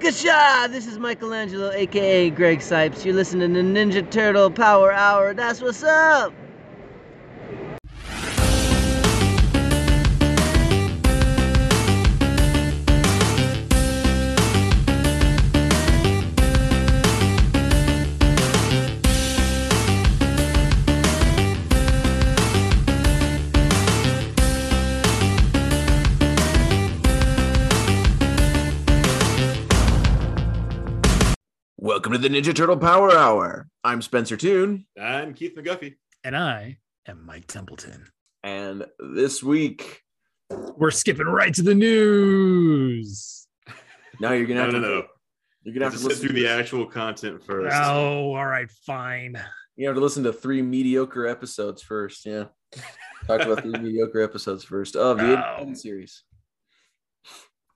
Booyakasha! This is Michelangelo, aka Greg Cipes. You're listening to Ninja Turtle Power Hour. That's what's up! Welcome to the Ninja Turtle Power Hour. I'm Spencer Toon, I'm Keith McGuffey. And I am Mike Templeton. and this week, We're skipping right to the news. now you're gonna have no, to no. you're gonna Have have to to listen through to the this. actual content first. Oh, all right, fine. You have to listen to three mediocre episodes first. Yeah, talk about three mediocre episodes first of the Oh. series.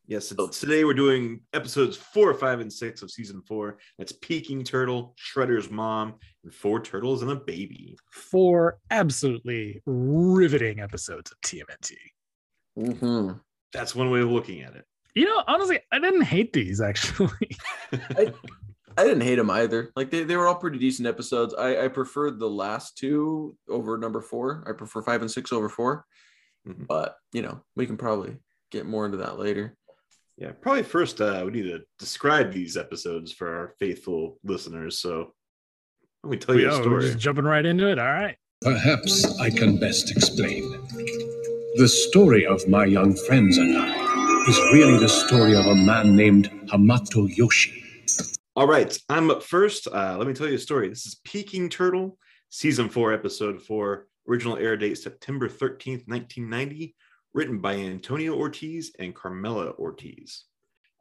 Yes, so today we're doing episodes four, five, and six of season four. That's Peking Turtle, Shredder's mom, and four turtles and a baby. Four absolutely riveting episodes of TMNT. hmm That's one way of looking at it. You know, honestly, I didn't hate these actually. I, I didn't hate them either. Like they, they were all pretty decent episodes. I, I preferred the last two over number four. I prefer five and six over 4 Mhm. But you know, we can probably get more into that later. Yeah, probably first uh, we need to describe these episodes for our faithful listeners. So let me tell you a Oh, we're story. just jumping right into it. All right. Perhaps I can best explain. The story of my young friends and I is really the story of a man named Hamato Yoshi. All right, I'm up first. Uh, let me tell you a story. This is Peking Turtle, season four, episode four. Original air date September 13th, 1990. Written by Antonio Ortiz and Carmela Ortiz.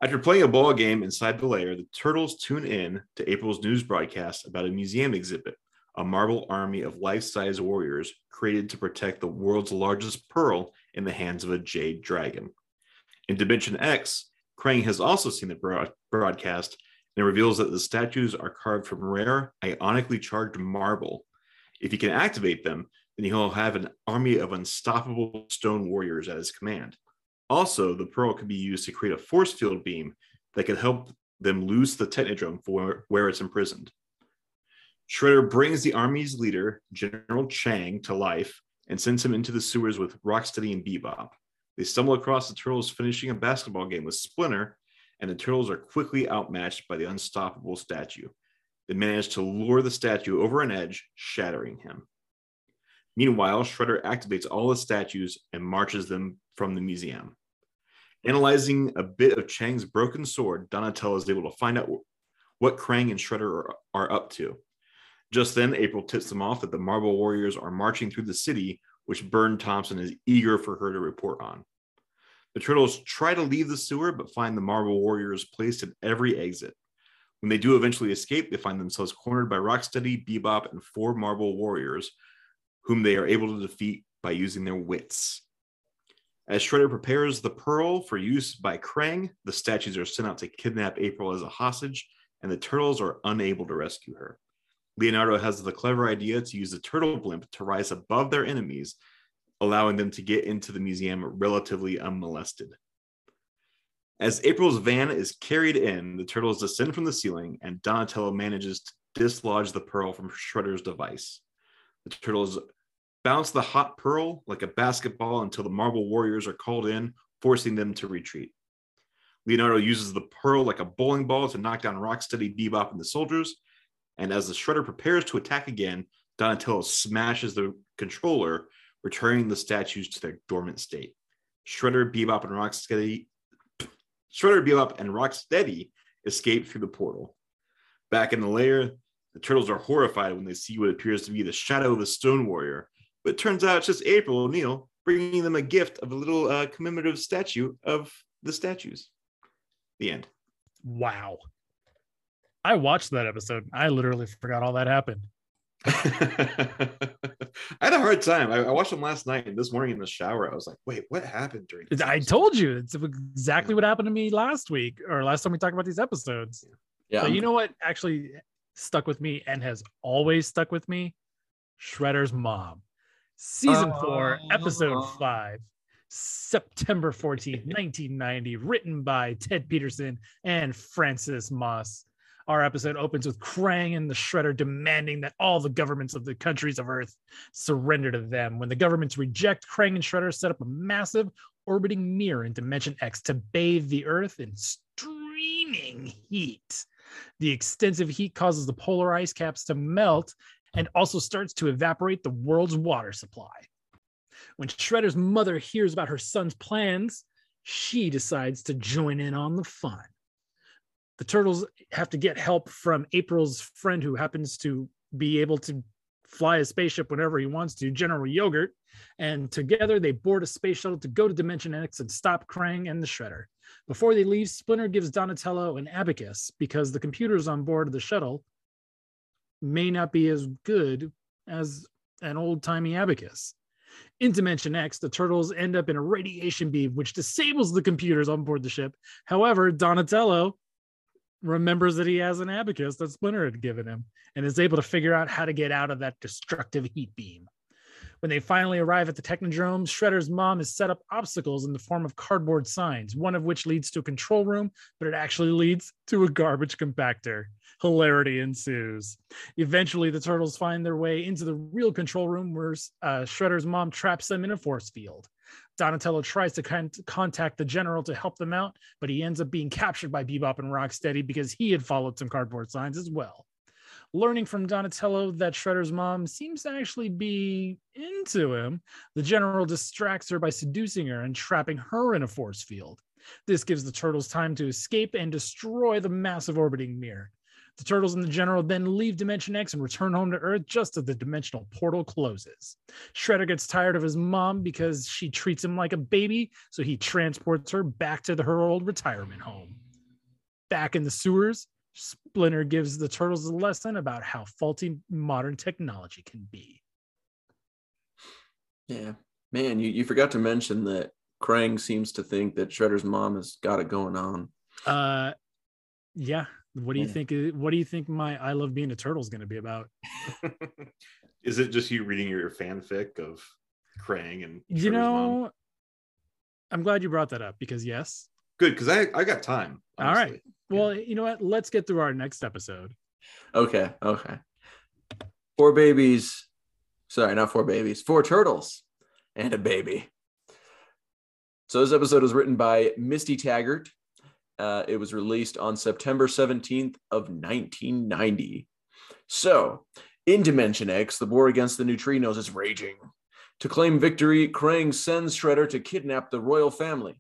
After playing a ball game inside the lair, the turtles tune in to April's news broadcast about a museum exhibit, a marble army of life-size warriors created to protect the world's largest pearl in the hands of a jade dragon. In Dimension X, Krang has also seen the broad- broadcast and reveals that the statues are carved from rare, ionically charged marble. If he can activate them, then he'll have an army of unstoppable stone warriors at his command. Also, the pearl can be used to create a force field beam that can help them lose the Technodrome for where it's imprisoned. Shredder brings the army's leader, General Chang, to life and sends him into the sewers with Rocksteady and Bebop. They stumble across the turtles finishing a basketball game with Splinter, and the turtles are quickly outmatched by the unstoppable statue. They manage to lure the statue over an edge, shattering him. Meanwhile, Shredder activates all the statues and marches them from the museum. Analyzing a bit of Chang's broken sword, Donatello is able to find out what Krang and Shredder are, are up to. Just then, April tips them off that the Marble Warriors are marching through the city, which Burne Thompson is eager for her to report on. The turtles try to leave the sewer, but find the Marble Warriors placed at every exit. When they do eventually escape, they find themselves cornered by Rocksteady, Bebop, and four Marble Warriors, whom they are able to defeat by using their wits. As Shredder prepares the pearl for use by Krang, the statues are sent out to kidnap April as a hostage, and the turtles are unable to rescue her. Leonardo has the clever idea to use the turtle blimp to rise above their enemies, allowing them to get into the museum relatively unmolested. As April's van is carried in, the turtles descend from the ceiling, and Donatello manages to dislodge the pearl from Shredder's device. The turtles bounce the hot pearl like a basketball until the marble warriors are called in, forcing them to retreat. Leonardo uses the pearl like a bowling ball to knock down Rocksteady, Bebop, and the soldiers. And as the Shredder prepares to attack again, Donatello smashes the controller, returning the statues to their dormant state. Shredder, Bebop, and Rocksteady, Shredder, Bebop, and Rocksteady escape through the portal. Back in the lair, the turtles are horrified when they see what appears to be the shadow of a stone warrior, but it turns out it's just April O'Neil bringing them a gift of a little uh, commemorative statue of the statues. The end. Wow. I watched that episode. I literally forgot all that happened. I had a hard time. I, I watched them last night and this morning in the shower. I was like, wait, what happened during this I episode? told you it's exactly what happened to me last week or last time we talked about these episodes. Yeah, But I'm- you know what actually stuck with me and has always stuck with me? Shredder's mom. Season four, episode Oh. five, September 14th, 1990, written by Ted Peterson and Francis Moss. Our episode opens with Krang and the Shredder demanding that all the governments of the countries of Earth surrender to them. When the governments reject, Krang and Shredder set up a massive orbiting mirror in Dimension X to bathe the Earth in streaming heat. The extensive heat causes the polar ice caps to melt and also starts to evaporate the world's water supply. When Shredder's mother hears about her son's plans, she decides to join in on the fun. The turtles have to get help from April's friend who happens to be able to fly a spaceship whenever he wants to, General Yogurt. And together they board a space shuttle to go to Dimension X and stop Krang and the Shredder. Before they leave, Splinter gives Donatello an abacus because the computers on board the shuttle may not be as good as an old timey abacus. In Dimension X, the turtles end up in a radiation beam which disables the computers on board the ship. However, Donatello remembers that he has an abacus that Splinter had given him and is able to figure out how to get out of that destructive heat beam. When they finally arrive at the Technodrome, Shredder's mom has set up obstacles in the form of cardboard signs, one of which leads to a control room, but it actually leads to a garbage compactor. Hilarity ensues. Eventually, the turtles find their way into the real control room where uh, Shredder's mom traps them in a force field. Donatello tries to con- contact the general to help them out, but he ends up being captured by Bebop and Rocksteady because he had followed some cardboard signs as well. Learning from Donatello that Shredder's mom seems to actually be into him, the general distracts her by seducing her and trapping her in a force field. This gives the turtles time to escape and destroy the massive orbiting mirror. The turtles and the general then leave Dimension X and return home to Earth just as the dimensional portal closes. Shredder gets tired of his mom because she treats him like a baby, so he transports her back to the, her old retirement home. Back in the sewers, Splinter gives the turtles a lesson about how faulty modern technology can be. yeah, man, you, you forgot to mention that Krang seems to think that Shredder's mom has got it going on. Uh, yeah. What do you Yeah. think? What do you think my "I love being a turtle" is going to be about? Is it just you reading your fanfic of Krang and You know, mom? I'm glad you brought that up because yes. Good because I I got time. All right. honestly. Well, you know what? Let's get through our next episode. Okay, okay. Four babies. Sorry, not four babies. Four turtles and a baby. So this episode was written by Misty Taggart. Uh, it was released on September 17th of 1990. So, in Dimension X, the war against the neutrinos is raging. To claim victory, Krang sends Shredder to kidnap the royal family.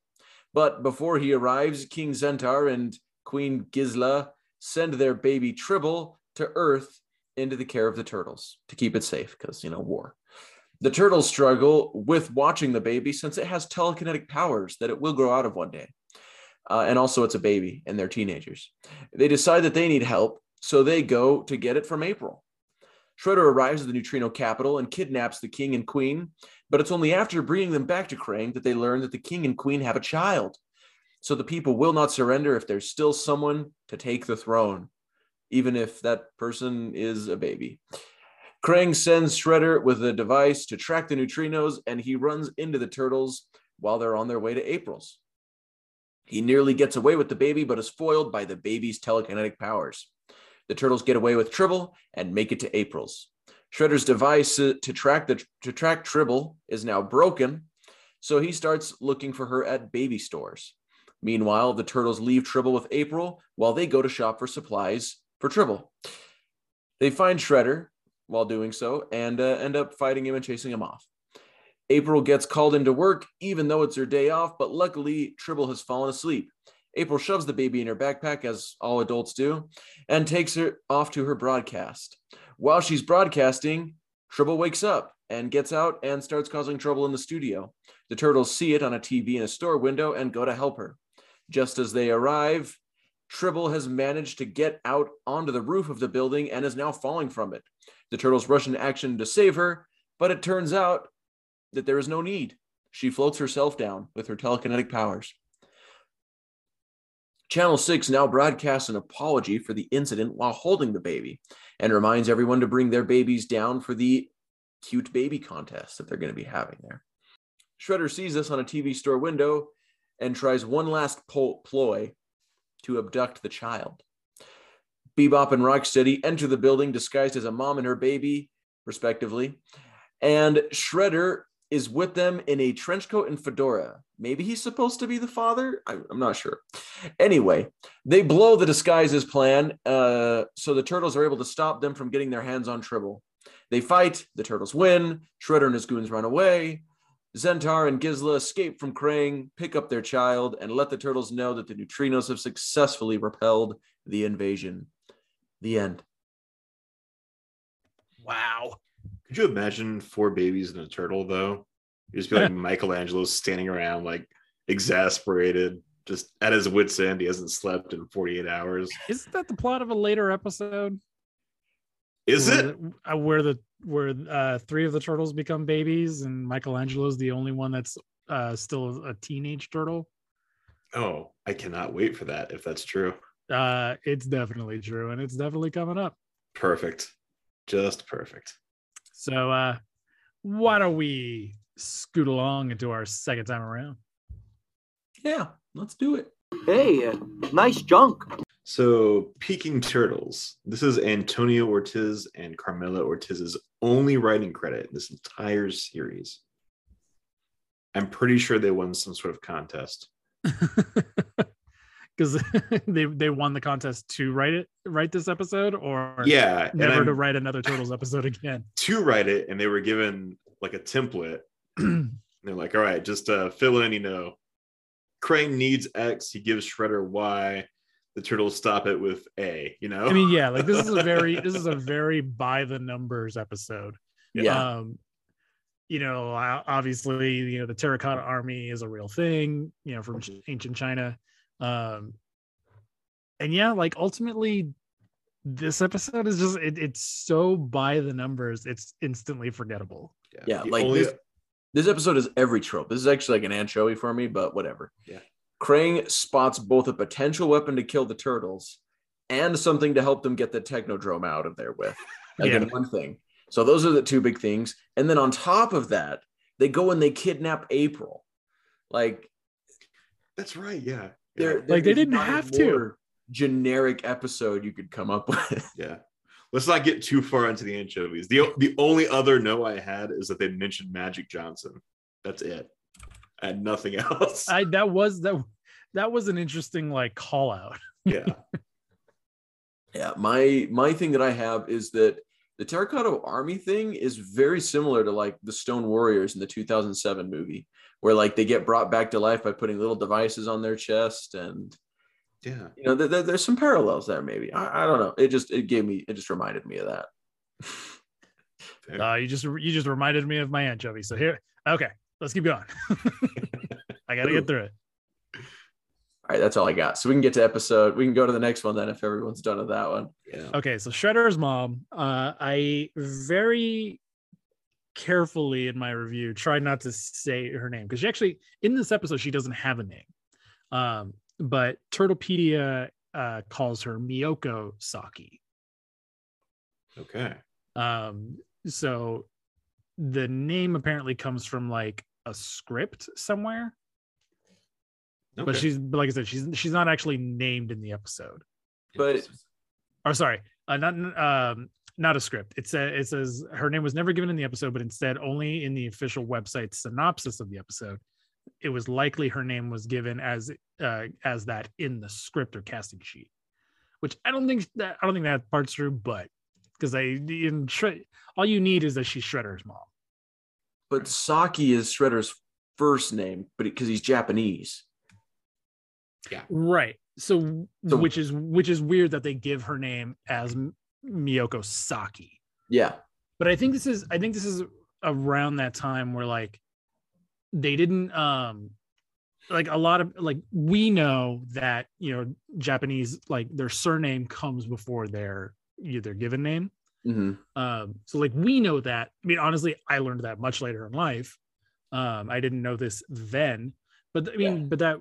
But before he arrives, King Zentar and Queen Gizla send their baby Tribble to Earth into the care of the turtles to keep it safe because, you know, war. The turtles struggle with watching the baby since it has telekinetic powers that it will grow out of one day. Uh, and also, it's a baby and they're teenagers. They decide that they need help, so they go to get it from April. Shredder arrives at the neutrino capital and kidnaps the king and queen, but it's only after bringing them back to Krang that they learn that the king and queen have a child. So the people will not surrender if there's still someone to take the throne, even if that person is a baby. Krang sends Shredder with a device to track the neutrinos, and he runs into the turtles while they're on their way to April's. He nearly gets away with the baby, but is foiled by the baby's telekinetic powers. The turtles get away with Tribble and make it to April's. Shredder's device uh, to track the to track Tribble is now broken, so he starts looking for her at baby stores. Meanwhile, the turtles leave Tribble with April while they go to shop for supplies for Tribble. They find Shredder while doing so and uh, end up fighting him and chasing him off. April gets called into work even though it's her day off, but luckily Tribble has fallen asleep. April shoves the baby in her backpack, as all adults do, and takes her off to her broadcast. While she's broadcasting, Tribble wakes up and gets out and starts causing trouble in the studio. The turtles see it on a TV in a store window and go to help her. Just as they arrive, Tribble has managed to get out onto the roof of the building and is now falling from it. The turtles rush into action to save her, but it turns out that there is no need. She floats herself down with her telekinetic powers. Channel 6 now broadcasts an apology for the incident while holding the baby and reminds everyone to bring their babies down for the cute baby contest that they're going to be having there. Shredder sees this on a TV store window and tries one last ploy to abduct the child. Bebop and Rocksteady enter the building disguised as a mom and her baby, respectively, and Shredder is with them in a trench coat and fedora. Maybe he's supposed to be the father. I'm, I'm not sure. Anyway, they blow the disguises plan, uh, so the turtles are able to stop them from getting their hands on Tribble. They fight, the turtles win, Shredder and his goons run away. Zentar and Gizla escape from Krang, pick up their child, and let the turtles know that the neutrinos have successfully repelled the invasion. The end. Wow. Could you imagine four babies and a turtle though? You just be like Michelangelo standing around like exasperated, just at his wits' end. He hasn't slept in 48 hours. Isn't that the plot of a later episode? Is where it? the- uh, where the where uh, three of the turtles become babies, and Michelangelo's the only one that's uh, still a teenage turtle? Oh, I cannot wait for that if that's true. Uh, it's definitely true, and it's definitely coming up. Perfect. Just perfect. So, uh, why don't we scoot along into our second time around? Yeah, let's do it. Hey, uh, nice junk. So, Peking Turtles. This is Antonio Ortiz and Carmela Ortiz's only writing credit in this entire series. I'm pretty sure they won some sort of contest. Because they they won the contest to write it, write this episode, or Yeah, never to write another Turtles episode again. to write it, and they were given like a template. And they're like, all right, just uh, fill in, you know, Krang needs X, he gives Shredder Y, the turtles stop it with A, you know? I mean, yeah, like this is a very this is a very by the numbers episode. Yeah. Um, you know, obviously, you know, the terracotta army is a real thing, you know, from ch- ancient China. Um, and yeah, like ultimately, this episode is just it, it's so by the numbers, it's instantly forgettable. Yeah, The like only- this, this episode is every trope. This is actually like an anchovy for me, but whatever. Yeah. Krang spots both a potential weapon to kill the turtles and something to help them get the technodrome out of there with. Like in Yeah. one thing. So those are the two big things. And then on top of that, they go and they kidnap April. Like That's right, yeah. There, there Like, they didn't have to. Generic episode you could come up with. Yeah. Let's not get too far into the anchovies. The, the only other no I had is that they mentioned Magic Johnson. That's it. And nothing else. I that was that that was an interesting like call out. yeah. Yeah, my my thing that I have is that the Terracotta Army thing is very similar to like the Stone Warriors in the 2007 movie, where like they get brought back to life by putting little devices on their chest, and Yeah. you know, there, there- there's some parallels there. Maybe I, I don't know. It just it gave me it just reminded me of that. Uh, you just you just reminded me of my anchovy. So here, okay, let's keep going. I gotta get through it. All right, that's all I got. So we can get to episode. We can go to the next one then if everyone's done with that one. yeah. Okay, so Shredder's mom. Uh, I very carefully in my review tried not to say her name because she actually in this episode she doesn't have a name. Um, but Turtlepedia uh, calls her Miyoko Saki. Okay. Um, so the name apparently comes from like a script somewhere, okay. but she's but like I said, she's she's not actually named in the episode. But Or sorry, uh, not um not a script. It says it says her name was never given in the episode, but instead only in the official website synopsis of the episode. It was likely her name was given as uh as that in the script or casting sheet, which I don't think that I don't think that part's true, but because I in Shred- all you need is that she's Shredder's mom. but Saki is Shredder's first name, but because he's Japanese. Yeah. Right. So, So- which is which is weird that they give her name as M- Miyoko Saki. Yeah, But I think this is I think this is around that time where like they didn't um like a lot of like we know that you know Japanese like their surname comes before their their given name. Mhm. Um, so like we know that. I mean, honestly, I learned that much later in life. Um, I didn't know this then, but I mean, but that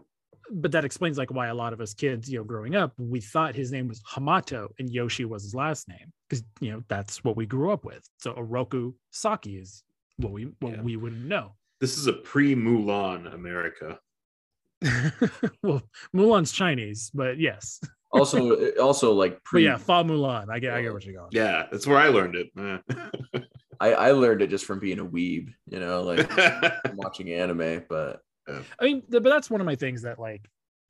but that explains like why a lot of us kids, you know, growing up, we thought his name was Hamato and Yoshi was his last name because you know that's what we grew up with. So Oroku Saki is what we what Yeah. we would know. This is a pre Mulan America. well, Mulan's Chinese, but yes, Also, also like but pre. yeah, Fa Mulan. I get I get what you're going. Yeah, that's where I learned it. Eh. I, I learned it just from being a weeb, you know, like watching anime. But I mean, but that's one of my things that like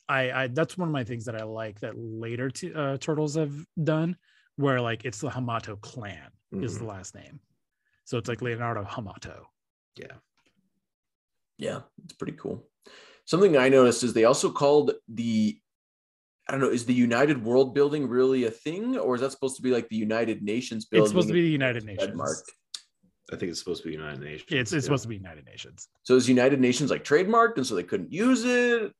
I, I that's one of my things that I like that later t- uh, turtles have done, where like it's the Hamato clan is the last name, so it's like Leonardo Hamato. yeah. yeah, it's pretty cool. Something I noticed is they also called the I don't know, is the United World Building really a thing, or is that supposed to be like the United Nations building? It's supposed to be the United Nations. trademark? I think it's supposed to be United Nations. It's it's yeah. supposed to be United Nations. So is United Nations like trademarked, and so they couldn't use it?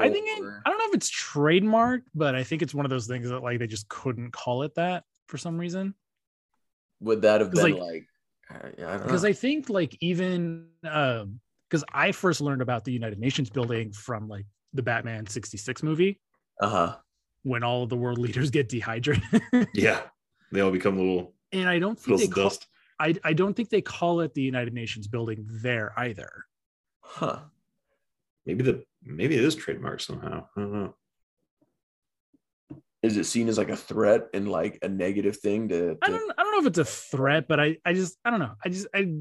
I think it, I don't know if it's trademarked, but I think it's one of those things that like they just couldn't call it that for some reason. would that have been like- like? I, I don't know. because. I think like even um because I first learned about the United Nations building from like the Batman 66 movie uh huh. when all of the world leaders get dehydrated. Yeah, they all become little and I don't think fiddles they call, dust. I, I don't think they call it the United Nations building there either. Huh. Maybe the maybe it is trademarked somehow. I don't know. Is it seen as like a threat and like a negative thing to? I don't I don't know if it's a threat, but I I just I don't know. I just I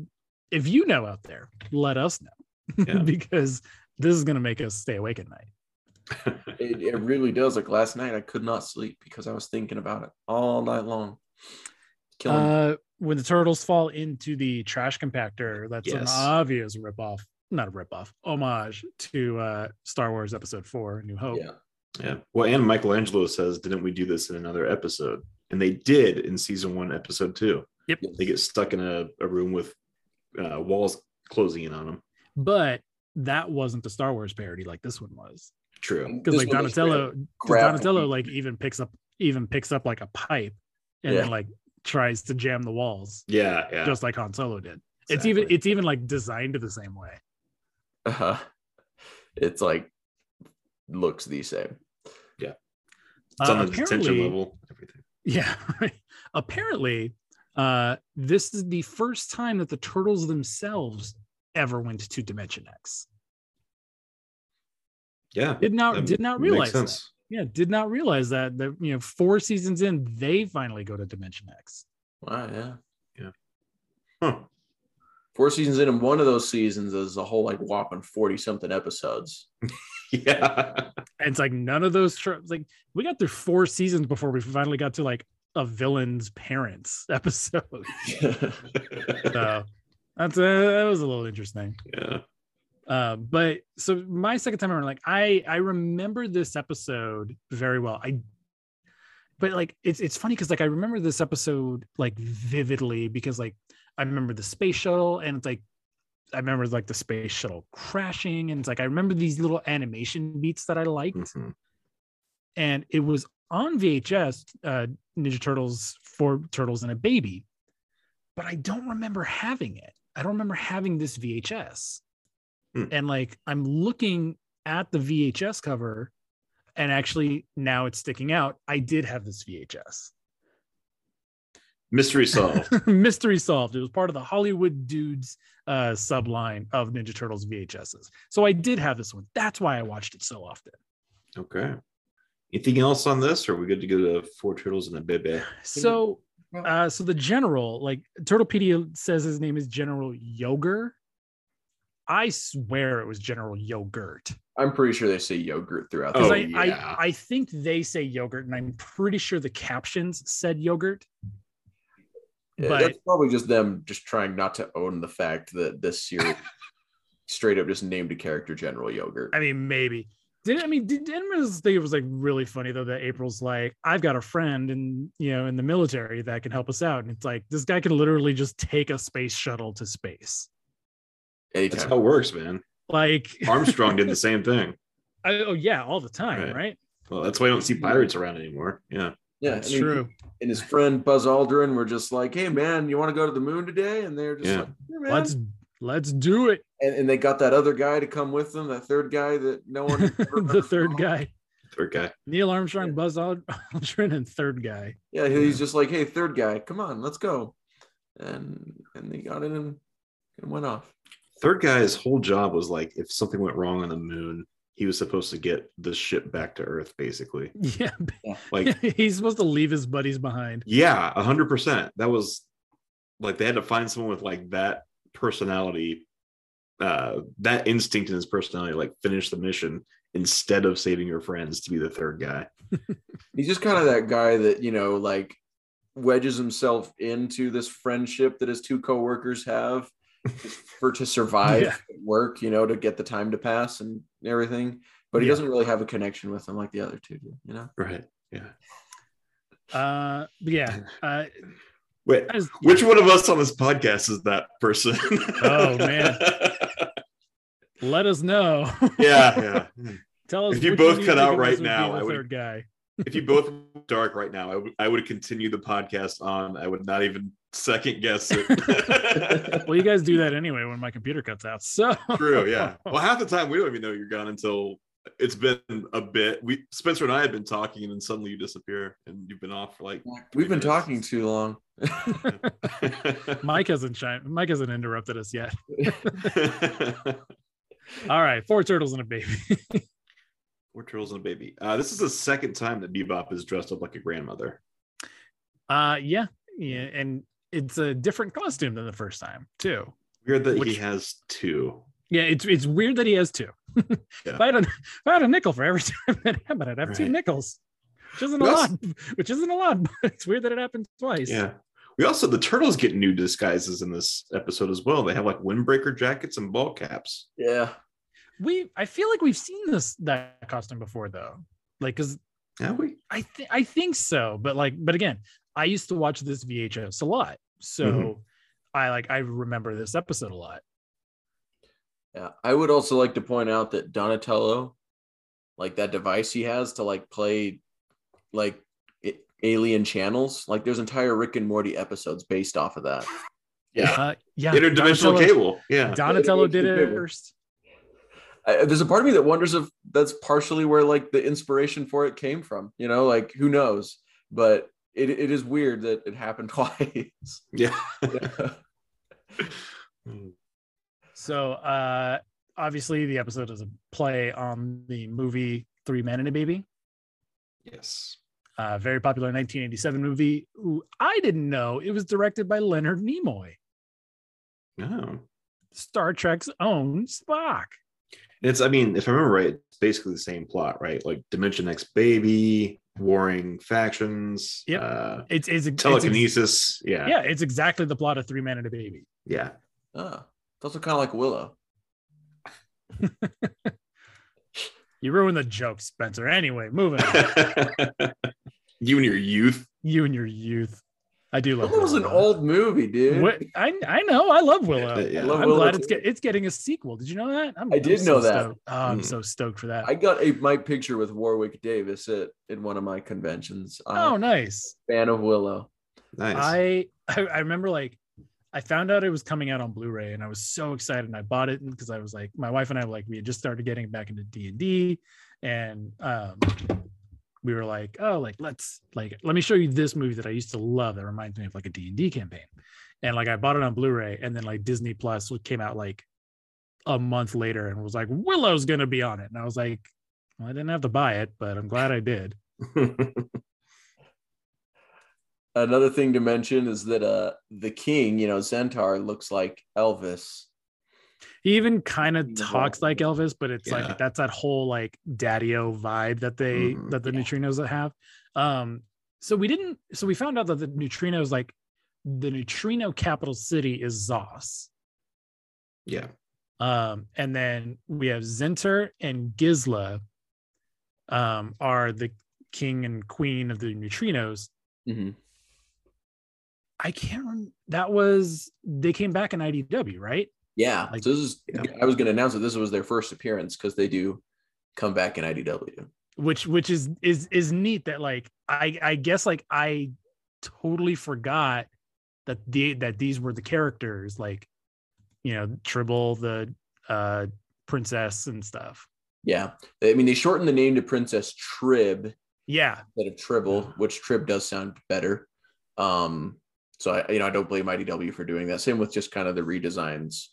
if you know out there, let us know Yeah. because this is gonna make us stay awake at night. It, it really does. Like last night, I could not sleep because I was thinking about it all night long. Killing. me. Uh, when the turtles fall into the trash compactor, that's an Yes. obvious ripoff, not a ripoff, homage to uh, Star Wars Episode Four: New Hope. yeah. Yeah. Well, and Michelangelo says, didn't we do this in another episode? And they did in season one, episode two. Yep. They get stuck in a, a room with uh, walls closing in on them. But that wasn't the Star Wars parody like this one was, True. because like Donatello, great. 'cause Grab Donatello like even picks up even picks up like a pipe and Yeah. then like tries to jam the walls, Yeah. Yeah. just like Han Solo did. It's even it's even like designed the same way. Uh-huh. It's like looks the same. Yeah. It's on Uh, the detention level. Everything. Yeah. right. Apparently, uh, this is the first time that the turtles themselves ever went to Dimension X. Yeah. Did not did not makes realize that. sense. Yeah, did not realize that. That you know, four seasons in, they finally go to Dimension X. Wow. Yeah. Yeah. Huh. Four seasons in, and one of those seasons is a whole like whopping forty something episodes. Yeah. And it's like none of those tr- like we got through four seasons before we finally got to like a villain's parents episode. So that's uh, that was a little interesting. yeah. Uh, but so my second time around, like I I remember this episode very well. I but like it's it's funny because like I remember this episode like vividly because like I remember the space shuttle and it's like I remember like the space shuttle crashing and it's like I remember these little animation beats that I liked Mhm. and it was on VHS, uh, Ninja Turtles, Four Turtles and a Baby, but I don't remember having it. I don't remember having this VHS. Hmm. And like I'm looking at the VHS cover, and actually now it's sticking out. I did have this VHS. Mystery solved. Mystery solved. It was part of the Hollywood Dudes uh, subline of Ninja Turtles VHSs. So I did have this one. That's why I watched it so often. okay. Anything else on this? Or are we good to go to Four Turtles and a Bebe? So, uh, so the general, like Turtlepedia says his name is General Yogurt. I swear it was General Yogurt I'm pretty sure they say yogurt throughout. Oh, I, yeah. I I think they say yogurt, and I'm pretty sure the captions said yogurt. Yeah, but- that's probably just them just trying not to own the fact that this series straight up just named a character General Yogurt. I mean, maybe. Did I mean did anyone think it was like really funny though that April's like, I've got a friend in you know in the military that can help us out, and it's like this guy can literally just take a space shuttle to space. That's how it works, man. Like Armstrong did the same thing. I, oh yeah, all the time, Right. right? Well, that's why you don't see pirates around anymore. Yeah. Yeah, That's and he- true. and his friend Buzz Aldrin were just like, "Hey, man, you want to go to the moon today?" And they're just Yeah. like, "Yeah, man." Let's let's do it. and, and they got that other guy to come with them, that third guy that no one. heard the third guy, Third guy. Neil Armstrong, Buzz Aldrin, and third guy. Yeah, he's just like, "Hey, third guy, come on, let's go," and and they got in and, and went off. Third guy's whole job was like if something went wrong on the moon, he was supposed to get the ship back to Earth, basically. Yeah, Like, he's supposed to leave his buddies behind. yeah, a hundred percent. That was like they had to find someone with like that personality, uh, that instinct in his personality, like finish the mission instead of saving your friends to be the third guy. He's just kind of that guy that you know, like wedges himself into this friendship that his two coworkers have just for to survive Yeah. work, you know, to get the time to pass and everything. But he Yeah. doesn't really have a connection with them like the other two do, you know. Right. Yeah. Uh, but yeah. Uh, Wait, that is- which one of us on this podcast is that person? Oh, man. let us know. yeah, yeah. Tell us If you both cut out right now, I would- third guy. if you both dark right now, I would I would continue the podcast on. I would not even second guess it. Well, you guys do that anyway when my computer cuts out. So True, yeah. Well, half the time we don't even know you're gone until it's been a bit. We Spencer and I had been talking, and then suddenly you disappear, and you've been off for like. We've been minutes. talking too long. Mike hasn't shined, Mike hasn't interrupted us yet. All right, four turtles and a baby. Four turtles and a baby. Uh, this is the second time that Bebop is dressed up like a grandmother. Uh yeah, yeah, and it's a different costume than the first time too. Weird that he has two. Yeah, it's it's weird that he has two. Yeah. if, I had a, if I had a nickel for every time that happened, I'd have two nickels, which isn't a Well, lot. Which isn't a lot, but it's weird that it happened twice. Yeah. We also the turtles get new disguises in this episode as well. They have like windbreaker jackets and ball caps. Yeah. we I feel like we've seen this that costume before though. Like, cause Have we? I think I think so, but like, but again, I used to watch this VHS a lot, so Mhm. I like I remember this episode a lot. Yeah. I would also like to point out that Donatello, like that device he has to like play like i- alien channels, like there's entire Rick and Morty episodes based off of that. Yeah. Uh, yeah, Interdimensional Donatello- cable. Yeah. Donatello did it first. I, there's a part of me that wonders if that's partially where like the inspiration for it came from. You know, like who knows? But it, it is weird that it happened twice. Yeah. So uh obviously the episode is a play on the movie Three Men and a Baby. yes. Uh, very popular 1987 movie. Who I didn't know it was directed by Leonard Nimoy, No. Star Trek's own Spock. It's I mean, if I remember right, it's basically the same plot, right? Like Dimension X baby, warring factions, Yep. uh It's it's, it's ex- telekinesis. yeah. yeah, it's exactly the plot of Three Men and a Baby. Yeah. Ah, it's also kind of like Willow. You ruined the joke, Spencer. Anyway, moving on. you and your youth. you and your youth. I do love. Willow was an old movie, dude. What, I I know. I love Willow. Yeah, I love I'm Willow glad it's get, it's getting a sequel. Did you know that? I'm, I I'm did so know that. Oh, I'm Mm. so stoked for that. I got a my picture with Warwick Davis at in one of my conventions. I'm oh, nice. fan of Willow. Nice. I, I I remember like I found out it was coming out on Blu-ray and I was so excited and I bought it because I was like my wife and I like we had just started getting back into D and D and um we were like oh like let's like let me show you this movie that I used to love that reminds me of like a D and D campaign. And like I bought it on Blu-ray and then like Disney Plus came out like a month later and was like Willow's gonna be on it. And I was like well, I didn't have to buy it but I'm glad I did. Another thing to mention is that uh the king, you know, Zentaur looks like Elvis. He even kind of Yeah. talks like Elvis, but it's Yeah. like that's that whole like daddy-o vibe that they Mhm. that the neutrinos have. Um, so we didn't. So we found out that the neutrinos like the neutrino capital city is Zos. yeah. Um, and then we have Zenter and Gizla um, are the king and queen of the neutrinos. Mhm. I can't remember. That was they came back in IDW, right? Yeah. Like- so this is Yeah. I was gonna announce that this was their first appearance because they do come back in IDW. which which is is is neat that like I I guess like I totally forgot that the that these were the characters like you know Tribble the uh princess and stuff. Yeah. I mean they shortened the name to Princess Trib Yeah, instead of Tribble, which Trib does sound better. Um, so I, you know, I don't blame IDW for doing that. Same with just kind of the redesigns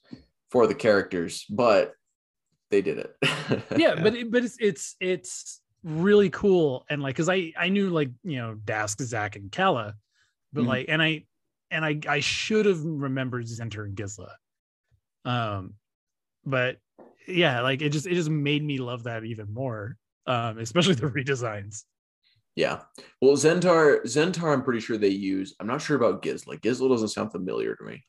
for the characters, but they did it. yeah, but it, but it's it's it's really cool and like because I I knew like you know Dask, Zak, and Kala, but Mhm. like and I and I I should have remembered Zenter and Gizla, um, but yeah, like it just it just made me love that even more, um, especially the redesigns. Yeah. Well, Zentar, Zentar, I'm pretty sure they use. I'm not sure about Gizla. Gizla doesn't sound familiar to me.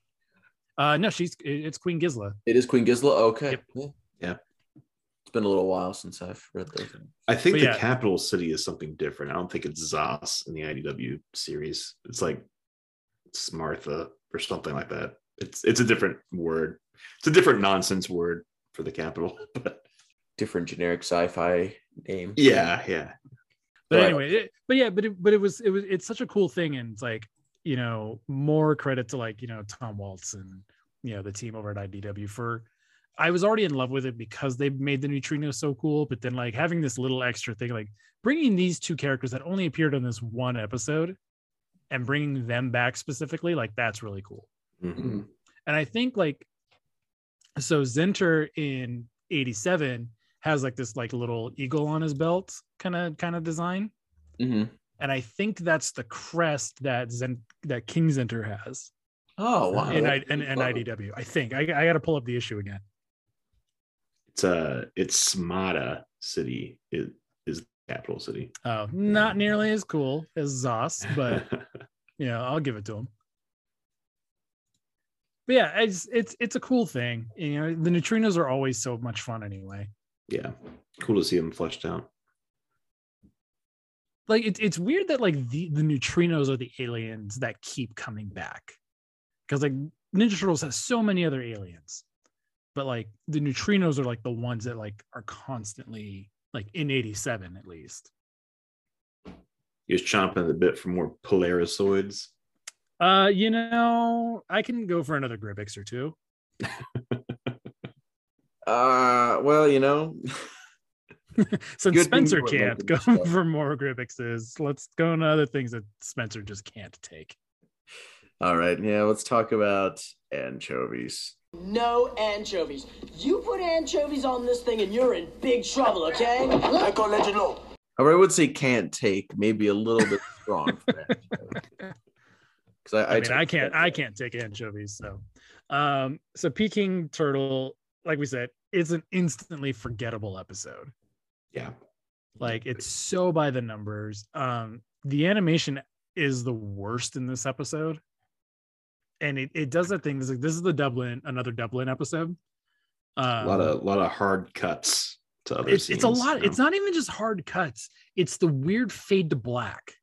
Uh, no, she's it's Queen Gizla. It is Queen Gizla. Okay. Yep. Yeah. Yeah. It's been a little while since I've read those. I think But the yeah. capital city is something different. I don't think it's Zos in the IDW series. It's like Smartha or something like that. It's it's a different word. It's a different nonsense word for the capital. But Different generic sci-fi name. yeah, yeah. But Right. anyway, it, but yeah, but it, but it was it was it's such a cool thing, and it's like you know more credit to like you know Tom Waltz and you know the team over at IDW for. I was already in love with it because they made the neutrino so cool, but then like having this little extra thing, like bringing these two characters that only appeared on this one episode, and bringing them back specifically, like that's really cool. Mhm. Mhm. And I think like so Zenter in 87 has like this like little eagle on his belt kind of kind of design. Mhm. And I think that's the crest that Zen that King Zenter has Oh wow. in, I, in, in. IDW. I think I, I got to pull up the issue again. It's uh it's Smata City is, is the capital city. Oh, not nearly as cool as Zos, but yeah, I'll give it to him. But yeah, it's it's it's a cool thing. You know, the neutrinos are always so much fun anyway. Yeah. Cool to see them fleshed out. like it, it's weird that like the, the neutrinos are the aliens that keep coming back because like ninja turtles has so many other aliens but like the neutrinos are like the ones that like are constantly like in 87 at least You're just chomping the bit for more polarisoids. uh you know i can go for another gribix or two Uh, well, you know, since spencer can't go this for more gribixes let's go into other things that spencer just can't take all right. Yeah, let's talk about anchovies. No anchovies. You put anchovies on this thing and you're in big trouble, okay? I'm gonna let you know. However, I would say can't take, maybe a little bit strong for that. Because I, I, mean, I can't, that. I can't take anchovies. So, um, so Peking Turtle, like we said, is an instantly forgettable episode. Yeah. Like it's so by the numbers. Um, the animation is the worst in this episode, and it, it does that thing. It's like this is the Dublin, another Dublin episode. Um, a lot of lot of hard cuts to other it's, it's a lot. know? It's not even just hard cuts. It's the weird fade to black.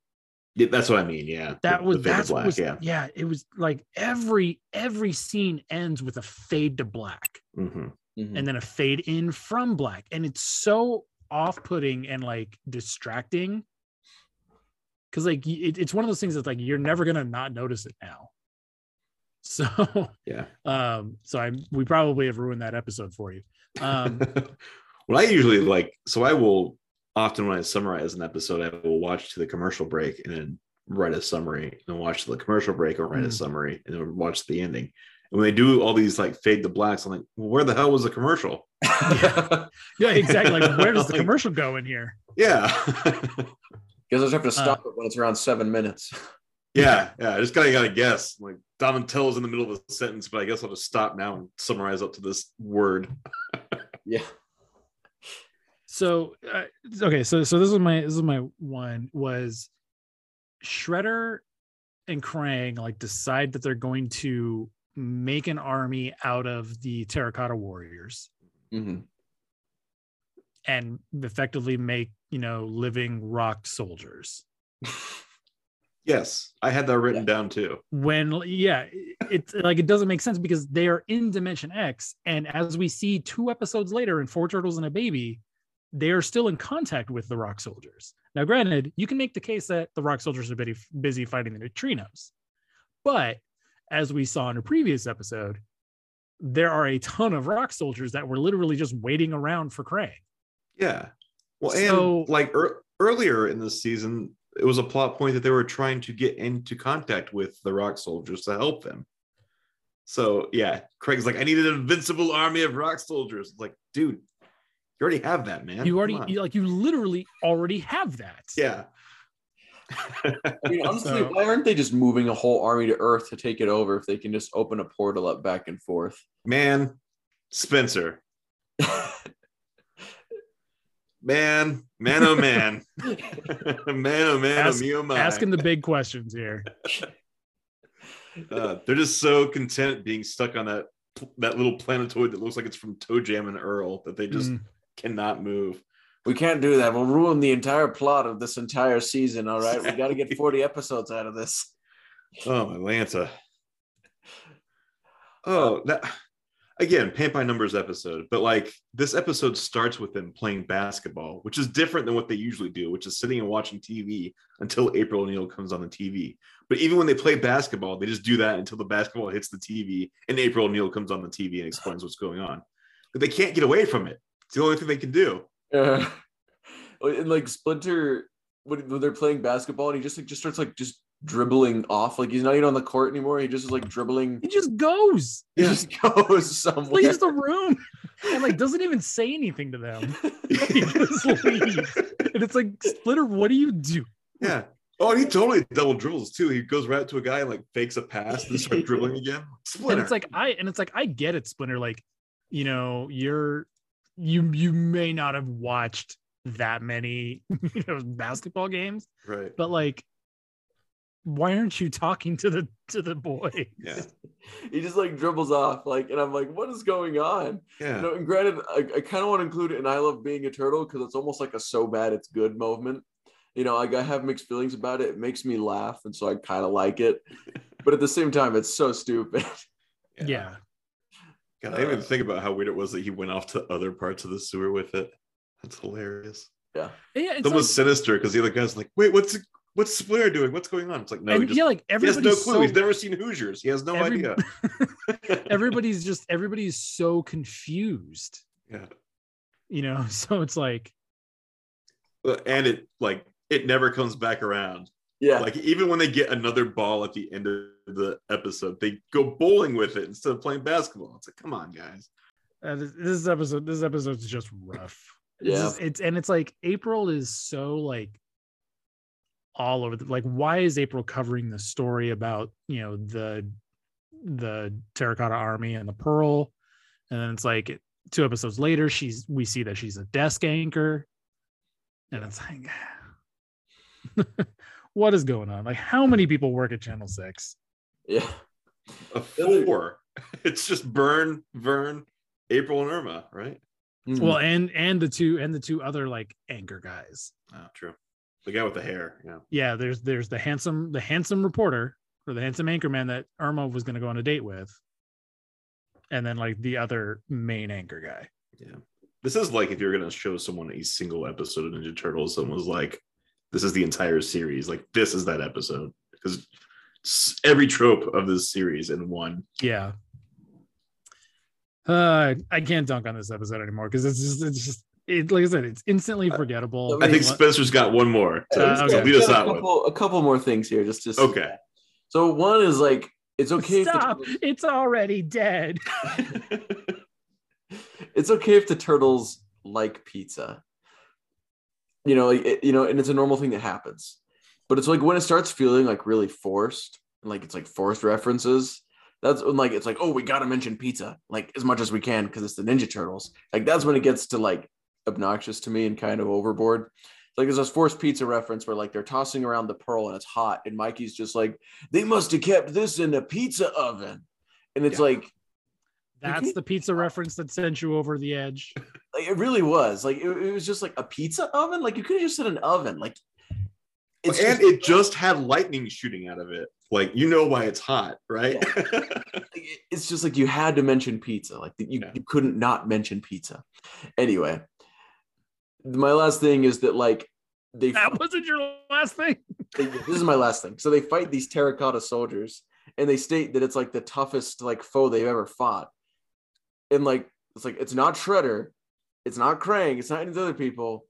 Yeah, that's what I mean. Yeah. that was the that's black, was yeah. yeah it was like every every scene ends with a fade to black hmm Mhm. and then a fade in from black and it's so off-putting and like distracting because like it, it's one of those things that's like you're never gonna not notice it now so Yeah. um so i we probably have ruined that episode for you um well, I usually like so I will often when I summarize an episode, I will watch to the commercial break and then write a summary, and watch to the commercial break or write a Mm. summary, and then watch the ending. And when they do all these like fade to blacks, I'm like, well, where the hell was the commercial? yeah exactly like where does the commercial go in here Yeah. Because I just have to Uh, stop it when it's around seven minutes. yeah. Yeah. I just gotta gotta guess. Like Donatello's in the middle of a sentence, but I guess I'll just stop now and summarize up to this word. Yeah. so uh, okay so so this is my this is my one was shredder and krang like decide that they're going to make an army out of the terracotta warriors hmm and effectively make you know living rock soldiers. Yes, I had that written down too. when yeah it's like it doesn't make sense because they are in dimension x and as we see two episodes later in four turtles and a baby they are still in contact with the rock soldiers. Now granted you can make the case that the rock soldiers are busy, busy fighting the neutrinos but as we saw in a previous episode there are a ton of rock soldiers that were literally just waiting around for krang Yeah. Well, and So- like ear earlier in the season, it was a plot point that they were trying to get into contact with the rock soldiers to help them. So yeah, Krang's like, I need an invincible army of rock soldiers. It's like, dude, you already have that, man. you already you, like you literally already have that yeah. I mean, honestly, So- why aren't they just moving a whole army to Earth to take it over if they can just open a portal up back and forth? Man, Spencer. Man, man, oh man. man, oh man, Ask- oh me, oh my. asking the big questions here Uh, they're just so content being stuck on that that little planetoid that looks like it's from ToeJam and Earl that they just Mm. cannot move. We can't do that. We'll ruin the entire plot of this entire season. All right, we got to get forty episodes out of this. Oh, Atlanta. Uh, oh, that again, paint by numbers episode, but like this episode starts with them playing basketball, which is different than what they usually do, which is sitting and watching TV until April O'Neil comes on the TV. But even when they play basketball, they just do that until the basketball hits the TV and April O'Neil comes on the TV and explains what's going on. But they can't get away from it. It's the only thing they can do. Uh, and like Splinter, when, when they're playing basketball, and he just like just starts like just dribbling off, like he's not even on the court anymore. He just is like dribbling. he just goes He just goes somewhere. leaves the room and like doesn't even say anything to them. He just leaves. And it's like, Splinter, what do you do? Yeah. Oh, and he totally double dribbles too. He goes right up to a guy and like fakes a pass and starts dribbling again. Splinter. And it's like I and it's like I get it, Splinter. Like, you know, you're you you may not have watched that many you know basketball games, right. but like why aren't you talking to the to the boy? Yeah. he just like dribbles off, like, and I'm like, what is going on? Yeah. You know, and granted, I, I kind of want to include it in I Love Being a Turtle because it's almost like a so bad it's good moment. You know, like I have mixed feelings about it. It makes me laugh, and so I kind of like it. But at the same time, it's so stupid. Yeah. God, I didn't even uh, think about how weird it was that he went off to other parts of the sewer with it. That's hilarious. Yeah. Yeah, it's It's almost like, sinister because the other guy's like, wait, what's what's Splinter doing? What's going on? It's like, no, he, just, yeah, like he has no clue. so He's never seen Hoosiers. He has no Every- idea. everybody's just everybody's so confused, yeah. you know. So it's like And it like it never comes back around. Yeah. Like even when they get another ball at the end of the episode, they go bowling with it instead of playing basketball. It's like, come on, guys. uh, this, this episode this episode's just rough Yeah. just- it's and it's like april is so like all over the like why is april covering the story about you know the the terracotta army and the pearl and then it's like two episodes later she's we see that she's a desk anchor and it's like what is going on like how many people work at channel 6 Yeah. A four. It's just Burne, Vern, April, and Irma, right? Mhm. well and and the two and the two other like anchor guys Oh, true. The guy with the hair. Yeah. yeah there's there's the handsome the handsome reporter or the handsome anchor man that irma was going to go on a date with and then like the other main anchor guy Yeah. This is like if you're gonna show someone a single episode of Ninja Turtles, someone was like, this is the entire series. Like this is that episode. Because every trope of this series in one. yeah uh i can't dunk on this episode anymore because it's just it's just it like i said it's instantly forgettable I think Spencer's got one more to, Uh, to okay. lead us out a with. couple, a couple more things here. Just, just Okay. So one is like it's okay. Stop the, it's already dead it's okay if the turtles like pizza. You know, it- you know, and it's a normal thing that happens. But it's like when it starts feeling like really forced, like it's like forced references. That's when like it's like, oh, we gotta mention pizza like as much as we can because it's the Ninja Turtles. Like that's when it gets to like obnoxious to me and kind of overboard. Like there's this forced pizza reference where like they're tossing around the pearl and it's hot, and Mikey's just like, they must have kept this in a pizza oven, and it's Yeah. like that's the pizza reference that sent you over the edge like it really was like it, it was just like a pizza oven like you could have just said an oven like It's and just- it just had lightning shooting out of it. Like you know why it's hot, right? it's just like you had to mention pizza. Like you, Yeah. you couldn't not mention pizza. Anyway, my last thing is that like they That wasn't your last thing. they- this is my last thing. So they fight these terracotta soldiers, and they state that it's like the toughest like foe they've ever fought. And like it's like it's not Shredder, it's not Krang, it's not any of the other people.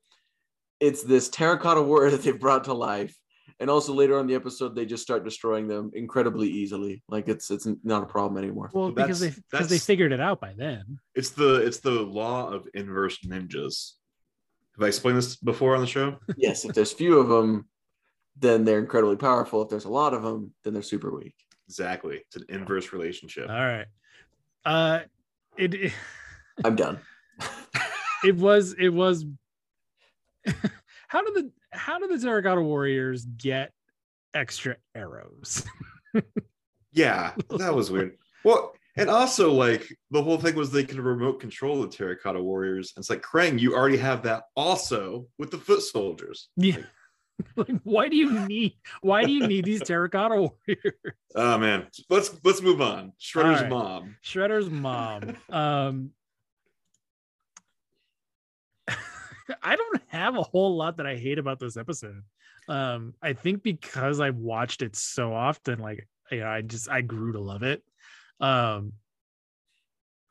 It's this terracotta warrior that they've brought to life. And also later on in the episode, they just start destroying them incredibly easily. Like it's it's not a problem anymore. Well, because they because they figured it out by then. it's the it's the law of inverse ninjas. Have I explained this before on the show? yes, if there's few of them, then they're incredibly powerful. If there's a lot of them, then they're super weak. Exactly. It's an inverse relationship. All right. Uh it it, I'm done. it was it was how did the how did the Terracotta Warriors get extra arrows? Yeah, that was weird. Well, and also like the whole thing was they could remote control the Terracotta Warriors. And it's like Krang, you already have that also with the foot soldiers. Yeah. like why do you need why do you need these terracotta warriors? Oh man, let's let's move on. Shredder's right. mom. Shredder's mom. Um I don't have a whole lot that I hate about this episode. Um, I think because I've watched it so often, like you know, I just I grew to love it. Um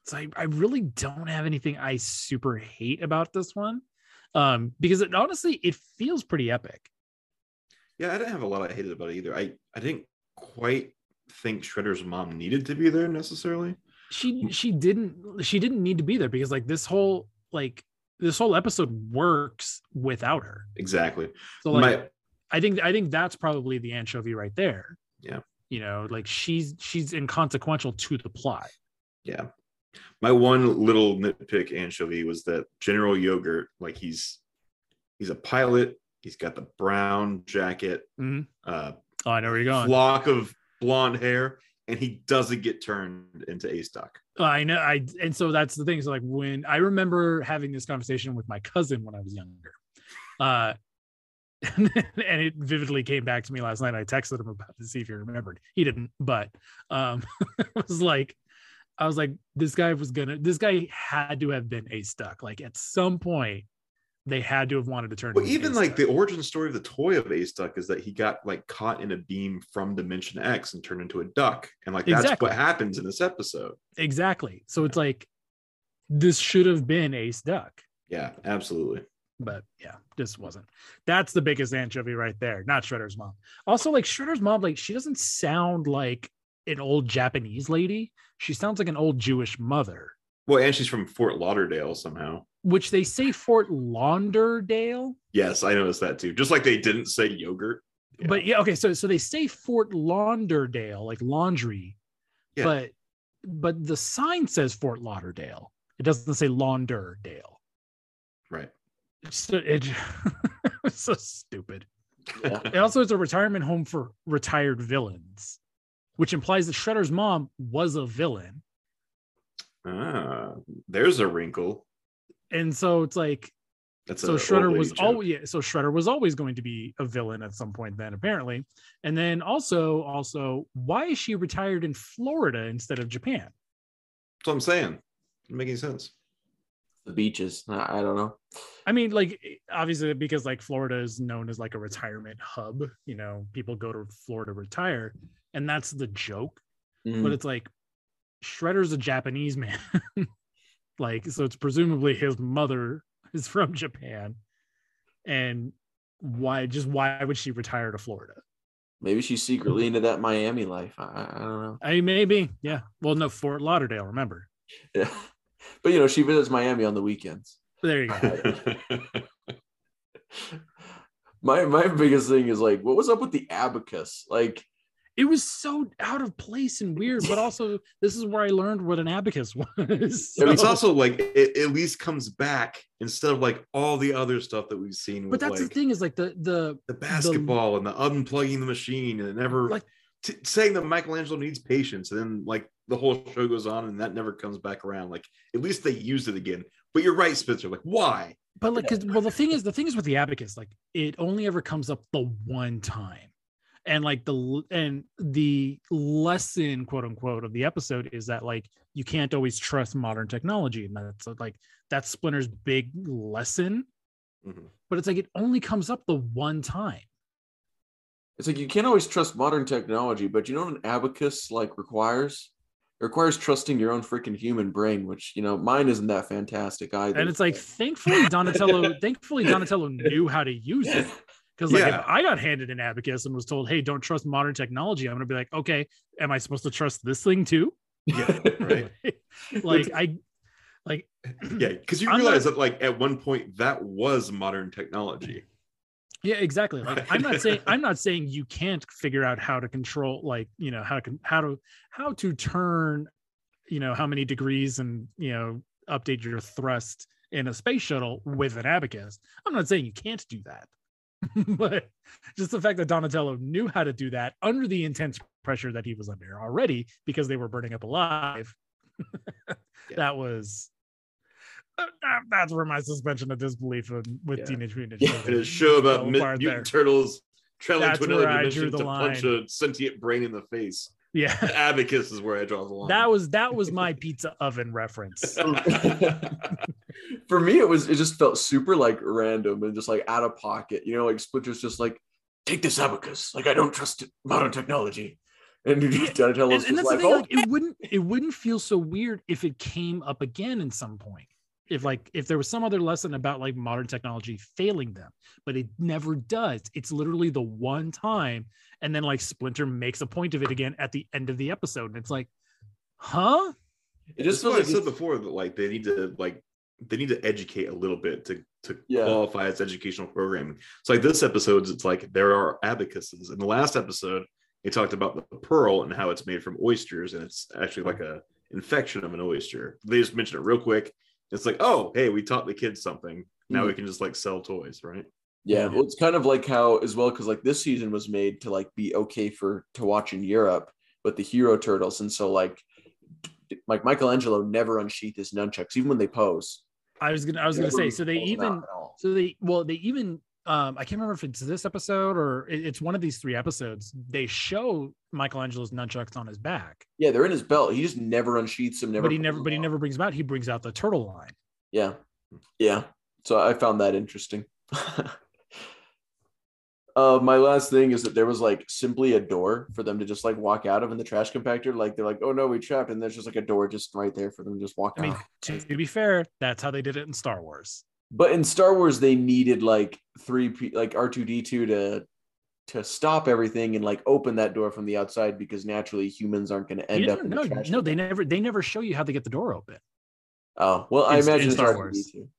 so I, I really don't have anything I super hate about this one. Um, because it honestly it feels pretty epic. Yeah, I didn't have a lot I hated about it either. I I didn't quite think Shredder's mom needed to be there necessarily. she hmm. she didn't she didn't need to be there because like this whole like this whole episode works without her Exactly. so like My i think i think that's probably the anchovy right there Yeah. you know like she's she's inconsequential to the plot yeah. My one little nitpick anchovy was that General Yogurt, like he's he's a pilot, he's got the brown jacket, Mhm. uh oh i know where you're going flock of blonde hair, and he doesn't get turned into Ace Duck. i know i and so that's the thing so like when i remember having this conversation with my cousin when i was younger uh and it vividly came back to me last night. I texted him about to see if he remembered. He didn't, but um it was like I was like, this guy was gonna this guy had to have been a duck. Like at some point, they had to have wanted to turn Well, even Ace like Duck. the origin story of the toy of Ace Duck is that he got like caught in a beam from Dimension X and turned into a duck, and like that's Exactly. what happens in this episode. exactly. So it's like this should have been ace duck. Yeah, absolutely. but yeah, this wasn't. That's the biggest anchovy right there, not Shredder's mom. Also, like Shredder's mom, like she doesn't sound like an old Japanese lady. She sounds like an old Jewish mother, Well, and she's from Fort Lauderdale somehow. which they say Fort Lauderdale. Yes, I noticed that too. Just like they didn't say yogurt. Yeah. But yeah, okay, so so they say Fort Lauderdale, like laundry, Yeah. but but the sign says Fort Lauderdale. It doesn't say Lauderdale. right. It's, it, it's so stupid. Yeah. It also is a retirement home for retired villains, which implies that Shredder's mom was a villain. Ah, there's a wrinkle. And so it's like, That's so a Shredder was always, yeah, so Shredder was always going to be a villain at some point then, apparently. And then also, also, why is she retired in Florida instead of Japan? That's what I'm saying. Doesn't make any sense. The beaches. I, I don't know. I mean, like, obviously, because like Florida is known as like a retirement hub, you know, people go to Florida to retire, and that's the joke. Mm. but it's like Shredder's a Japanese man. like, so it's presumably his mother is from Japan. And why just why would she retire to Florida? Maybe she's secretly into that Miami life. I, I don't know. I mean, maybe, yeah. Well, no, Fort Lauderdale, remember. Yeah. But you know, she visits Miami on the weekends. There you go. My my biggest thing is like, what was up with the abacus? Like, It was so out of place and weird, but also this is where I learned what an abacus was. I mean, it's also like it at least comes back instead of like all the other stuff that we've seen. but that's like, the thing is like the the the basketball and the unplugging the machine and never Like- t- saying that Michelangelo needs patience and then like the whole show goes on and that never comes back around. Like at least they used it again. But you're right, Spencer. Like, why? But like, 'cause- well, the thing is, the thing is with the abacus, like, it only ever comes up the one time, and like the and the lesson, quote unquote, of the episode is that like you can't always trust modern technology, and that's like that's Splinter's big lesson. Mhm. But it's like it only comes up the one time. It's like you can't always trust modern technology, but you know what an abacus like requires? It requires trusting your own freaking human brain, which you know mine isn't that fantastic either. And it's like, thankfully, Donatello, thankfully, Donatello knew how to use it. Because like Yeah. if I got handed an abacus and was told, "Hey, don't trust modern technology," I'm gonna be like, "Okay, am I supposed to trust this thing too?" Yeah, right. like I, like Yeah, because you I'm realize not- that like at one point that was modern technology. yeah, exactly. Like I'm not saying I'm not saying you can't figure out how to control, like you know how to how to how to turn, you know how many degrees and you know update your thrust in a space shuttle with an abacus. I'm not saying you can't do that. but just the fact that Donatello knew how to do that under the intense pressure that he was under already because they were burning up alive. Yeah. That was uh, that's where my suspension of disbelief with Yeah. Teenage Mutant Ninja Yeah, Turtles And a show about fell mi- mutant there. turtles traveling That's to another where I dimension drew the to punch a sentient brain in the face. Yeah, Abacus is where I draw the line. that was that was my pizza oven reference. For me, it was it just felt super like random and just like out of pocket. You know, like Splinter's just like, take this abacus. Like I don't trust modern technology. And Donatello's and, and just that's the like, thing, oh, like it oh. wouldn't it wouldn't feel so weird if it came up again in some point. If like if there was some other lesson about like modern technology failing them, but it never does. It's literally the one time, and then like Splinter makes a point of it again at the end of the episode, and it's like, huh? it just just what feels I like said before that like they need to like they need to educate a little bit to to Yeah. qualify as educational programming. So like this episode, it's like there are abacuses. In the last episode, they talked about the pearl and how it's made from oysters, and it's actually like a infection of an oyster. They just mentioned it real quick. It's like, oh, hey, we taught the kids something. Now Mhm. we can just like sell toys, right? Yeah, well, it's kind of like how as well because like this season was made to like be okay for to watch in Europe with the Hero Turtles, and so like like Michelangelo never unsheathed his nunchucks even when they pose. I was gonna I was gonna say so they pulls them out even so they well they even um I can't remember if it's this episode or it- it's one of these three episodes. They show Michelangelo's nunchucks on his back, yeah they're in his belt. He just never unsheaths them. Never, but he never but he never brings them out. He brings out the turtle line. Yeah, yeah. So I found that interesting. uh, my last thing is that there was like simply a door for them to just like walk out of in the trash compactor. Like they're like, oh no, we trapped, and there's just like a door just right there for them to just walk I mean, out. to, to be fair, that's how they did it in Star Wars. But in Star Wars, they needed like three, P- like R two D two to to stop everything and like open that door from the outside because naturally humans aren't going to end up. in the no, no, they never they never show you how they get the door open. Oh well, I imagine in Star Wars. D two.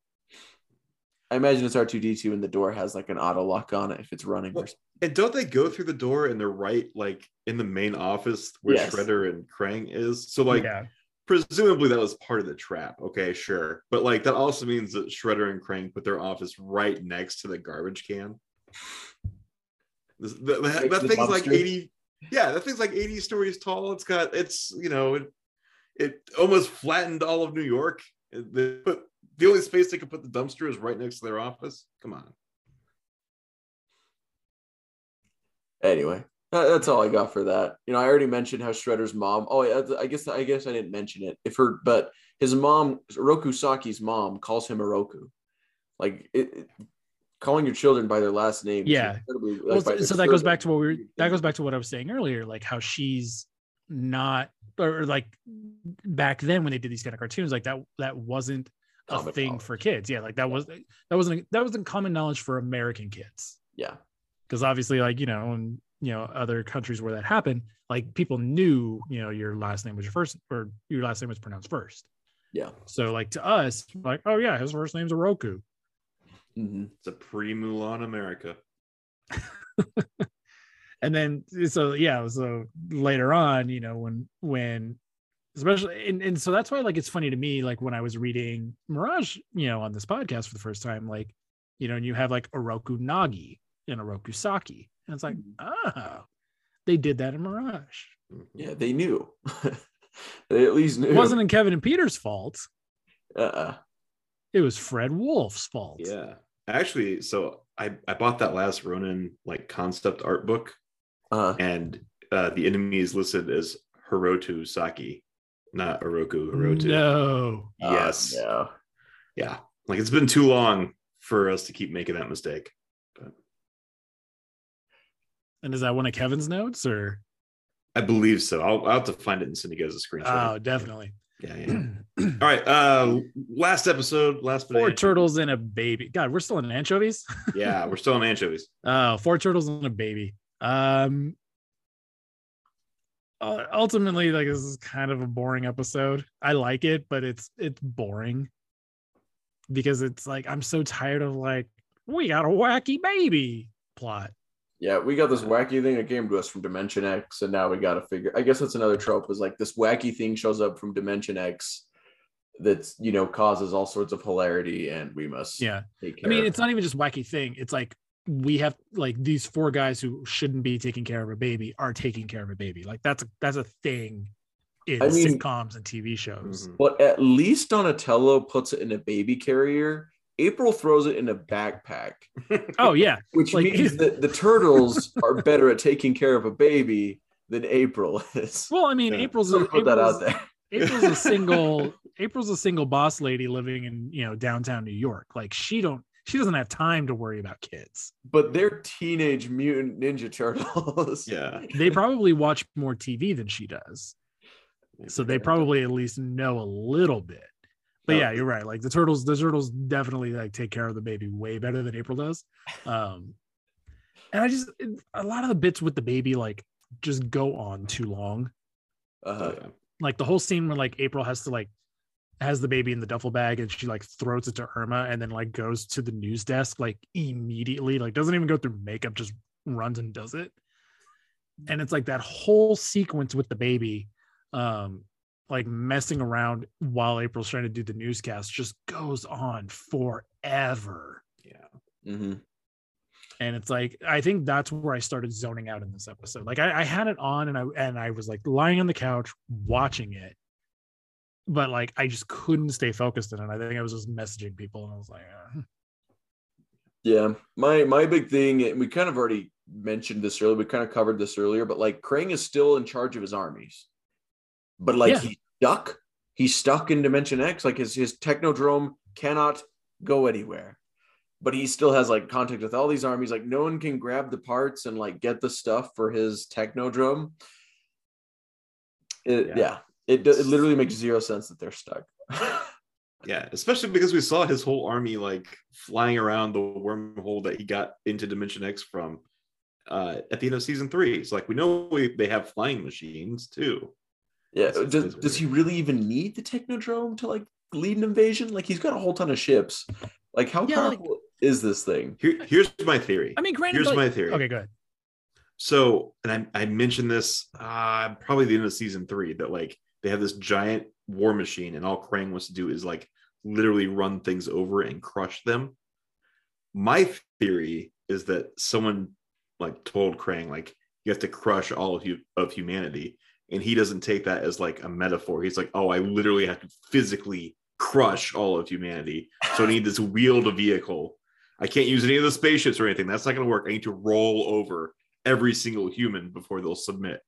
I imagine it's R two D two, and the door has like an auto lock on it if it's running. Or Well, And don't they go through the door and they're right like in the main office where Yes. Shredder and Krang is? So like yeah, presumably that was part of the trap. Okay, sure. But like that also means that Shredder and Krang put their office right next to the garbage can. This, that, that, that the thing's like 80 yeah, that thing's like 80 stories tall. It's got it's you know it, it almost flattened all of New York. They put the only space they could put the dumpster is right next to their office. Come on. anyway, that- that's all I got for that. You know, I already mentioned how Shredder's mom. Oh, yeah, I guess I guess I didn't mention it. If her, but his mom, Roku Saki's mom, calls him Oroku. Like it, it- calling your children by their last name. Yeah. like, well, so, so that goes back to what we were is a huge that goes back to what I was saying earlier, like how she's not or like back then when they did these kind of cartoons, like that that wasn't a Common thing knowledge. for kids. Yeah, like that was that wasn't that wasn't common knowledge for American kids. Yeah. because obviously like you know in you know other countries where that happened like people knew you know your last name was your first or your last name was pronounced first Yeah. so like to us like oh yeah his first name's Oroku hmm It's a pre-Mulan America. and then so yeah so later on you know when when especially and, and so that's why like it's funny to me like when i was reading mirage you know on this podcast for the first time like you know and you have like oroku nagi and oroku saki and it's like oh they did that in mirage Yeah, they knew. they at least knew. it wasn't in kevin and peter's fault Uh-uh. it was Fred Wolf's fault. Yeah. Actually, so I, I bought that last Ronin like concept art book, Uh, and uh, the enemy is listed as Hiroto Saki, not Oroku Hiroto. No. Yes. Oh, no. Yeah. Like it's been too long for us to keep making that mistake. And is that one of Kevin's notes or? I believe so. I'll, I'll have to find it and send you guys a screenshot. Oh, definitely. Yeah, yeah. All right. Uh last episode, last Four banana. turtles and a baby. God, we're still in anchovies. Yeah, we're still in anchovies. Oh, four turtles and a baby. Um, uh, ultimately, like this is kind of a boring episode. I like it, but it's it's boring because it's like I'm so tired of like we got a wacky baby plot. Yeah, we got this wacky thing that came to us from Dimension X, and now we got to figure. I guess that's another trope. Is like this wacky thing shows up from Dimension X, that's you know causes all sorts of hilarity, and we must Yeah, take I mean, of it's not even just wacky thing. It's like we have like these four guys who shouldn't be taking care of a baby are taking care of a baby. Like that's a that's a thing in I mean- sitcoms and TV shows. Mhm. But at least Donatello puts it in a baby carrier. April throws it in a backpack, Oh yeah, which Like- means that the turtles are better at taking care of a baby than April is. well, I mean, Yeah. April's So a, put that out there. April's a single April's a single boss lady living in you know downtown New York. Like she don't she doesn't have time to worry about kids. But they're teenage mutant ninja turtles. Yeah. They probably watch more TV than she does. So they probably at least know a little bit. But Oh. yeah, you're right. Like the turtles, the turtles definitely like take care of the baby way better than April does. Um and I just a lot of the bits with the baby like just go on too long. Uh, yeah. like the whole scene where like April has to like has the baby in the duffel bag and she like throws it to Irma and then like goes to the news desk like immediately, like doesn't even go through makeup, just runs and does it. And it's like that whole sequence with the baby, um, like messing around while April's trying to do the newscast just goes on forever. mhm. And it's like I think that's where I started zoning out in this episode. Like I, I had it on and I and I was like lying on the couch watching it, but like I just couldn't stay focused in it. I think I was just messaging people and I was like, uh, Yeah, my my big thing, and we kind of already mentioned this earlier. We kind of covered this earlier, but like Krang is still in charge of his armies, but like Yeah. he's stuck. He's stuck in Dimension X. Like his his technodrome cannot go anywhere, but he still has like contact with all these armies. Like no one can grab the parts and like get the stuff for his technodrome. It, Yeah. yeah, it do- it literally makes zero sense that they're stuck. Yeah, especially because we saw his whole army like flying around the wormhole that he got into Dimension X from uh, at the end of season three. It's like we know we, they have flying machines too. Yeah, It's- does, does he really even need the Technodrome to like lead an invasion? Like he's got a whole ton of ships. Like how Yeah, like- is this thing? Here, here's my theory. I mean, granted, here's like- my theory. okay, good. So, and I, I mentioned this uh, probably the end of season three that like they have this giant war machine, and all Krang wants to do is like literally run things over and crush them. My theory is that someone like told Krang like you have to crush all of you of humanity, and he doesn't take that as like a metaphor. He's like, oh, I literally have to physically crush all of humanity, so I need this wheeled vehicle. I can't use any of the spaceships or anything. That's not going to work. I need to roll over every single human before they'll submit.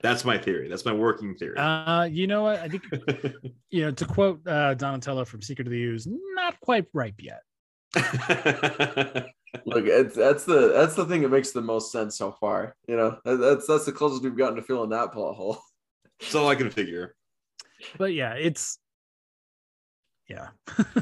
That's my theory. That's my working theory. Uh, you know what? I think you know to quote uh, Donatello from Secret of the Ooze, not quite ripe yet. Look, it's, that's the that's the thing that makes the most sense so far. You know, that's that's the closest we've gotten to filling that plot hole. That's all I can figure. But yeah, it's yeah.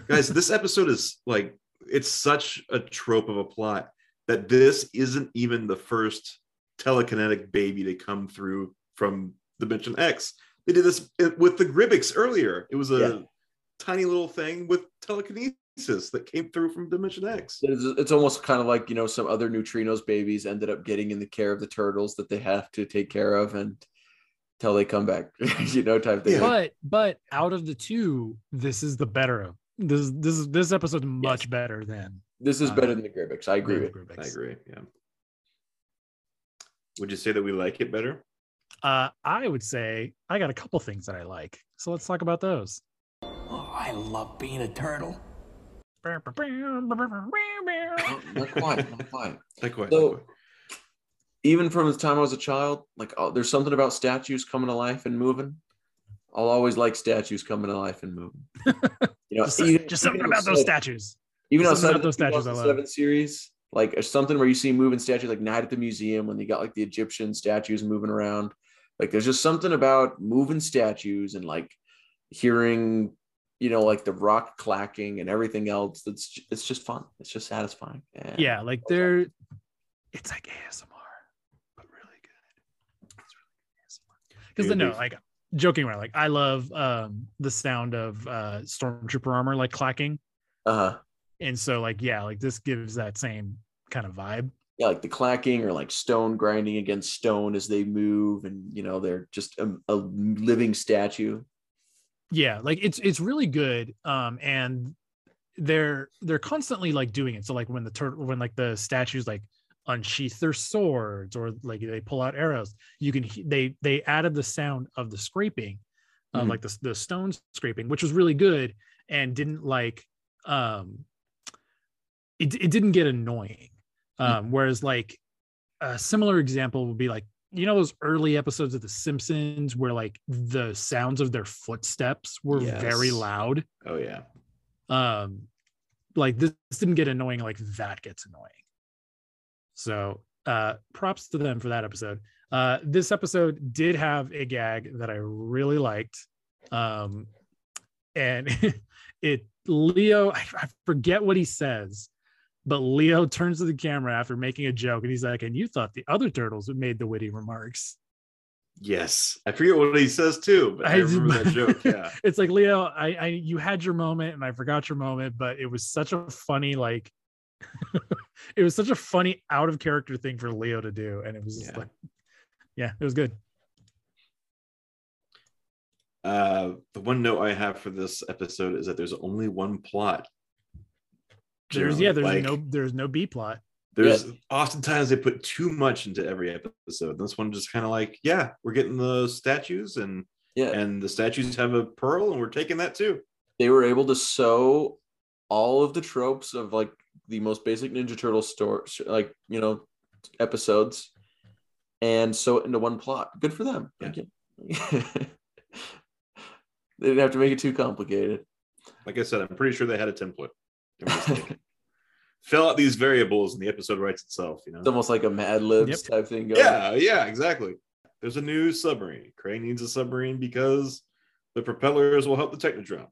Guys, this episode is like it's such a trope of a plot that this isn't even the first telekinetic baby to come through from Dimension X. They did this with the Grybyx earlier. It was a Yeah. tiny little thing with telekinesis that came through from Dimension X. It's, it's almost kind of like you know some other neutrinos babies ended up getting in the care of the turtles that they have to take care of and until they come back, you know, type thing. Yeah. But but out of the two, this is the better of this. is- This is this episode's much better than This is Uh, better than the Grybyx. I agree with. Grybyx. I agree. Yeah. Would you say that we like it better? Uh, I would say I got a couple things that I like. So let's talk about those. Oh, I love being a turtle. Not quite, not quite. Not So- Even from the time I was a child, like oh, there's something about statues coming to life and moving. I'll always like statues coming to life and moving. You know, just, even- just something even about those statues. Even Something outside about of the those statues I love. 2007 series, like it's something where you see moving statues, like Night at the Museum, when they got like the Egyptian statues moving around. Like there's just something about moving statues and like hearing, you know, like the rock clacking and everything else. That's it's just fun. It's just satisfying. And Yeah, like they're it's like ASMR, but really good. It's really ASMR. Because Yeah, no, like joking around, like I love um the sound of uh stormtrooper armor like clacking. Uh-huh. And so like yeah, like this gives that same kind of vibe. Yeah, like the clacking or like stone grinding against stone as they move, and you know they're just a, a living statue. yeah like it's it's really good um and they're they're constantly like doing it so like when the turtle when like the statues like unsheath their swords or like they pull out arrows you can they they added the sound of the scraping Mhm. like the, the stone scraping which was really good and didn't like um it, it didn't get annoying um whereas like a similar example would be like you know those early episodes of the simpsons where like the sounds of their footsteps were very loud? Oh yeah. um like this didn't get annoying like that gets annoying. So uh props to them for that episode. Uh this episode did have a gag that i really liked um and it leo I, I forget what he says but leo turns to the camera after making a joke and he's like and you thought the other turtles made the witty remarks Yes. I forget what he says too, but I, remember that joke. Yeah. it's like Leo, I, I you had your moment and I forgot your moment, but it was such a funny like it was such a funny out of character thing for Leo to do. And it was just Yeah. like yeah, it was good. Uh, the one note I have for this episode is that there's only one plot. There's yeah, there's like, no there's no B plot. There's oftentimes they put too much into every episode. This one just kind of like, yeah, we're getting the statues and Yeah, and the statues have a pearl and we're taking that too. they were able to sew all of the tropes of like the most basic Ninja Turtle story, like you know, episodes, and sew it into one plot. Good for them. Thank you. they didn't have to make it too complicated. Like I said, I'm pretty sure they had a template. They were just like, Fill out these variables and the episode writes itself, you know? It's almost like a Mad Libs Yep. type thing. Going. Yeah, yeah, exactly. There's a new submarine. Krang needs a submarine because the propellers will help the Technodrome.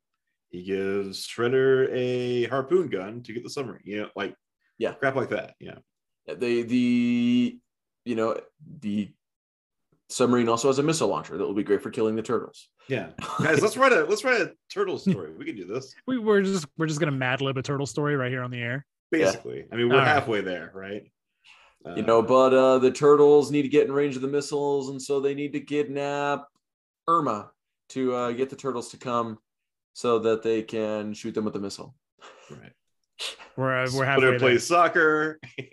He gives Shredder a harpoon gun to get the submarine. You know, like Yeah. crap like that. Yeah. the the you know the submarine also has a missile launcher that will be great for killing the turtles. Yeah. Guys, let's write a let's write a turtle story. We can do this. We we're just we're just gonna mad lib a turtle story right here on the air. Basically. I mean, we're All right. halfway there, right? you Uh, know but uh the turtles need to get in range of the missiles and so they need to kidnap irma to uh, get the turtles to come so that they can shoot them with the missile right. We're uh, we're Splinter halfway there. plays soccer.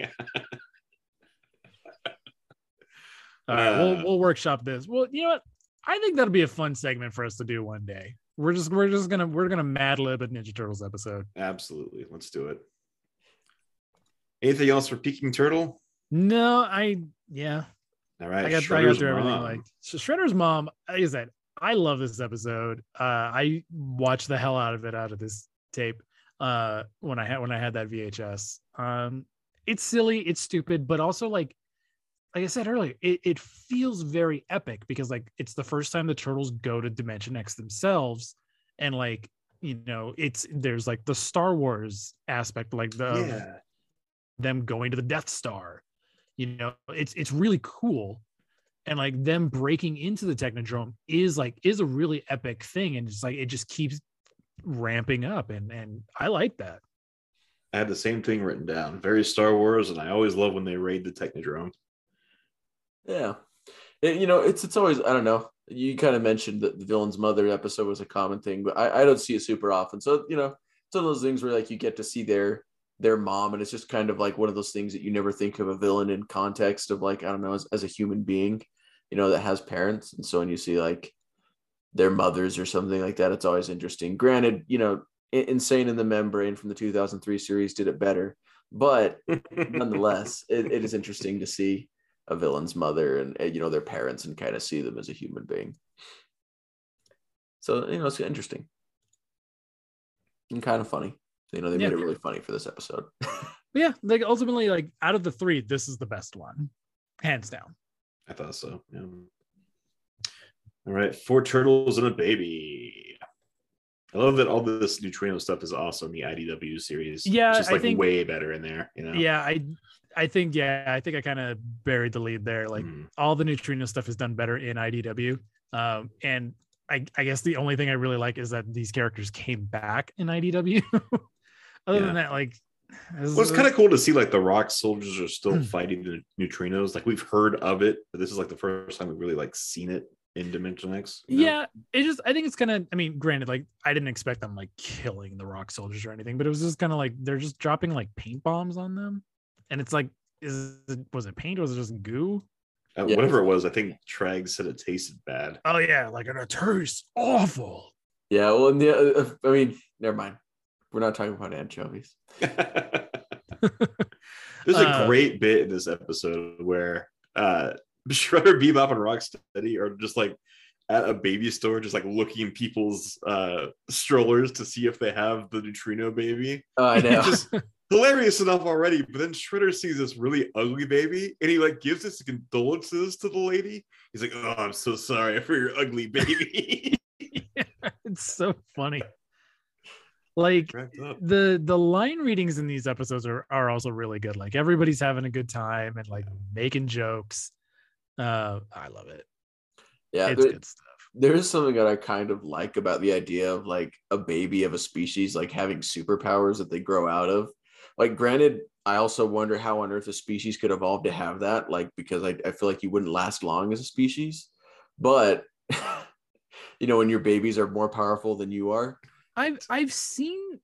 All right, Uh, we'll we'll workshop this. Well, you know what? I think that'll be a fun segment for us to do one day. We're just we're just gonna we're gonna mad lib a Ninja Turtles episode. Absolutely. Let's do it. Anything else for Peking Turtle? No, I yeah, All right. I got I got Shredder's through everything. mom. Like so Shredder's mom, like I said, I love this episode. Uh, I watched the hell out of it out of this tape. Uh, when I had when I had that VHS. Um, it's silly, it's stupid, but also like like I said earlier, it, it feels very epic because like it's the first time the turtles go to Dimension X themselves, and like you know, it's there's like the Star Wars aspect, like the um, yeah. them going to the Death Star. You know, it's it's really cool. And like them breaking into the Technodrome is like is a really epic thing. And it's like it just keeps ramping up. And and I like that. I had the same thing written down. Very Star Wars, and I always love when they raid the Technodrome. Yeah It- you know it's it's always i don't know you kind of mentioned that the villain's mother episode was a common thing but i, I don't see it super often so you know it's one of those things where like you get to see their their mom and it's just kind of like one of those things that you never think of a villain in context of like i don't know as, as a human being you know that has parents and so when you see like their mothers or something like that. It's always interesting. Granted, you know, Insane in the Membrane from the 2003 series did it better, but nonetheless, it, it is interesting to see a villain's mother and uh, you know their parents and kind of see them as a human being. So you know, it's interesting and kind of funny. You know, they Yeah. made it really funny for this episode. But yeah, like ultimately, like out of the three, this is the best one, hands down. I thought so. Yeah. All right, four turtles and a baby. I love that all this neutrino stuff is also in the IDW series. Yeah, it's just I like think- way better in there. You know. Yeah, I I think yeah, I think I kind of buried the lead there. Like Mm. all the neutrino stuff is done better in IDW. Um, and I, I guess the only thing I really like is that these characters came back in IDW. Other Yeah. than that, like Well, it's kind of cool to see like the rock soldiers are still Hmm. fighting the neutrinos. Like we've heard of it, but this is like the first time we've really like seen it in Dimension X. you know? yeah it just i think it's kind of i mean granted like i didn't expect them like killing the rock soldiers or anything but it was just kind of like they're just dropping like paint bombs on them and it's like is it was it paint or was it just goo Uh, Yeah. whatever it was, I think Traag said it tasted bad. oh yeah like it tastes awful yeah, well, and the, uh, I mean, never mind. We're not talking about anchovies. There's a Uh, great bit in this episode where uh Shredder, Bebop, and Rocksteady are just like at a baby store, just like looking in people's uh strollers to see if they have the neutrino baby. Oh, I know. Just hilarious enough already. But then Shredder sees this really ugly baby and he like gives his condolences to the lady. He's like, Oh, I'm so sorry for your ugly baby. it's so funny like the the line readings in these episodes are, are also really good like everybody's having a good time and like making jokes uh i love it yeah, it's there- good stuff there is something that I kind of like about the idea of like a baby of a species like having superpowers that they grow out of. Like, granted, I also wonder how on earth a species could evolve to have that, like, because I, I feel like you wouldn't last long as a species. But, you know, when your babies are more powerful than you are, I've I've seen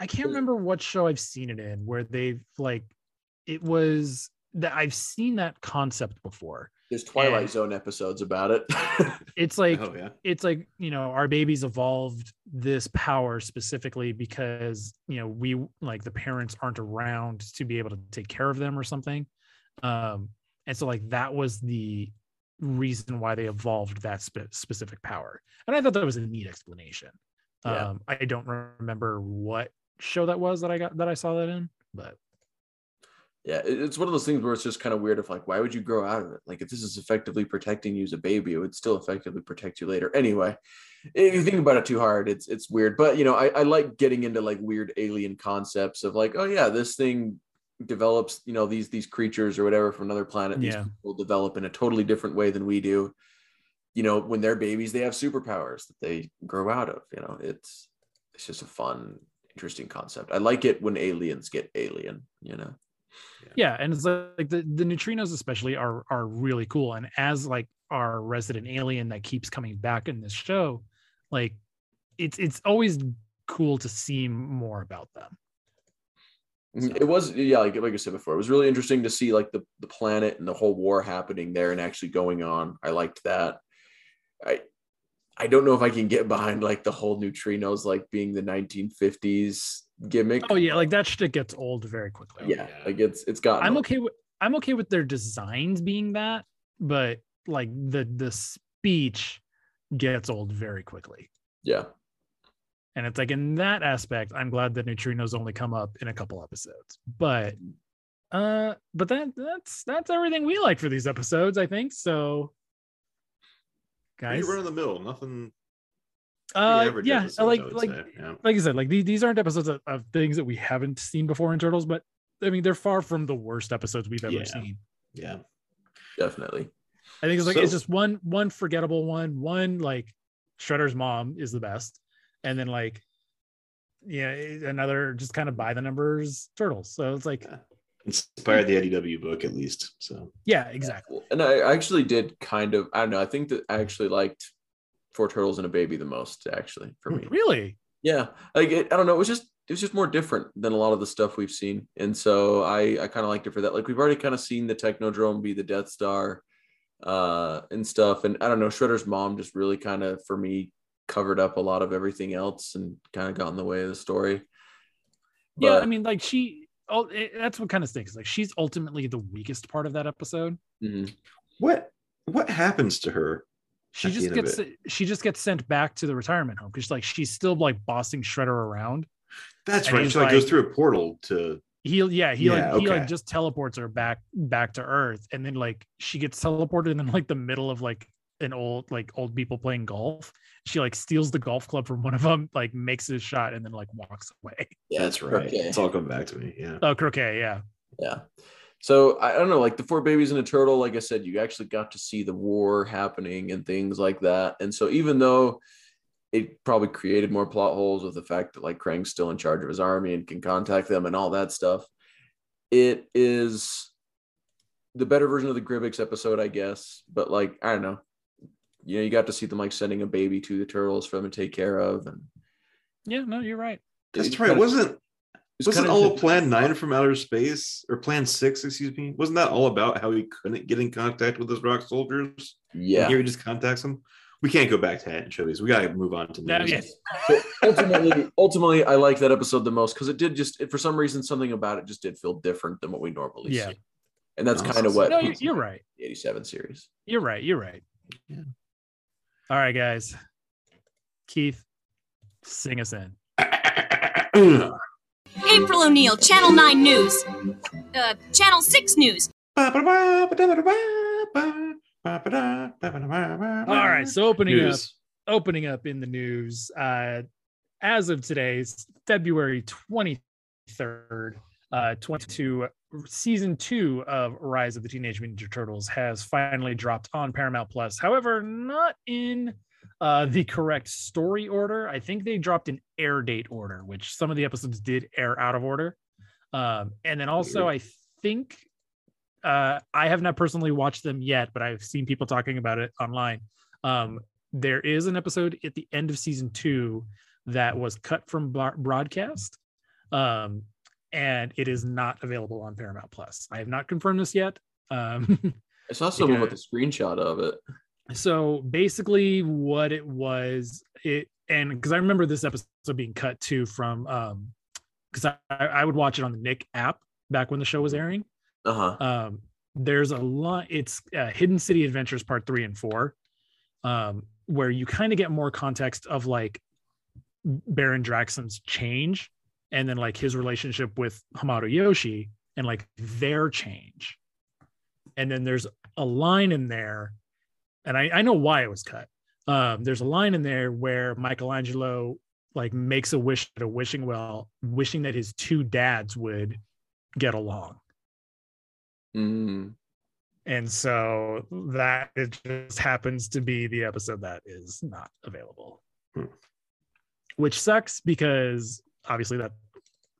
I can't remember what show I've seen it in where they've like it was that I've seen that concept before. There's Twilight And- Zone episodes about it. It's like oh yeah. it's like you know our babies evolved this power specifically because you know we like the parents aren't around to be able to take care of them or something um and so like that was the reason why they evolved that spe- specific power and i thought that was a neat explanation Yeah. um i don't remember what show that was that i got that i saw that in but yeah, it's one of those things where it's just kind of weird of like, why would you grow out of it? Like, if this is effectively protecting you as a baby, it would still effectively protect you later. Anyway, if you think about it too hard, it's it's weird. But you know, I, I like getting into like weird alien concepts of like, oh yeah, this thing develops, you know, these these creatures or whatever from another planet. These Yeah. people develop in a totally different way than we do. You know, when they're babies, they have superpowers that they grow out of. You know, it's it's just a fun, interesting concept. I like it when aliens get alien. You know. Yeah and it's like, like the, the neutrinos especially are are really cool and as like our resident alien that keeps coming back in this show like it's it's always cool to see more about them Mhm. It was yeah, like like I said before, it was really interesting to see like the the planet and the whole war happening there and actually going on. I liked that. I I don't know if I can get behind like the whole neutrinos like being the 1950s gimmick. oh yeah like that shit gets old very quickly yeah, yeah. like it's it's got. i'm okay with i'm okay with their designs being that but like the the speech gets old very quickly Yeah, and it's like in that aspect i'm glad that neutrinos only come up in a couple episodes but uh but that that's that's everything we like for these episodes i think so Pretty guys run of the mill, nothing. Uh yeah like like yeah. like i said like these, these aren't episodes of, of things that we haven't seen before in turtles but i mean they're far from the worst episodes we've ever Yeah. seen yeah. definitely. I think it's like it's just one one forgettable one. One like Shredder's mom is the best, and then like yeah, another just kind of by the numbers turtles. So it's like Yeah. Inspired the IDW book at least. So yeah, exactly. And I actually did kind of. I don't know. I think that I actually liked Four Turtles and a Baby the most. Actually, for me. Really, yeah like it, i don't know it was just it was just more different than a lot of the stuff we've seen and so i i kind of liked it for that like we've already kind of seen the technodrome be the death star uh, and stuff. And I don't know, Shredder's mom just really kind of for me covered up a lot of everything else and kind of got in the way of the story. yeah, I mean, like she. Oh, it, that's what kind of stinks. Like she's ultimately the weakest part of that episode. Mhm. What what happens to her? She just gets she just gets sent back to the retirement home because like she's still like bossing Shredder around. That's And right. he's She like goes through a portal to He yeah he Yeah, like he like just teleports her back back to Earth, and then like she gets teleported in like the middle of like an old like old people playing golf. She like steals the golf club from one of them, like makes a shot, and then like walks away. Yeah, that's right. okay. It's all coming back to me. Yeah. Oh, croquet, yeah. Yeah. So I I don't know, like the four babies and a turtle, like I said, you actually got to see the war happening and things like that. And so even though it probably created more plot holes with the fact that like Krang's still in charge of his army and can contact them and all that stuff, it is the better version of the Grybyx episode, I guess. But like, I don't know. You know, you got to see them like sending a baby to the turtles for them to take care of. And Yeah, no, you're right. That's right. kinda- wasn't it's wasn't all just- of Plan Nine from outer space or Plan Six? Excuse me. Wasn't that all about how he couldn't get in contact with his rock soldiers? And yeah. here he just contacts them. We can't go back to anchovies. We got to move on to No, news. yeah. So ultimately, ultimately, I like that episode the most because it did just it, for some reason something about it just did feel different than what we normally Yeah. see, and that's Awesome. kind of what No, you're, you're right. the '87 series. You're right. You're right. Yeah. All right, guys. Keith, sing us in. April O'Neil, Channel 9 News. Uh, Channel 6 News. All right, so opening up opening up in the news uh as of today's february 23rd uh 22 season two of rise of the teenage mutant ninja turtles has finally dropped on paramount plus however not in uh the correct story order. I think they dropped an air date order which some of the episodes did air out of order. Um and then also i think uh i have not personally watched them yet but i've seen people talking about it online. Um there is an episode at the end of season two that was cut from bar- broadcast. Um and it is not available on paramount plus. I have not confirmed this yet. Um I saw someone with a screenshot of it. So basically what it was it and because i remember this episode being cut too from um because I, I would watch it on the nick app back when the show was airing Uh huh. um there's a lot it's uh, hidden city adventures part three and four um where you kind of get more context of like baron Draxum's change and then like his relationship with hamato yoshi and like their change and then there's a line in there and i, I know why it was cut. Um there's a line in there where michelangelo like makes a wish at a wishing well wishing that his two dads would get along. Mm, and so that it just happens to be the episode that is not available. Hmm. which sucks because obviously that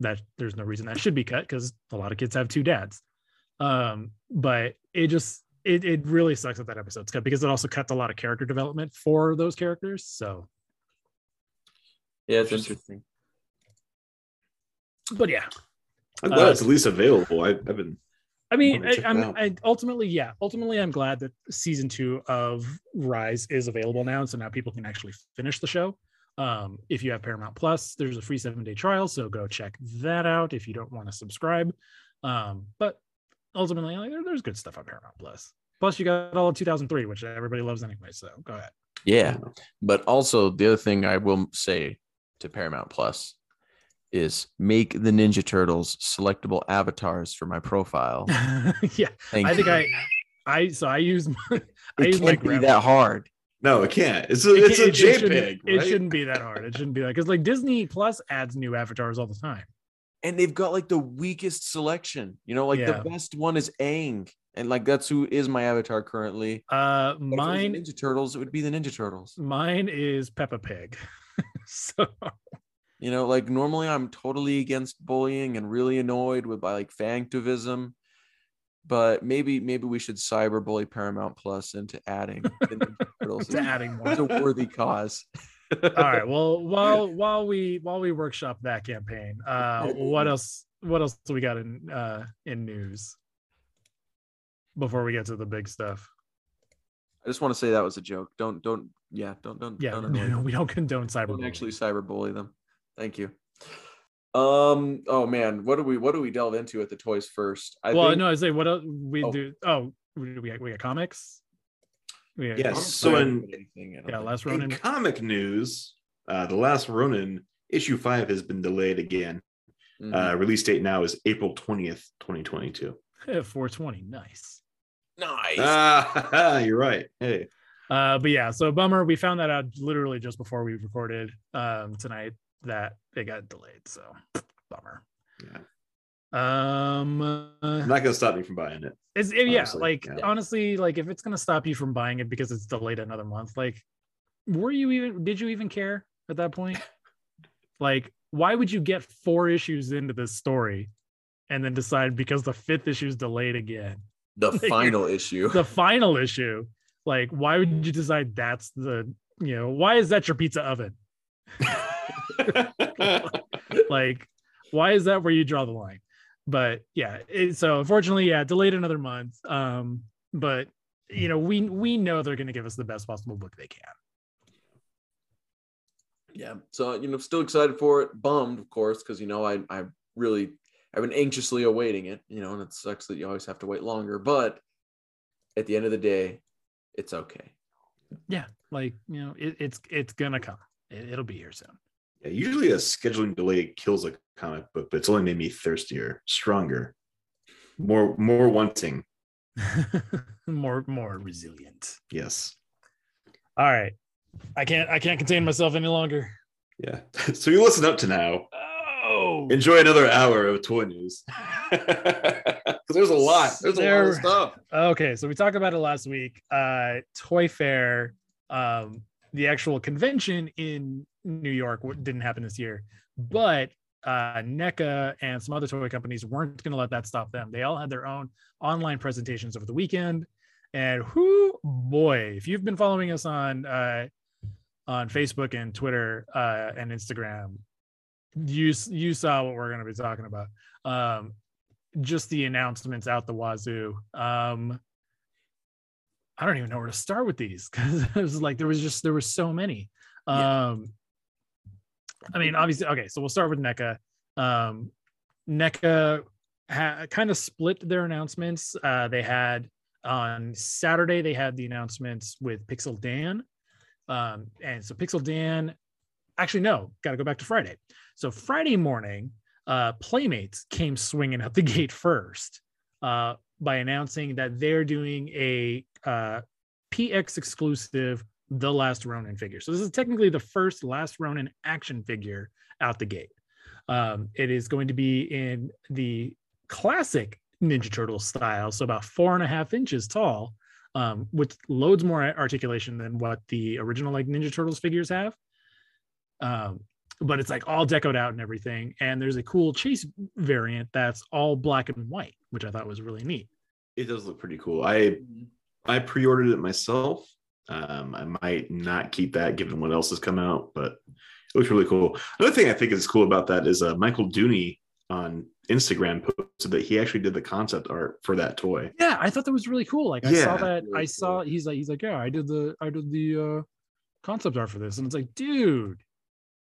that there's no reason that should be cut because a lot of kids have two dads. Um but it just it, it really sucks that that episode's cut because it also cuts a lot of character development for those characters so yeah, it's interesting. but yeah I'm glad Uh, it's at least available. I, I've been I mean, I, I'm. I, ultimately, yeah. Ultimately, I'm glad that season two of Rise is available now, so now people can actually finish the show. Um, if you have Paramount Plus, there's a free seven day trial, so go check that out if you don't want to subscribe. Um, but ultimately, like, there's good stuff on Paramount Plus. Plus, you got all of 2003, which everybody loves anyway. So go ahead. Yeah, but also the other thing I will say to Paramount Plus is make the Ninja Turtles selectable avatars for my profile. yeah, Thank I think. I, I so I use my, I It use my can't be that hard. no, it can't. It's a It it's can't- a it shouldn't- JPEG. It shouldn't be that hard. It shouldn't be that because like Disney Plus adds new avatars all the time. And they've got like the weakest selection. You know, like Yeah. the best one is Aang, and like that's who is my avatar currently. Uh, But if it was the mine, Ninja Turtles, it would be the Ninja Turtles. mine is Peppa Pig. so You know, like normally I'm totally against bullying and really annoyed with by like fanctivism, but maybe maybe we should cyberbully Paramount Plus into adding the Ninja Turtles. to adding more. It's a worthy cause. All right. Well, while while we while we workshop that campaign, uh, what else? What else do we got in uh in news before we get to the big stuff? I just want to say that was a joke. Don't don't yeah don't don't Yeah, don't, annoy them. we don't condone cyber. don't actually cyberbully them. Thank you. Um. Oh man, what do we what do we delve into at the toys first? I well, think, no, I say what else we Oh. do. Oh, we we we got comics. We got, Yes. So in- put anything, I don't yeah, think. last In comic news, uh, the last Ronin issue five has been delayed again. Mhm. Uh, release date now is April twentieth, twenty twenty two. 420, nice. nice. Ah, you're right. Hey, Uh, but yeah, so bummer. We found that out literally just before we recorded um tonight that it got delayed. So bummer. Yeah. Um, I'm not gonna stop me from buying it. It's it- yeah, like yeah. honestly, like if it's gonna stop you from buying it because it's delayed another month, like were you even did you even care at that point? like, why would you get four issues into this story and then decide because the fifth issue is delayed again? the final issue. The final issue, like, why would you decide that's the you know, why is that your pizza oven? like why is that where you draw the line but yeah it, so unfortunately yeah delayed another month um but you know we we know they're going to give us the best possible book they can yeah. So you know, still excited for it. Bummed, of course, because you know I I really I've been anxiously awaiting it. You know, and it sucks that you always have to wait longer. But at the end of the day, it's okay. yeah like you know it, it's it's gonna come it, it'll be here soon Yeah, usually a scheduling delay kills a comic book, but it's only made me thirstier, stronger, more more wanting. more more resilient Yes. all right i can't i can't contain myself any longer Yeah. So you listen up to now. oh Enjoy another hour of toy news. Because there's a lot. There's a lot of stuff. Okay, so we talked about it last week. Uh, Toy Fair, um, the actual convention in New York didn't happen this year, but uh, NECA and some other toy companies weren't going to let that stop them. They all had their own online presentations over the weekend, and whoo boy, if you've been following us on uh, on Facebook and Twitter uh, and Instagram, you you saw what we're going to be talking about. Um, just the announcements out the wazoo. Um, I don't even know where to start with these because it was like there was just there were so many. Um, I mean, obviously, okay, so we'll start with NECA. Um, NECA ha- kind of split their announcements. Uh, they had on Saturday they had the announcements with Pixel Dan, um, and so Pixel Dan. Actually, no, got to go back to Friday. So Friday morning, uh, Playmates came swinging out the gate first uh, by announcing that they're doing a uh, PX exclusive The Last Ronin figure. So this is technically the first Last Ronin action figure out the gate. Um, it is going to be in the classic Ninja Turtle style, so about four and a half inches tall, um, with loads more articulation than what the original like Ninja Turtles figures have. Um, but it's like all decoed out and everything. And there's a cool chase variant that's all black and white, which I thought was really neat. It does look pretty cool. I I pre-ordered it myself. Um, I might not keep that given what else has come out, but it looks really cool. Another thing I think is cool about that is uh, Michael Dooney on Instagram posted that he actually did the concept art for that toy. Yeah, I thought that was really cool. Like I saw that. really I saw he's like he's like yeah, I did the I did the uh concept art for this, and it's like, dude,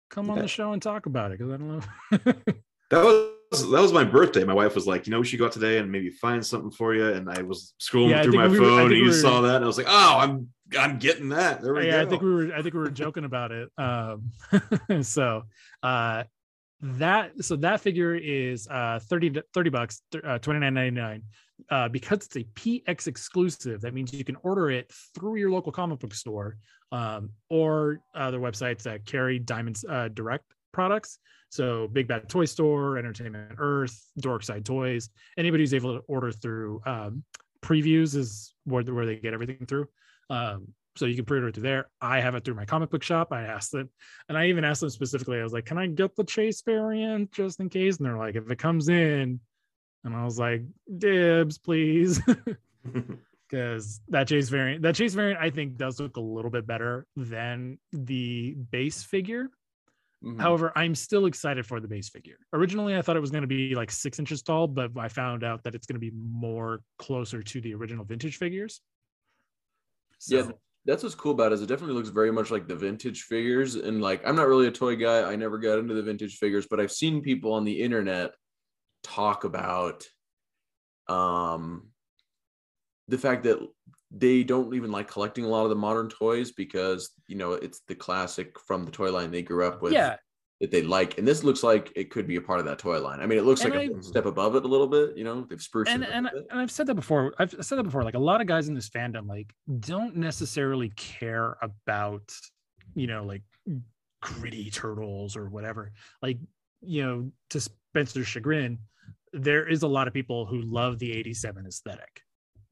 come on the show and talk about it because I don't know. That was that was my birthday. My wife was like, you know, we should go out today and maybe find something for you. And I was scrolling Yeah, through my we were- phone think and we you were- saw that, and I was like, oh, I'm I'm getting that. There we yeah, go. I think we were I think we were joking about it. Um, so uh, that so that figure is uh 30 30 bucks uh 29.99 uh because it's a px exclusive that means you can order it through your local comic book store um or other websites that carry diamonds uh direct products so big bad toy store entertainment earth dorkside toys anybody who's able to order through um previews is where, where they get everything through um so you can pre-order it through there. I have it through my comic book shop. I asked them, and I even asked them specifically. I was like, "Can I get the Chase variant just in case?" And they're like, "If it comes in," and I was like, "Dibs, please," because that Chase variant, that Chase variant, I think does look a little bit better than the base figure. Mhm. However, I'm still excited for the base figure. Originally, I thought it was going to be like six inches tall, but I found out that it's going to be more closer to the original vintage figures. So, Yeah, that's what's cool about it. Is it definitely looks very much like the vintage figures, and like I'm not really a toy guy. I never got into the vintage figures, but I've seen people on the internet talk about um the fact that they don't even like collecting a lot of the modern toys because you know it's the classic from the toy line they grew up with yeah, that they like and this looks like it could be a part of that toy line i mean it looks And like I- a step above it a little bit you know they've spruced and it and, and I've said that before. I've said that before. Like a lot of guys in this fandom, like don't necessarily care about, you know, like gritty turtles or whatever. Like, you know, to Spencer's chagrin, there is a lot of people who love the 87 aesthetic.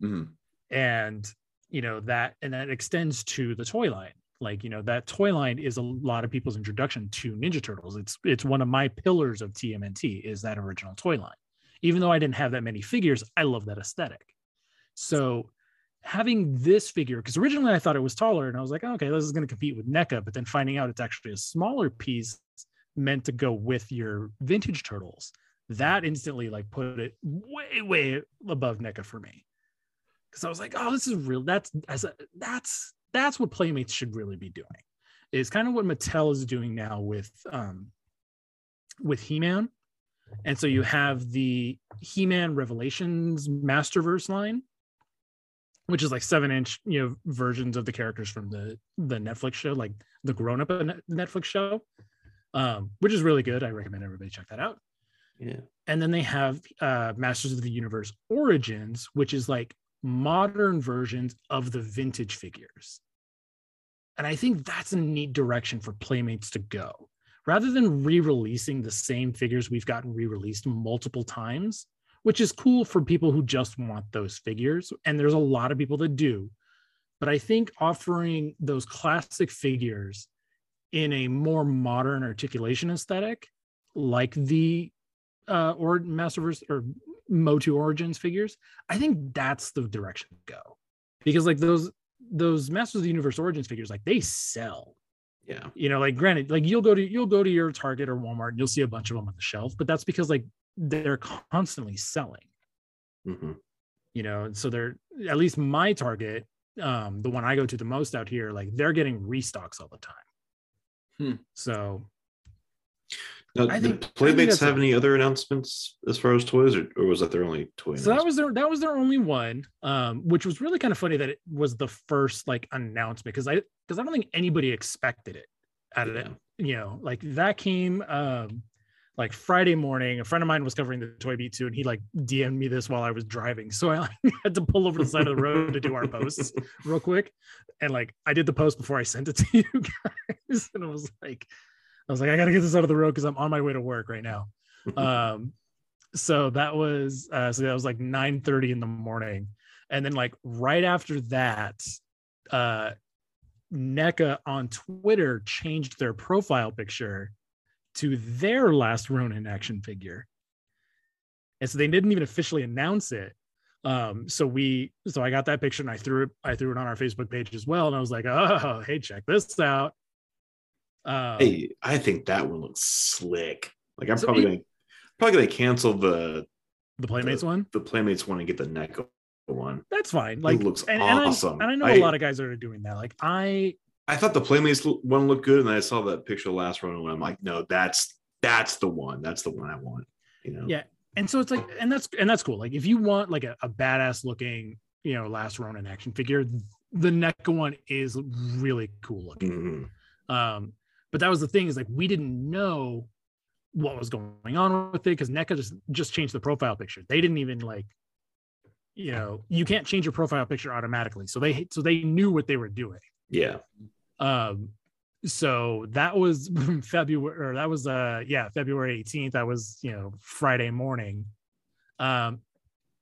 Mhm. And, you know, that and that extends to the toy line. Like, you know, that toy line is a lot of people's introduction to Ninja Turtles. It's it's one of my pillars of TMNT is that original toy line even though I didn't have that many figures, I love that aesthetic. So having this figure, because originally I thought it was taller, and I was like, oh, okay, this is going to compete with NECA, but then finding out it's actually a smaller piece meant to go with your vintage turtles, that instantly like put it way, way above NECA for me. Because I was like, oh, this is real. That's that's that's what Playmates should really be doing. Is kind of what Mattel is doing now with um with He-Man and so you have the He-Man Revelations Masterverse line, which is like seven inch, you know, versions of the characters from the the Netflix show, like the grown up Netflix show, um, which is really good. I recommend everybody check that out. Yeah. And then they have uh, Masters of the Universe Origins, which is like modern versions of the vintage figures. And I think that's a neat direction for Playmates to go. Rather than re-releasing the same figures we've gotten re-released multiple times which is cool for people who just want those figures and there's a lot of people that do. But i think offering those classic figures in a more modern articulation aesthetic like the uh or masterverse or motu origins figures i think that's the direction to go. Because like those those masters of the universe origins figures like they sell Yeah. you know like granted like you'll go to you'll go to your target or walmart and you'll see a bunch of them on the shelf but that's because like they're constantly selling hmm you know so they're at least my target um the one i go to the most out here like they're getting restocks all the time Hmm. so Now, I did think- Playmates have any other announcements as far as toys, or, or was that their only toy? so that was their that was their only one um which was really kind of funny that it was the first like announcement because i because i don't think anybody expected it out of it Yeah. you know like that came um like friday morning a friend of mine was covering the toy beat too and he like dm'd me this while i was driving so i had to pull over the side of the road to do our posts real quick and like i did the post before i sent it to you guys and i was like i was like i gotta get this out of the road because i'm on my way to work right now um so that was uh so that was like 9 30 in the morning and then like right after that uh NECA on Twitter changed their profile picture to their last Ronin action figure. And so they didn't even officially announce it. Um, so we so I got that picture and I threw it, I threw it on our Facebook page as well. And I was like, oh, hey, check this out. Um, Hey, I think that one looks slick. Like I'm So probably it- gonna probably gonna cancel the the Playmates one. the Playmates one and get the NECA one. That's fine. Like looks and, and I- awesome. And I, know I- a lot of guys are doing that. Like I I thought the Playmates one looked good, and I saw that picture of last run, and I'm like, no, that's that's the one. That's the one I want. You know? Yeah. and so it's like and that's and that's cool like if you want like a, a badass looking you know last ronin action figure the NECA one is really cool looking Mhm. um but that was the thing is like we didn't know what was going on with it because NECA just just changed the profile picture. They didn't even like you know you can't change your profile picture automatically. So they so they knew what they were doing. Yeah. um so that was february or that was uh yeah february 18th that was you know friday morning. Um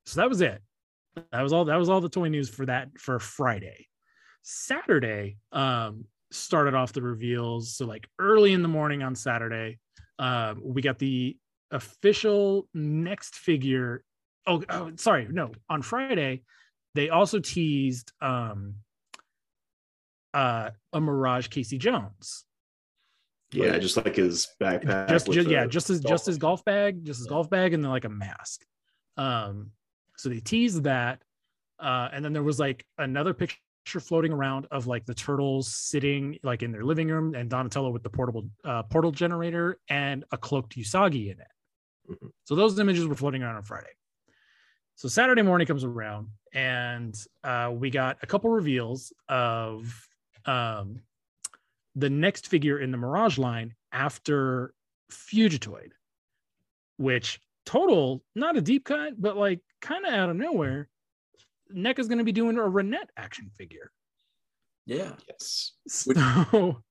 so that was it. That was all that was all the toy news for that for friday. Saturday um started off the reveals so like early in the morning on saturday um we got the official next figure oh, oh sorry no on friday they also teased um uh, a Mirage Casey Jones. Yeah, just like his backpack. Just, just yeah, just his golf just his bag. golf bag, just his golf bag, and then like a mask. Um, so they teased that, uh, and then there was like another picture picture floating around of like the turtles sitting like in their living room and Donatello with the portable uh, portal generator and a cloaked Usagi in it. Mhm. So those images were floating around on Friday. So Saturday morning comes around and uh, we got a couple reveals of um, the next figure in the Mirage line after Fugitoid, which total, not a deep cut, but like kind of out of nowhere, NECA's going to be doing a Renet action figure. Yeah. Yes. Which- So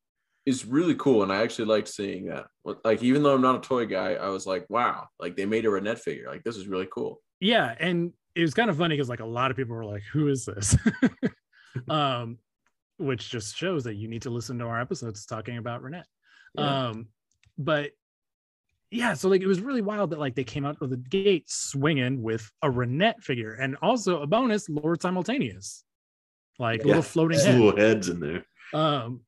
It's really cool. And I actually liked seeing that. Like, even though I'm not a toy guy, I was like, wow, like they made a Renet figure. Like, this is really cool. yeah, and it was kind of funny because like a lot of people were like, "Who is this?" um, which just shows that you need to listen to our episodes talking about Renet. Yeah. Um, but yeah, so like it was really wild that like they came out of the gate swinging with a Renet figure and also a bonus Lord Simultaneous, like Yeah, little floating head. little heads in there. Um,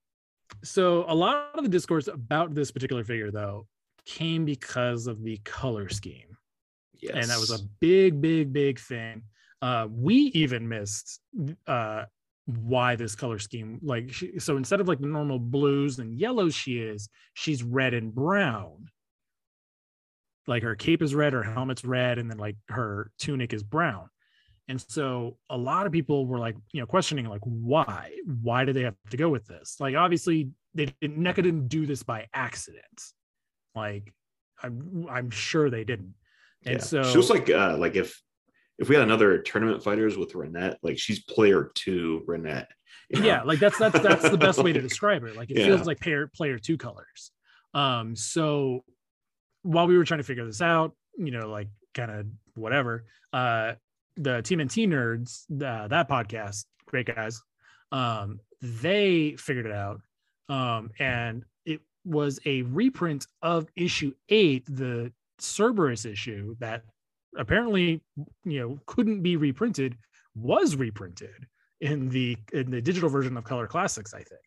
so a lot of the discourse about this particular figure though came because of the color scheme Yes. and that was a big big big thing uh we even missed uh why this color scheme like she, so instead of like the normal blues and yellows she is she's red and brown like her cape is red her helmet's red and then like her tunic is brown and so a lot of people were like you know questioning like why why do they have to go with this like obviously they didn't NECA didn't do this by accident like i'm i'm sure they didn't and Yeah. so she was like uh like if if we had another tournament fighters with Renet, like she's player two Renet. you know? yeah like that's that's that's the best way to describe it like it Yeah. feels like player player two colors um so while we were trying to figure this out you know like kind of whatever uh the tmnt nerds uh, that podcast great guys um they figured it out um and it was a reprint of issue eight the cerberus issue that apparently you know couldn't be reprinted was reprinted in the in the digital version of color classics i think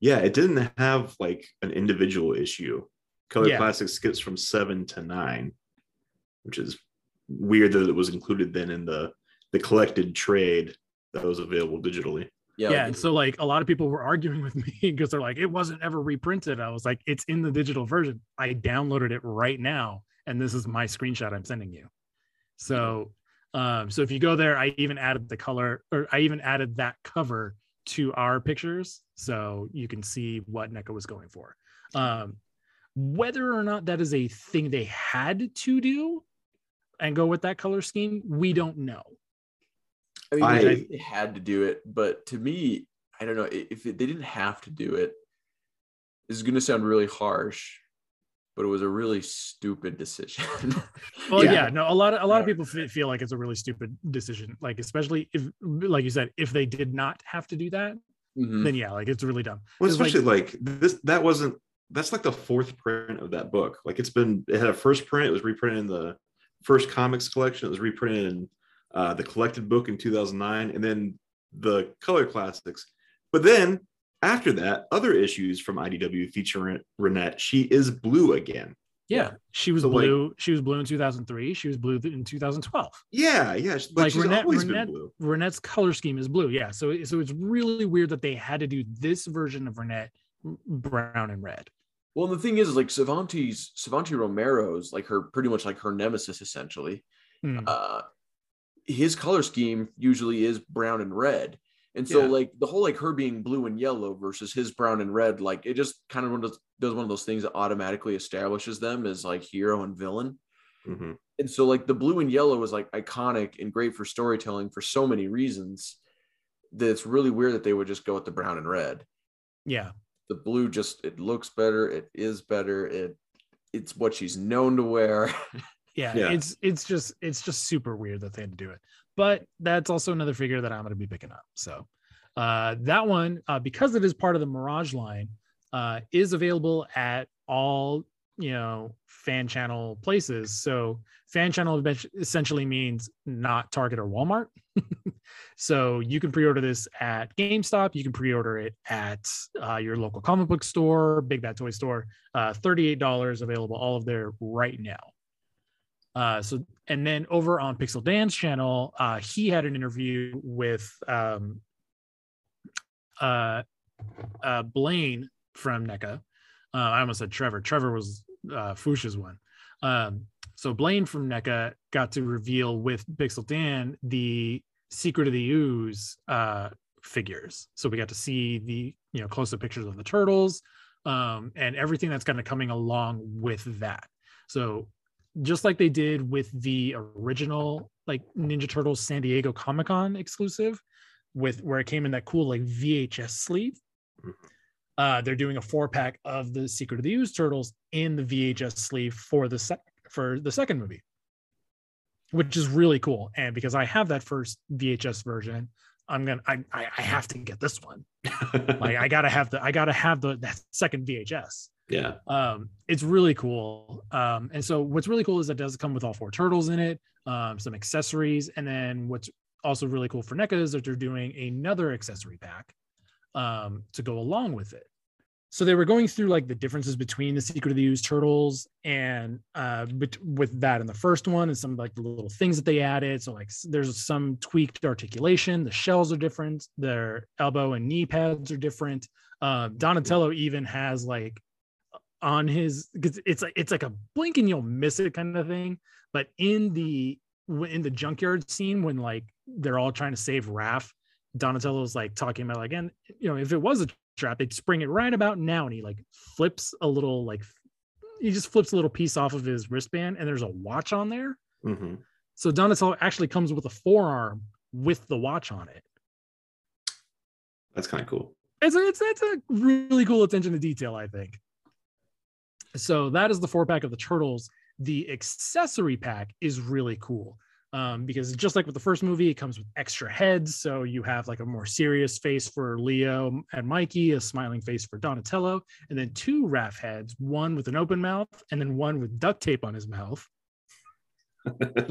Yeah, it didn't have like an individual issue. Color Yeah. Classic skips from seven to nine, which is weird that it was included then in the the collected trade that was available digitally. Yeah. yeah and so like a lot of people were arguing with me because they're like it wasn't ever reprinted i was like it's in the digital version i downloaded it right now and this is my screenshot i'm sending you so um so if you go there i even added the color or i even added that cover to our pictures so you can see what NECA was going for um whether or not that is a thing they had to do and go with that color scheme we don't know I mean, I- they had to do it, but to me, I don't know if it, they didn't have to do it. This is going to sound really harsh, but it was a really stupid decision. Well, Yeah. yeah. no, a lot of a lot of people fe- feel like it's a really stupid decision. Like, especially if, like you said, if they did not have to do that, Mhm. then yeah, like it's really dumb. Well, 'Cause, like- especially like, this that wasn't that's like the fourth print of that book. Like it's been it had a first print, it was reprinted in the first comics collection, it was reprinted in uh, the collected book in 2009, and then the color classics. But then after that, other issues from IDW featuring Renet, she is blue again. Yeah, she was So, like- blue. she was blue in 2003. She was blue in 2012. Yeah, yeah, but Like, Renet- Renet-. Renet's color scheme is blue. Yeah, so so it's really weird that they had to do this version of Renet brown and red. Well, the thing is, is like Savanti's Savanti Romero's like her pretty much like her nemesis essentially. Hmm. Uh his color scheme usually is brown and red. And so Yeah. like the whole like her being blue and yellow versus his brown and red, like it just kind of one does one of those things that automatically establishes them as like hero and villain. Mhm. And so like the blue and yellow is like iconic and great for storytelling for so many reasons that it's really weird that they would just go with the brown and red Yeah, the blue just it looks better it is better it it's what she's known to wear yeah, Yeah. It's it's just it's just super weird that they had to do it. But that's also another figure that I'm going to be picking up. So uh, that one, uh, because it is part of the Mirage line, uh, is available at all you know fan channel places. So fan channel essentially means not Target or Walmart. so you can pre-order this at GameStop. You can pre-order it at uh, your local comic book store, Big Bad Toy Store. Uh, Thirty-eight dollars available, all of there right now. Uh, so and then over on Pixel Dan's channel, uh, he had an interview with um, uh, uh, Blaine from NECA. Uh, I almost said Trevor. Trevor was uh, one. Um, so Blaine from NECA got to reveal with Pixel Dan the Secret of the Ooze uh, figures. So we got to see the you know close up pictures of the turtles um, and everything that's kind of coming along with that. So just like they did with the original like Ninja Turtles San Diego Comic Con exclusive, with where it came in that cool like VHS sleeve. Uh, they're doing a four pack of the Secret of the Ooze turtles in the VHS sleeve for the sec- for the second movie, which is really cool. And because I have that first VHS version, I'm gonna I I, I have to get this one. like I gotta have the I gotta have the that second VHS. yeah. Um, it's really cool. Um, and so what's really cool is that it does come with all four turtles in it, um, some accessories, and then what's also really cool for NECA is that they're doing another accessory pack um, to go along with it. So they were going through like the differences between the Secret of the Ooze turtles and uh, bet- with that in the first one and some like the little things that they added. So like there's some tweaked articulation. The shells are different. Their elbow and knee pads are different. Uh, Donatello even has like on his because it's like it's like a blink and you'll miss it kind of thing. But in the in the junkyard scene when like they're all trying to save Raph, Donatello's like talking about like and you know if it was a trap they'd spring it right about now and he like flips a little like he just flips a little piece off of his wristband and there's a watch on there. hmm So Donatello actually comes with a forearm with the watch on it. That's kind of cool. it's a, it's it's a really cool attention to detail, I think. So that is the four pack of the turtles. The accessory pack is really cool um, because just like with the first movie, it comes with extra heads. So you have like a more serious face for Leo and Mikey, a smiling face for Donatello, and then two Raph heads, one with an open mouth and then one with duct tape on his mouth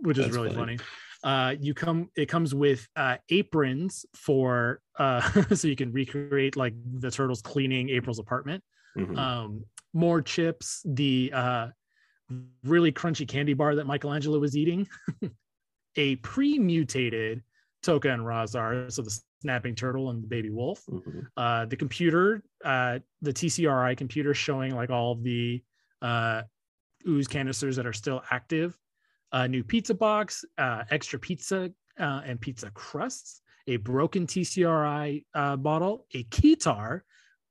which is really funny. Uh, you come, it comes with uh, aprons for uh, so you can recreate like the turtles cleaning April's apartment. Mhm. Um, more chips, the uh, really crunchy candy bar that Michelangelo was eating, a pre-mutated Tokka and Rahzar, so the snapping turtle and the baby wolf Mhm. uh, the computer, uh, the TCRI computer showing like all the uh, ooze canisters that are still active, a new pizza box, uh, extra pizza uh, and pizza crusts, a broken TCRI uh, bottle, a keytar,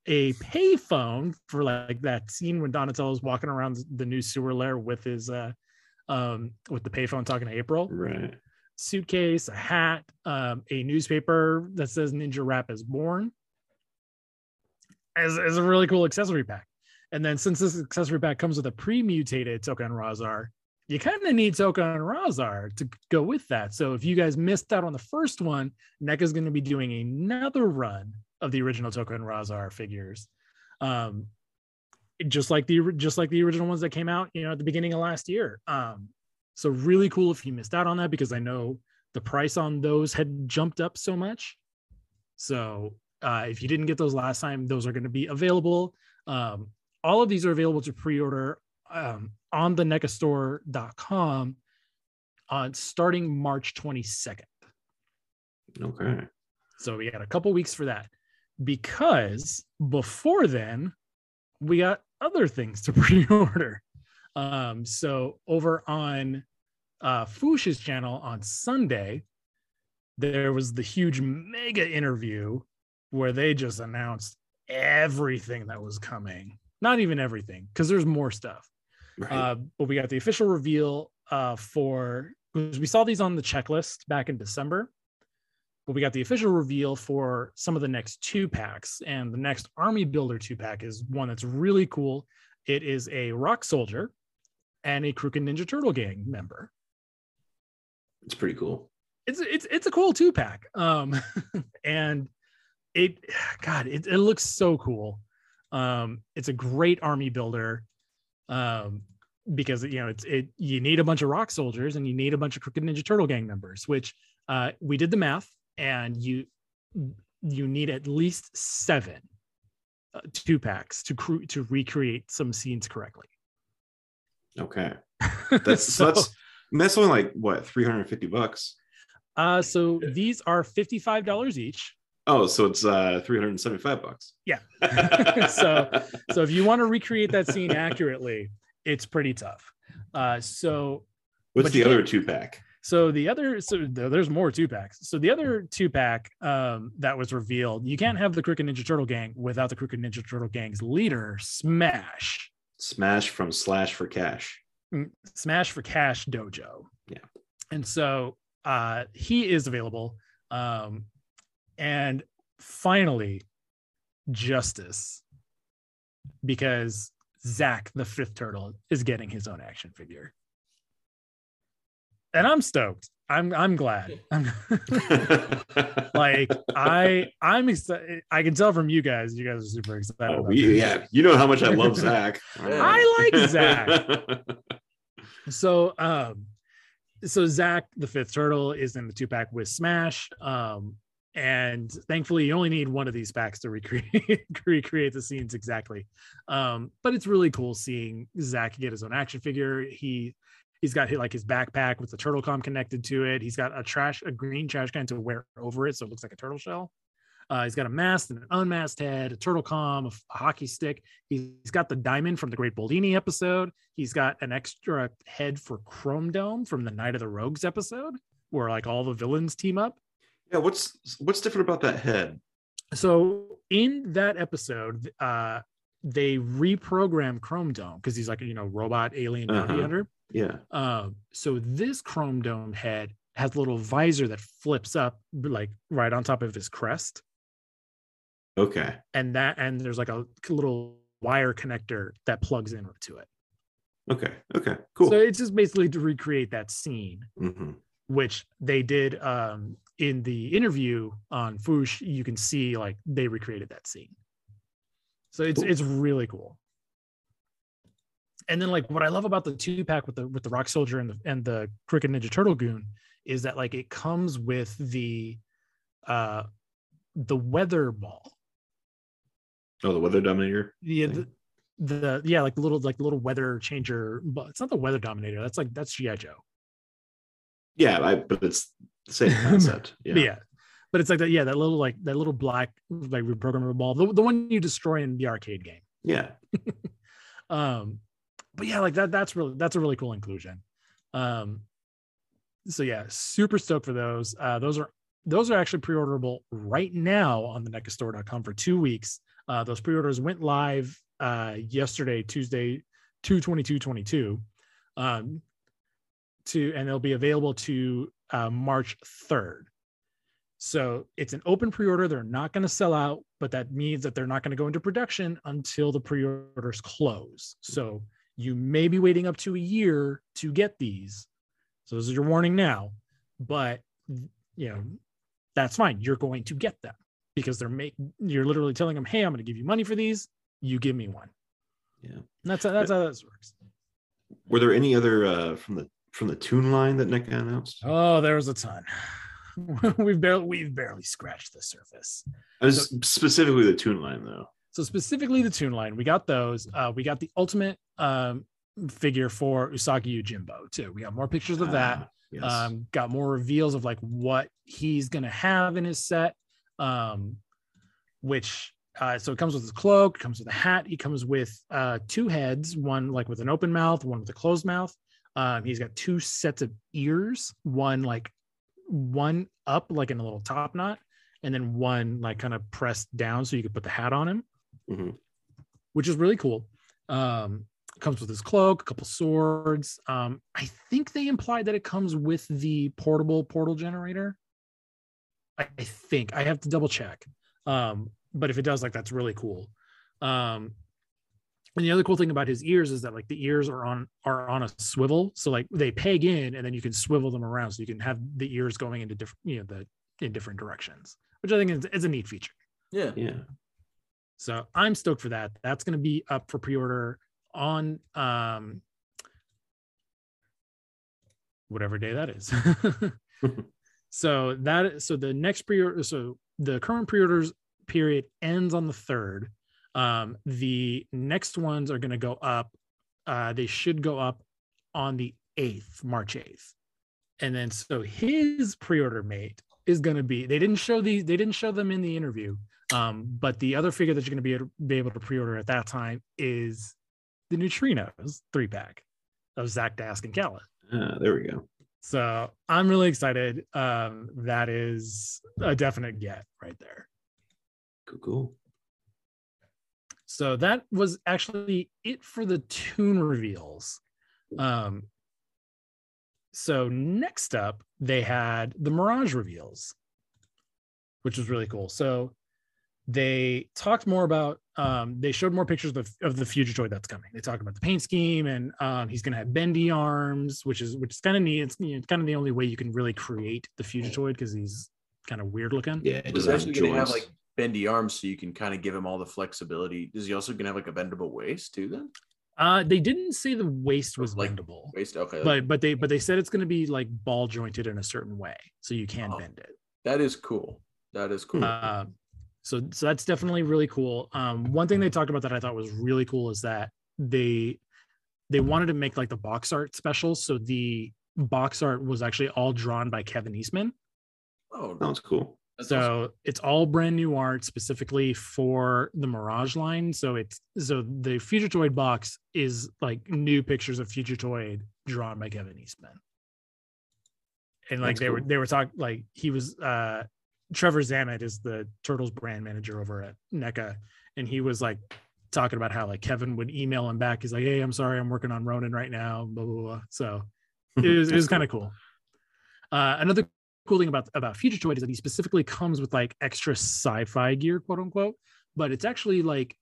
a payphone for like that scene when Donatello's walking around the new sewer lair with his uh, um, with the payphone talking to April Right. suitcase, a hat, um, a newspaper that says Ninja Rap is born as, as a really cool accessory pack. And then since this accessory pack comes with a pre-mutated Tokka and Rahzar, you kind of need Tokka and Rahzar to go with that. So if you guys missed out on the first one, NECA is going to be doing another run of the original Tokka and Rahzar figures. Um, just like the just like the original ones that came out, you know, at the beginning of last year. Um, so really cool if you missed out on that because I know the price on those had jumped up so much. So uh, if you didn't get those last time, those are going to be available. Um, all of these are available to pre-order um, on the necastore.com on starting March 22nd. Okay. So we got a couple weeks for that because before then we got other things to pre-order. Um, so over on uh, Fuchsia's channel on Sunday, there was the huge mega interview where they just announced everything that was coming. Not even everything, because there's more stuff. Right. Uh, but we got the official reveal uh, for because we saw these on the checklist back in December. But we got the official reveal for some of the next two packs, and the next Army Builder two pack is one that's really cool. It is a Rock Soldier and a Crooked Ninja Turtle Gang member. it's pretty cool. It's it's it's a cool two pack, um, and it God it, it looks so cool. Um, it's a great Army Builder. Um, because you know it's it you need a bunch of rock soldiers and you need a bunch of crooked ninja turtle gang members which uh we did the math and you you need at least seven uh, two packs to cre- to recreate some scenes correctly Okay. That's so, that's that's only like what 350 bucks. uh so these are $55 each Oh, so it's uh 375 bucks. Yeah. so so if you want to recreate that scene accurately, it's pretty tough. Uh so What's the other two pack? So the other so there's more two packs. So the other two pack um that was revealed, you can't have the Crooked Ninja Turtle gang without the Crooked Ninja Turtle gang's leader, Smash. Smash from Slash for Cash. Mm, Smash for Cash Dojo. Yeah. And so uh he is available. Um and finally justice because Zach the fifth turtle is getting his own action figure. And I'm stoked. I'm I'm glad. I'm like I I'm excited. I can tell from you guys, you guys are super excited. Oh, about we, yeah, you know how much I love Zach. I like Zach. so um so zach the fifth turtle is in the two pack with smash um and thankfully you only need one of these packs to recreate recreate the scenes exactly um but it's really cool seeing zach get his own action figure he he's got like his backpack with the turtle com connected to it he's got a trash a green trash can to wear over it so it looks like a turtle shell uh, he's got a masked and an unmasked head, a turtle com, a, hockey stick. He's got the diamond from the Great Boldini episode. He's got an extra head for Chrome Dome from the Night of the Rogues episode, where like all the villains team up. yeah, what's what's different about that head? So in that episode, uh, they reprogrammed Chrome Dome because he's like you know robot alien bounty Uh-huh. hunter. Yeah. Um, so this Chrome Dome head has a little visor that flips up like right on top of his crest. Okay. and that and there's like a little wire connector that plugs into it. Okay. Okay. Cool. So it's just basically to recreate that scene, Mhm. which they did um, in the interview on Fwoosh. You can see like they recreated that scene. So it's it's really cool. And then like what I love about the two pack with the with the Rock Soldier and the and the Crooked Ninja Turtle Goon is that like it comes with the uh the weather ball Oh, the weather dominator. yeah the, the yeah like the little like little weather changer but it's not the weather dominator that's like that's gi joe Yeah, I, but it's the same concept. yeah. Yeah. But it's like that yeah that little like that little black like reprogrammable ball the, the one you destroy in the arcade game. Yeah. um but yeah like that that's really that's a really cool inclusion. Um so yeah super stoked for those. Uh those are those are actually pre-orderable right now on the NECAstore.com for two weeks. Uh those pre-orders went live uh yesterday tuesday 22222 um to and they'll be available to uh march 3rd so it's an open pre-order they're not going to sell out but that means that they're not going to go into production until the pre-orders close. So you may be waiting up to a year to get these. So this is your warning now but you know that's fine. You're going to get them because they're make you're literally telling them hey i'm going to give you money for these. You give me one. Yeah. and that's how that's how this works. Were there any other uh, from the from the toon line that NECA announced? oh there was a ton we've barely we've barely scratched the surface was specifically the toon line though. So specifically the toon line, we got those. Uh, we got the ultimate um, figure for Usagi Yojimbo too. We got more pictures of that. Ah, yes. Um, got more reveals of like what he's gonna have in his set. Um, which uh, so it comes with his cloak, comes with a hat. He comes with uh, two heads, one like with an open mouth, one with a closed mouth. Um, he's got two sets of ears, one like one up like in a little top knot, and then one like kind of pressed down so you could put the hat on him, Mhm. which is really cool. Um, comes with his cloak, a couple swords. Um, I think they implied that it comes with the portable portal generator. I, I think I have to double check. Um, but if it does, like that's really cool. And the other cool thing about his ears is that like the ears are on are on a swivel, so like they peg in, and then you can swivel them around, so you can have the ears going into different, you know, the in different directions, which I think is, is a neat feature. Yeah. Yeah. So I'm stoked for that. That's going to be up for pre-order on um whatever day that is. so that so the next pre-order so the current pre-orders period ends on the 3rd. Um the next ones are going to go up uh they should go up on the 8th, March 8th. And then so his pre-order mate is going to be. They didn't show these. They didn't show them in the interview. Um, but the other figure that you're going to be able, be able to pre-order at that time is the Neutrinos three pack of Zak Dask and Kala. Ah, there we go. So I'm really excited. Um, that is a definite get right there. Cool, cool. So that was actually it for the toon reveals. Um, so next up, they had the Mirage reveals, which was really cool. So they talked more about um, they showed more pictures of, of the Fugitoid that's coming. They talked about the paint scheme and um, he's going to have bendy arms, which is which is kind of neat. It's you know, kind of the only way you can really create the Fugitoid because he's kind of weird looking. Yeah, it doesn't have actually have like bendy arms, so you can kind of give him all the flexibility. Is he also going to have like a bendable waist too? Then Uh, they didn't say the waist was Like, bendable, waist. Okay, but but they but they said it's going to be like ball jointed in a certain way, so you can Oh. bend it. that is cool. That is cool. Um, so so that's definitely really cool. Um, one thing they talked about that I thought was really cool is that they they wanted to make like the box art special. So the box art was actually all drawn by Kevin Eastman. oh, Sounds cool. That's so awesome. it's all brand new art specifically for the Mirage line. So it's so the Fugitoid box is like new pictures of Fugitoid drawn by Kevin Eastman. And like That's they were they were talking like he was uh Trevor Zammit is the Turtles brand manager over at NECA, and he was like talking about how like Kevin would email him back. He's like, "Hey, I'm sorry, I'm working on Ronin right now." Blah blah blah. So it was, it was kind of cool. Uh, another cool thing about about Fugitoid is that he specifically comes with like extra sci-fi gear, quote unquote, but it's actually like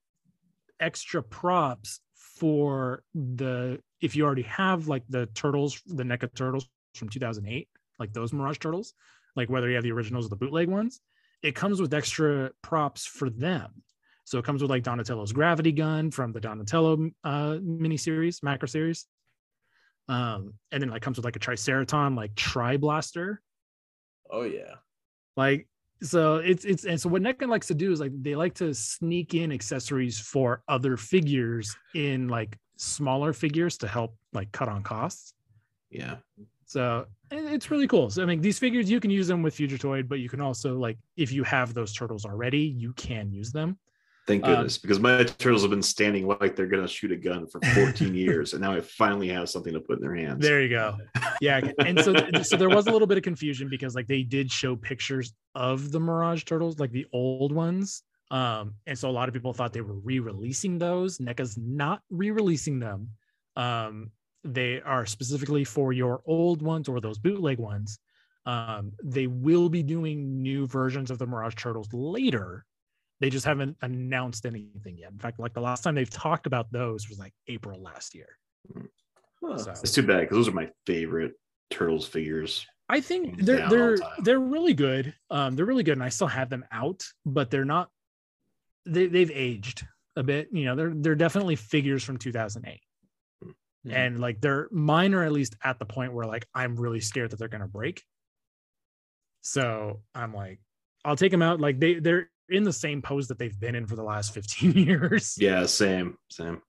extra props for the if you already have like the turtles, the NECA turtles from 2008, like those Mirage turtles, like whether you have the originals or the bootleg ones, it comes with extra props for them. So it comes with like Donatello's gravity gun from the Donatello uh, mini series, macro series. Um, and then like comes with like a Triceraton, like Tri Blaster. Oh yeah. Like so it's it's and so what NECA likes to do is like they like to sneak in accessories for other figures in like smaller figures to help like cut on costs. Yeah. So it's really cool. So I mean, these figures you can use them with Fugitoid, but you can also like if you have those turtles already, you can use them. Thank Um, goodness, because my turtles have been standing like they're gonna shoot a gun for 14 years, and now I finally have something to put in their hands. There you go. Yeah, and so so there was a little bit of confusion because like they did show pictures of the Mirage turtles, like the old ones. Um, and so a lot of people thought they were re-releasing those. NECA's not re-releasing them. Um, they are specifically for your old ones or those bootleg ones. Um, they will be doing new versions of the Mirage Turtles later. They just haven't announced anything yet. In fact, like the last time they've talked about those was like April last year. Huh. So It's too bad because those are my favorite turtles figures. I think they're they're time. they're really good. Um, they're really good, and I still have them out, but they're not. They they've aged a bit. You know, they're they're definitely figures from 2008, Mhm. and like they're mine are at least at the point where like I'm really scared that they're gonna break. So I'm like, I'll take them out. Like they they're in the same pose that they've been in for the last 15 years. Yeah, same, same.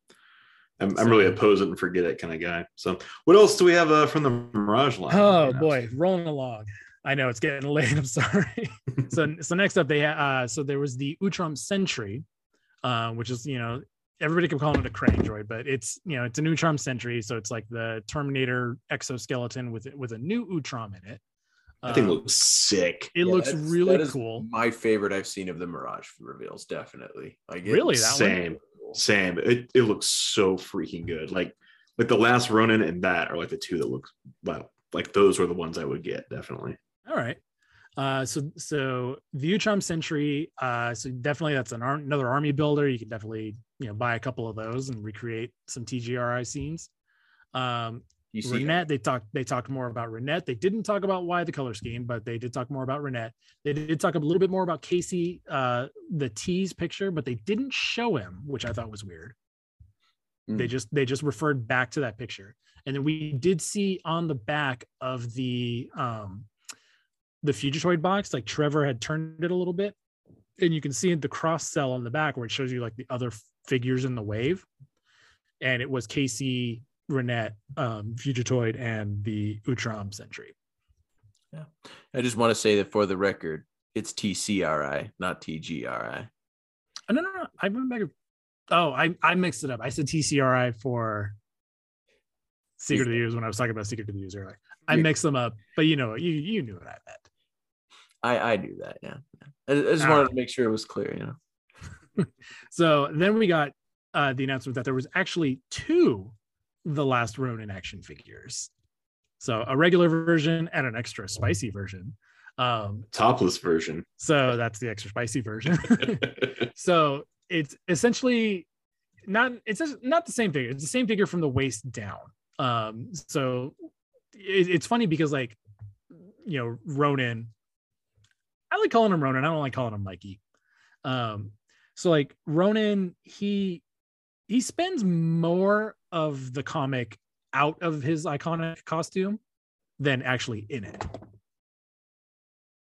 I'm, I'm really a pose it and forget it kind of guy. So, what else do we have uh, from the Mirage line? Oh You know? boy, rolling along. I know it's getting late. I'm sorry. so so next up they uh so there was the Utrom Sentry, uh, which is you know everybody can call it a crane droid, but it's you know it's an Utrom Sentry, so it's like the Terminator exoskeleton with with a new Utrom in it. That thing Um, looks sick. it Yeah, looks really that is cool. My favorite I've seen of the Mirage reveals, definitely. Like it- Really, that one? Same, same. It, it looks so freaking good. Like like the last Ronin and that are like the two that look well. Like those were the ones I would get definitely. All right. Uh, so so the Utrom Sentry, uh, so definitely that's an ar- another army builder. You can definitely you know buy a couple of those and recreate some TGRI scenes. Um, You see, Renet, they talked they talked more about Renet. They didn't talk about why the color scheme, but they did talk more about Renet. They did talk a little bit more about Casey, uh, the tease picture, but they didn't show him, which I thought was weird. They Mm. just they just referred back to that picture. And then we did see on the back of the um the Fugitoid box, like Trevor had turned it a little bit. And you can see the cross sell on the back where it shows you like the other figures in the wave. And it was Casey, Renet, um, Fugitoid, and the Utrom Sentry. Yeah. I just want to say that for the record, it's TCRI, not TGRI. Oh, no, no, no. I went back. Oh, I, I mixed it up. I said TCRI for Secret of the Ooze when I was talking about Secret of the Ooze earlier. I Yeah. mixed them up, but you know, you you knew what I meant. I I do that. Yeah. I, I just All wanted right. to make sure it was clear. You know. So then we got uh, the announcement that there was actually two The Last Ronin action figures. So a regular version and an extra spicy version. Um, Topless version. so that's the extra spicy version. so it's essentially not it's just not the same figure. It's the same figure from the waist down. Um, so it, it's funny because like you know Ronin, I like calling him Ronin. I don't like calling him Mikey. Um, so like Ronin, he he spends more of the comic out of his iconic costume than actually in it.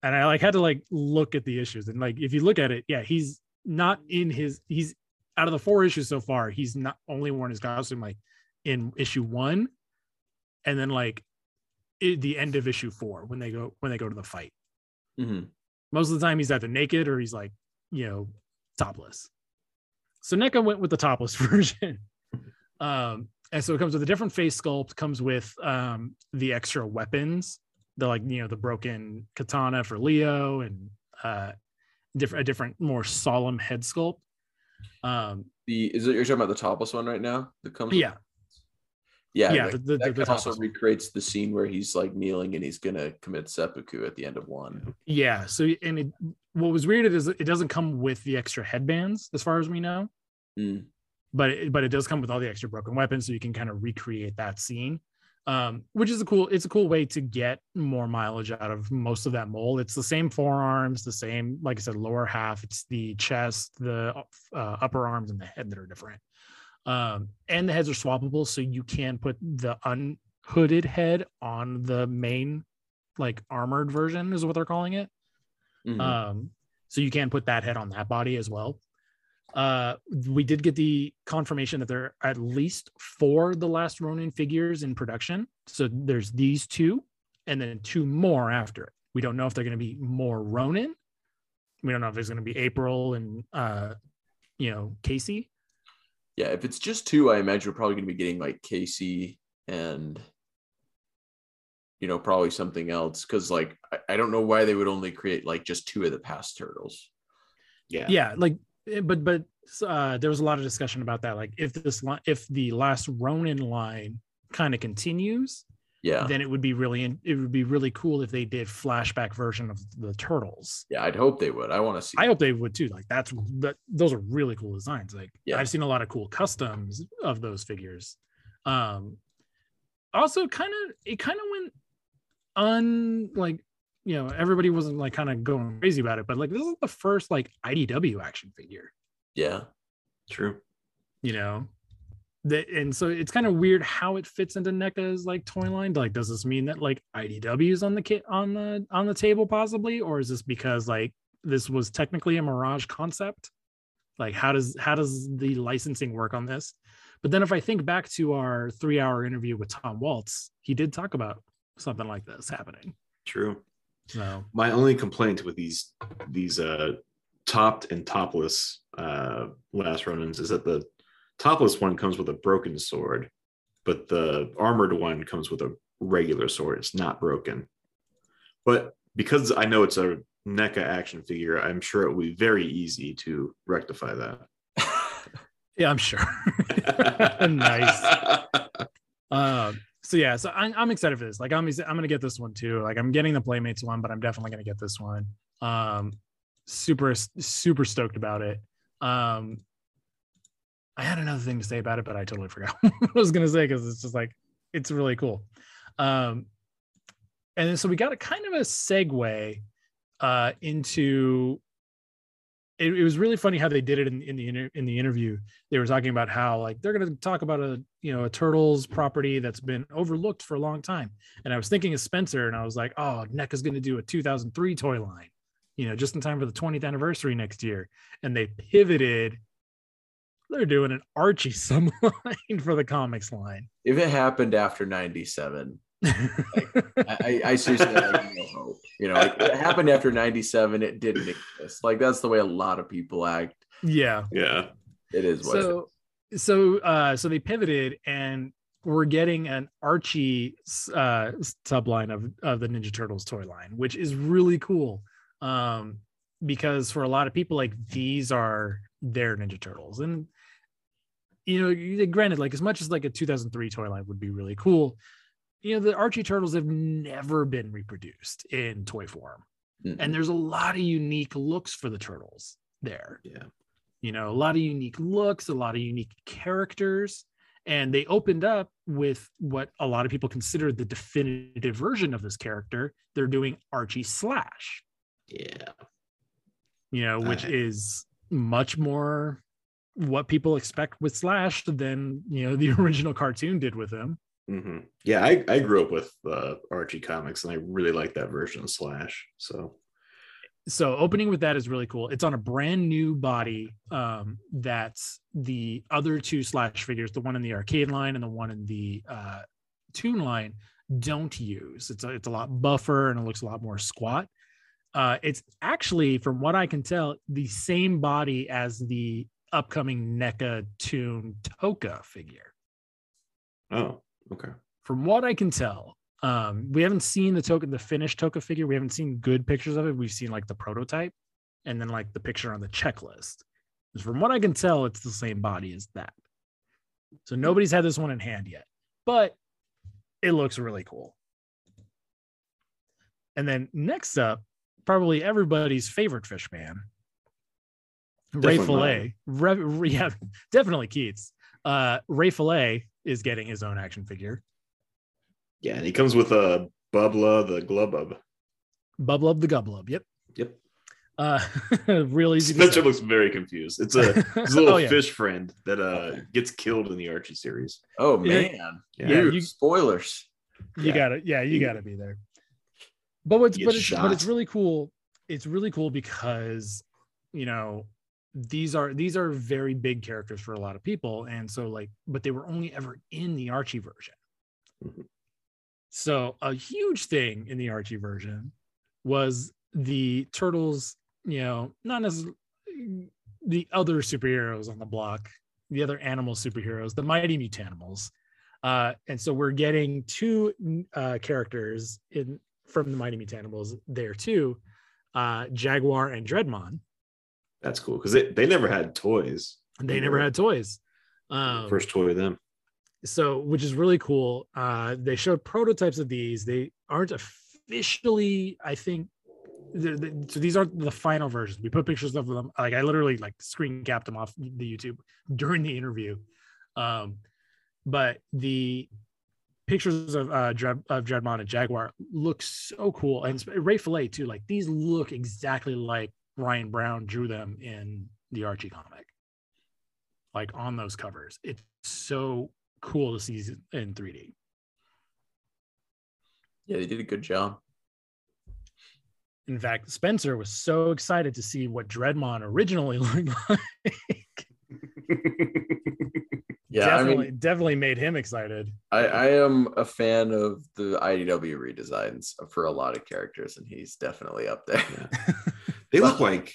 And I like had to like look at the issues and like if you look at it, yeah, he's not in his he's out of the four issues so far, he's not only worn his costume like in issue one, and then like the end of issue four when they go when they go to the fight. Mhm. Most of the time he's either naked or he's like, you know, topless. So NECA went with the topless version. um, and so it comes with a different face sculpt, comes with um the extra weapons, the like, you know, the broken katana for Leo and uh different a different, more solemn head sculpt. Um, The is it you're talking about the topless one right now? That comes. with- yeah, Yeah. Yeah, like, the- the- that the also one. recreates the scene where he's like kneeling and he's gonna commit seppuku at the end of one. yeah. So and it, what was weird is it doesn't come with the extra headbands, as far as we know. Mm. but it, but it does come with all the extra broken weapons so you can kind of recreate that scene um which is a cool it's a cool way to get more mileage out of most of that mold it's the same forearms the same like i said lower half it's the chest the uh, upper arms and the head that are different um and the heads are swappable so you can put the unhooded head on the main like armored version is what they're calling it Mhm. um, so you can put that head on that body as well. Uh, we did get the confirmation that there are at least four the last Ronin figures in production. So there's these two, and then two more after it. We don't know if they're going to be more Ronin. We don't know if there's going to be April and uh, you know Casey. yeah, if it's just two, I imagine we're probably gonna be getting like Casey and you know probably something else because like I, I don't know why they would only create like just two of the past turtles. Yeah. yeah like but but uh there was a lot of discussion about that like if this line if the last ronin line kind of continues Yeah, then it would be really in- it would be really cool if they did flashback version of the turtles yeah, I'd hope they would. I want to see. i hope they would too like that's that those are really cool designs like Yeah. i've seen a lot of cool customs of those figures um also kind of it kind of went un like you know everybody wasn't like kind of going crazy about it but like this is the first like idw action figure yeah, True. you know that and so it's kind of weird how it fits into NECA's like toy line. Like, does this mean that like IDW is on the kit on the on the table possibly, or is this because like this was technically a Mirage concept? Like, how does how does the licensing work on this? But then if I think back to our three hour interview with Tom Waltz, he did talk about something like this happening. True. So My only complaint with these these uh topped and topless uh last Ronins is that the topless one comes with a broken sword, but the armored one comes with a regular sword. It's not broken. But because I know it's a NECA action figure, I'm sure it will be very easy to rectify that. yeah, I'm sure. nice. Um, so yeah, so I'm, I'm excited for this. Like I'm, I'm gonna get this one too. Like I'm getting the Playmates one, but I'm definitely gonna get this one. Um, super, super stoked about it. Um, I had another thing to say about it, but I totally forgot what I was gonna say because it's just like it's really cool. Um, and so we got a kind of a segue uh into it, it was really funny how they did it in, in the inter- in the interview. They were talking about how like they're going to talk about a you know a turtles property that's been overlooked for a long time. And I was thinking of Spencer, and I was like, oh, NECA's going to do a 2003 toy line, you know, just in time for the 20th anniversary next year. And they pivoted. They're doing an Archie some line for the comics line. if it happened after '97, I, I, I seriously have no hope. You know, like, it happened after 97. It didn't exist. Like, that's the way a lot of people act. yeah. Yeah. It is what it so so uh so they pivoted and we're getting an archie uh subline of of the ninja turtles toy line which is really cool um because for a lot of people like these are their ninja turtles and you know you- granted like as much as like a 2003 toy line would be really cool you know the archie turtles have never been reproduced in toy form Mhm. and there's a lot of unique looks for the turtles there Yeah. you know a lot of unique looks a lot of unique characters and they opened up with what a lot of people consider the definitive version of this character they're doing archie slash Yeah. you know which I- is much more what people expect with slash than you know the original cartoon did with him hmm Yeah. I, I grew up with uh, Archie comics and I really like that version of Slash. So, so opening with that is really cool. It's on a brand new body um that's the other two slash figures the one in the arcade line and the one in the uh toon line don't use. It's a, it's a lot buffer and it looks a lot more squat. Uh it's actually from what i can tell the same body as the upcoming NECA toon Tokka figure. Oh, okay. from what I can tell, um, we haven't seen the token, the finished Tokka figure. We haven't seen good pictures of it. We've seen like the prototype and then like the picture on the checklist. And From what I can tell, it's the same body as that. So nobody's had this one in hand yet, but it looks really cool. And then next up, probably everybody's favorite fish man, Ray Fillet. Re- yeah, definitely Keats. Uh, Ray Fillet is getting his own action figure. Yeah. And he comes with a Bubla, the Glubub. Bublub the Gublub. Yep. Yep. Uh, real easy. to Spencer looks very confused. It's a his little Oh, yeah. fish friend that uh Okay. gets killed in the Archie series. Oh man. Yeah. Yeah, Dude, you- spoilers. you Yeah. gotta yeah you gotta be there but what's but it's, but it's really cool it's really cool because you know these are these are very big characters for a lot of people and so like but they were only ever in the archie version Mhm. so a huge thing in the archie version was the turtles you know not as the other superheroes on the block the other animal superheroes the mighty mutanimals uh, and so we're getting two uh, characters in from the Mighty Mutanimals there too, uh, Jagwar and Dreadmon. That's cool because they, they never had toys. They never had toys. Um, First toy of them. so which is really cool. Uh, they showed prototypes of these. They aren't officially, I think. so these aren't the final versions. We put pictures of them. Like I literally like screen capped them off the YouTube during the interview. Um, but the pictures of uh Dread, of Dreadmon and Jagwar look so cool, and Ray Fillet too. Like these look exactly like Ryan Brown drew them in the Archie comic, like on those covers. It's so cool to see in 3D. Yeah, they did a good job. In fact, Spencer was so excited to see what Dreadmon originally looked like. Yeah, definitely, I mean, definitely made him excited. I, I am a fan of the IDW redesigns for a lot of characters, and he's definitely up there. they look like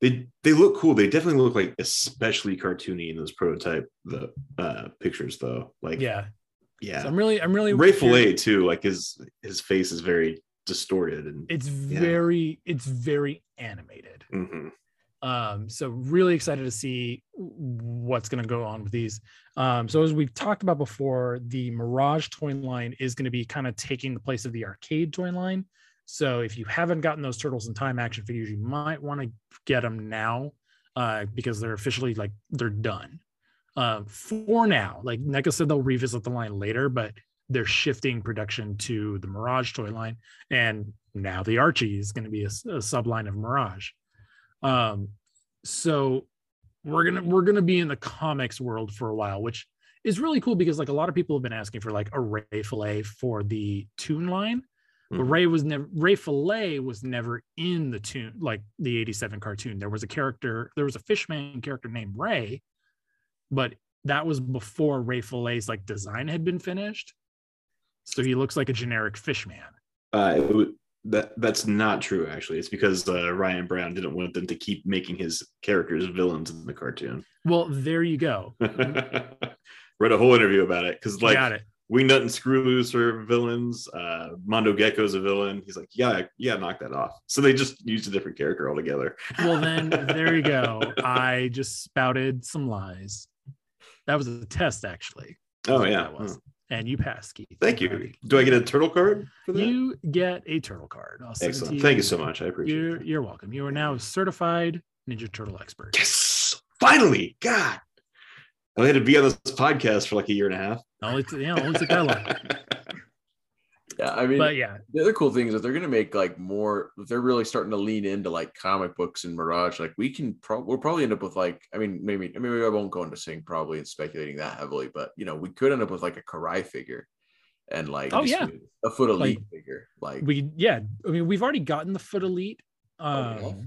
they they look cool. They definitely look like especially cartoony in those prototype the uh pictures though. Like Yeah. yeah. So I'm really, I'm really Ray Fillet too. Like his his face is very distorted and It's Yeah. very, it's very animated. Mhm. Um, so really excited to see what's going to go on with these. Um, so as we've talked about before, the Mirage toy line is going to be kind of taking the place of the arcade toy line. So if you haven't gotten those Turtles in Time action figures, you might want to get them now uh, because they're officially like they're done uh, for now. Like NECA said, they'll revisit the line later, but they're shifting production to the Mirage toy line, and now the Archie is going to be a, a subline of Mirage. Um, so we're gonna we're gonna be in the comics world for a while, which is really cool because like a lot of people have been asking for like a Ray Fillet for the toon line, but Mhm. Ray was never Ray Fillet was never in the toon like the 87 cartoon. There was a character, there was a fishman character named Ray, but that was before Ray Fillet's like design had been finished. So he looks like a generic fishman. Uh, that that's not true. Actually, it's because uh, Ryan Brown didn't want them to keep making his characters villains in the cartoon. Well, there you go. Read a whole interview about it because like Got it. Wingnut and Screw Loose are villains. Uh, Mondo Gecko's a villain. He's like, yeah, yeah, knock that off. So they just used a different character altogether. Well, then there you go. I just spouted some lies. That was a test, actually. oh yeah. that was. And you passed, Keith. Thank you. Do I get a turtle card for that? You get a turtle card. I'll send it to Excellent. Thank you so much. I appreciate You're, it. you're welcome. You are now a certified Ninja Turtle expert. Yes, finally. God, I had to be on this podcast for like a year and a half. Only, t- yeah, only took that long. Yeah, I mean, But yeah, the other cool thing is that they're going to make like more. They're really starting to lean into like comic books and Mirage, like we can probably we'll probably end up with like I mean maybe I mean maybe I won't go into Sing probably and speculating that heavily, but you know we could end up with like a Karai figure and like Oh, yeah. a foot elite Like, figure like we yeah. I mean, we've already gotten the foot elite. Oh, we Um, have?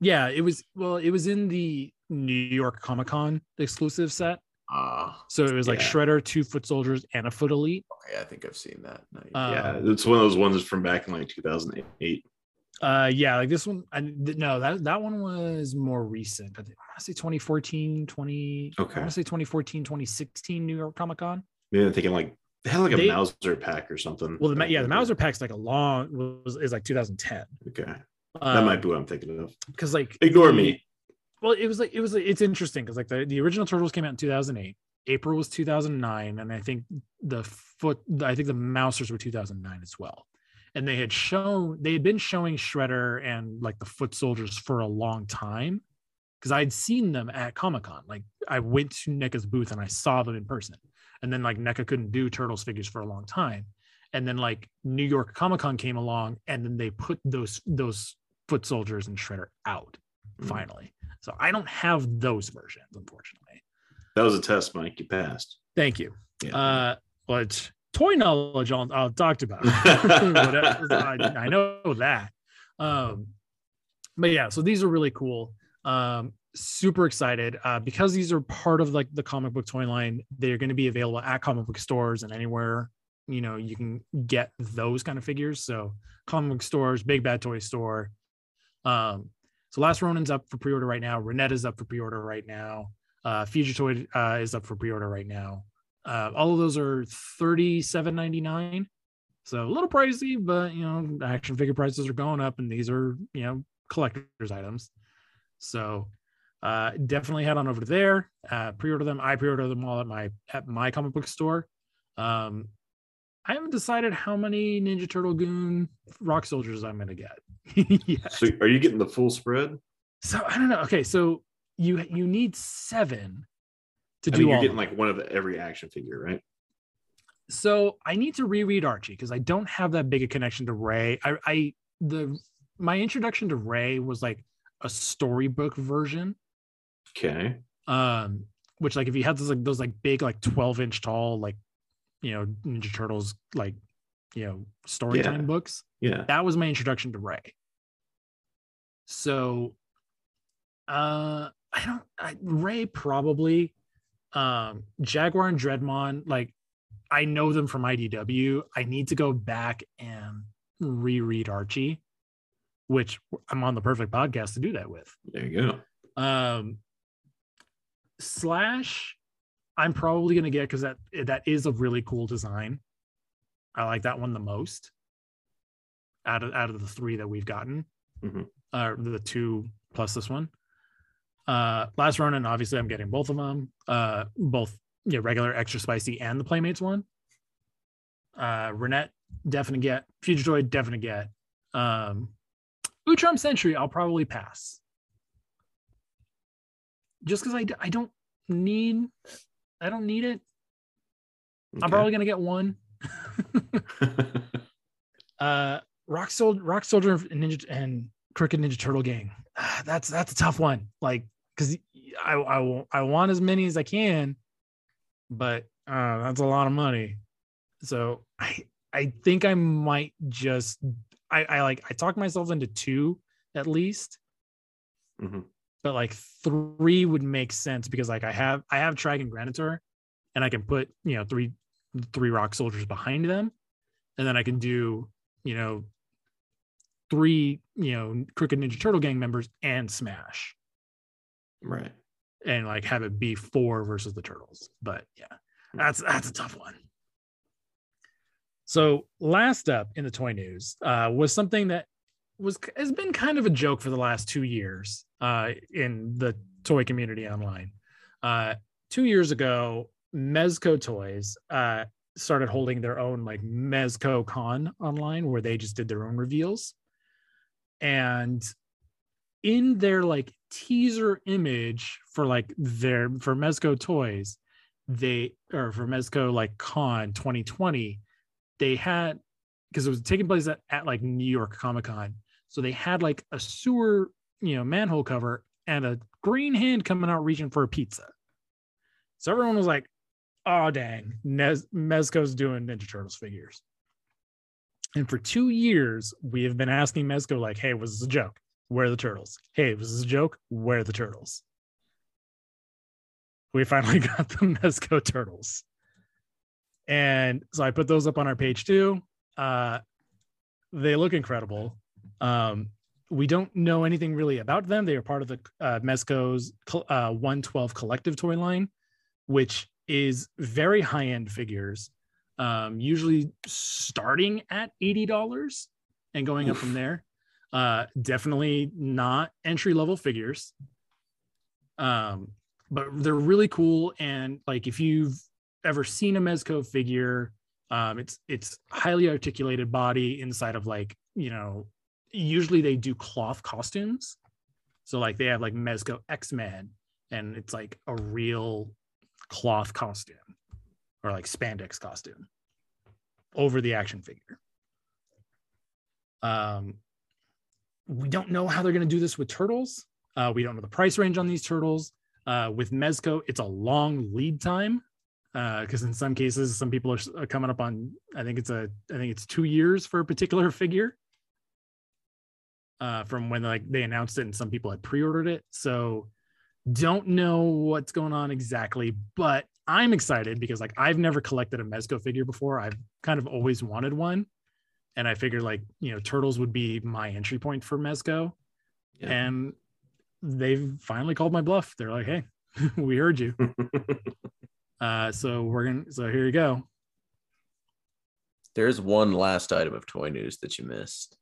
yeah, it was well, it was in the New York Comic Con exclusive set. Ah So it was like Yeah. Shredder, two foot soldiers, and a foot elite. okay I think I've seen that. No, Uh, yeah, it's one of those ones from back in like 2008. Uh, yeah, like this one. I, th- no, that that one was more recent. I, think, I want to say 2014, 20. I Okay. want to say 2014, 2016 New York Comic Con. Maybe I'm thinking like they had like a They- Mouser pack or something. Well, the yeah, the Mouser pack's like a long was is like 2010. Okay, that Um, might be what I'm thinking of. because like Ignore the- me. Well, it was like it was like, it's interesting because like the, the original Turtles came out in 2008. April was 2009, and I think the foot I think the Mousers were 2009 as well. And they had shown they had been showing Shredder and like the Foot Soldiers for a long time because I'd seen them at Comic Con. Like I went to NECA's booth and I saw them in person. And then like NECA couldn't do Turtles figures for a long time. And then like New York Comic Con came along and then they put those those Foot Soldiers and Shredder out Mhm. finally. So I don't have those versions, unfortunately. That was a test, Mike. You passed. Thank you. Yeah. Uh, but toy knowledge I'll, I'll talk about. I, I know that. Um, but yeah, so these are really cool. Um, super excited uh, because these are part of like the comic book toy line. They're going to be available at comic book stores and anywhere you know you can get those kind of figures. So comic book stores, Big Bad Toy Store. Um, so Last Ronin's up for pre-order right now. Renetta is up for pre-order right now. Uh, Fugitoid uh, is up for pre-order right now. Uh, all of those are thirty-seven ninety-nine, so a little pricey, but you know, action figure prices are going up, and these are you know collectors items. So uh, definitely head on over there, uh, pre-order them. I pre-order them all at my at my comic book store. Um, I haven't decided how many Ninja Turtle Goon Rock Soldiers I'm gonna get. yeah. So are you getting the full spread? So I don't know. Okay, so you you need seven to I do mean, you're getting like one of every action figure, right? so I need to reread Archie because I don't have that big a connection to Ray. I, I the my introduction to Ray was like a storybook version, Okay. um, which like if you had those like those like big like twelve inch tall like you know Ninja Turtles like you know story time Yeah. books. Yeah. that was my introduction to Ray. So, uh, I don't. I, Ray probably, um, Jagwar and Dreadmon. Like, I know them from IDW. I need to go back and reread Archie, which I'm on the perfect podcast to do that with. There you go. Um, Slash, I'm probably gonna get because that that is a really cool design. I like that one the most out of out of the three that we've gotten, Mhm. uh, the two plus this one. Uh, Last Ronin, obviously, I'm getting both of them. Uh, both yeah, regular, extra spicy, and the Playmates one. Uh, Renet, definitely get. Fugitoid, definitely get. Um, Utrom Sentry, I'll probably pass just because I, I don't need I don't need it. I'm probably gonna get one. uh Rock Soldier Rock Soldier and Ninja and Crooked Ninja Turtle Gang. Ah, That's that's a tough one. Like because I I I want as many as I can, but uh that's a lot of money. So I I think I might just I, I like I talked myself into two at least Mhm. But like three would make sense because like I have I have Traag and Granitor and I can put you know three three rock soldiers behind them and then I can do, you know, three, you know, Crooked Ninja Turtle gang members and Smash Right. and like have it be four versus the turtles. But yeah, that's that's a tough one. So last up in the toy news uh, was something that was has been kind of a joke for the last two years uh, in the toy community online. Uh, two years ago, Mezco Toys uh, started holding their own like Mezco Con online, where they just did their own reveals, and in their like teaser image for like their for Mezco toys, they or for Mezco like Con 2020, they had because it was taking place at, at like New York Comic Con. So they had like a sewer, you know, manhole cover and a green hand coming out reaching for a pizza. So everyone was like, oh dang, Nez- Mezco's doing Ninja Turtles figures. And for two years, we have been asking Mezco, like, hey, was this a joke? Where are the turtles? Hey, was this a joke? Where are the turtles? We finally got the Mezco turtles. And so I put those up on our page too. Uh, they look incredible. Um, we don't know anything really about them. They are part of the uh, Mezco's uh, 112 collective toy line, which is very high end figures, um, usually starting at $80 and going up from there. Uh, definitely not entry level figures. Um, but they're really cool. And like if you've ever seen a Mezco figure, um, it's it's highly articulated body inside of like, you know, usually they do cloth costumes. So like they have like Mezco X-Men and it's like a real cloth costume or like spandex costume over the action figure. Um, we don't know how they're going to do this with turtles. Uh, we don't know the price range on these turtles. Uh, with Mezco, it's a long lead time because in some cases, some people are coming up on. I think it's a. I think it's two years for a particular figure. Uh, from when like they announced it, and some people had pre-ordered it. So don't know what's going on exactly, but I'm excited because like I've never collected a Mezco figure before. I've kind of always wanted one, and I figured like you know turtles would be my entry point for Mezco, Yeah. and they've finally called my bluff. They're like, hey, we heard you. Uh, so we're gonna. So here you go. There's one last item of toy news that you missed.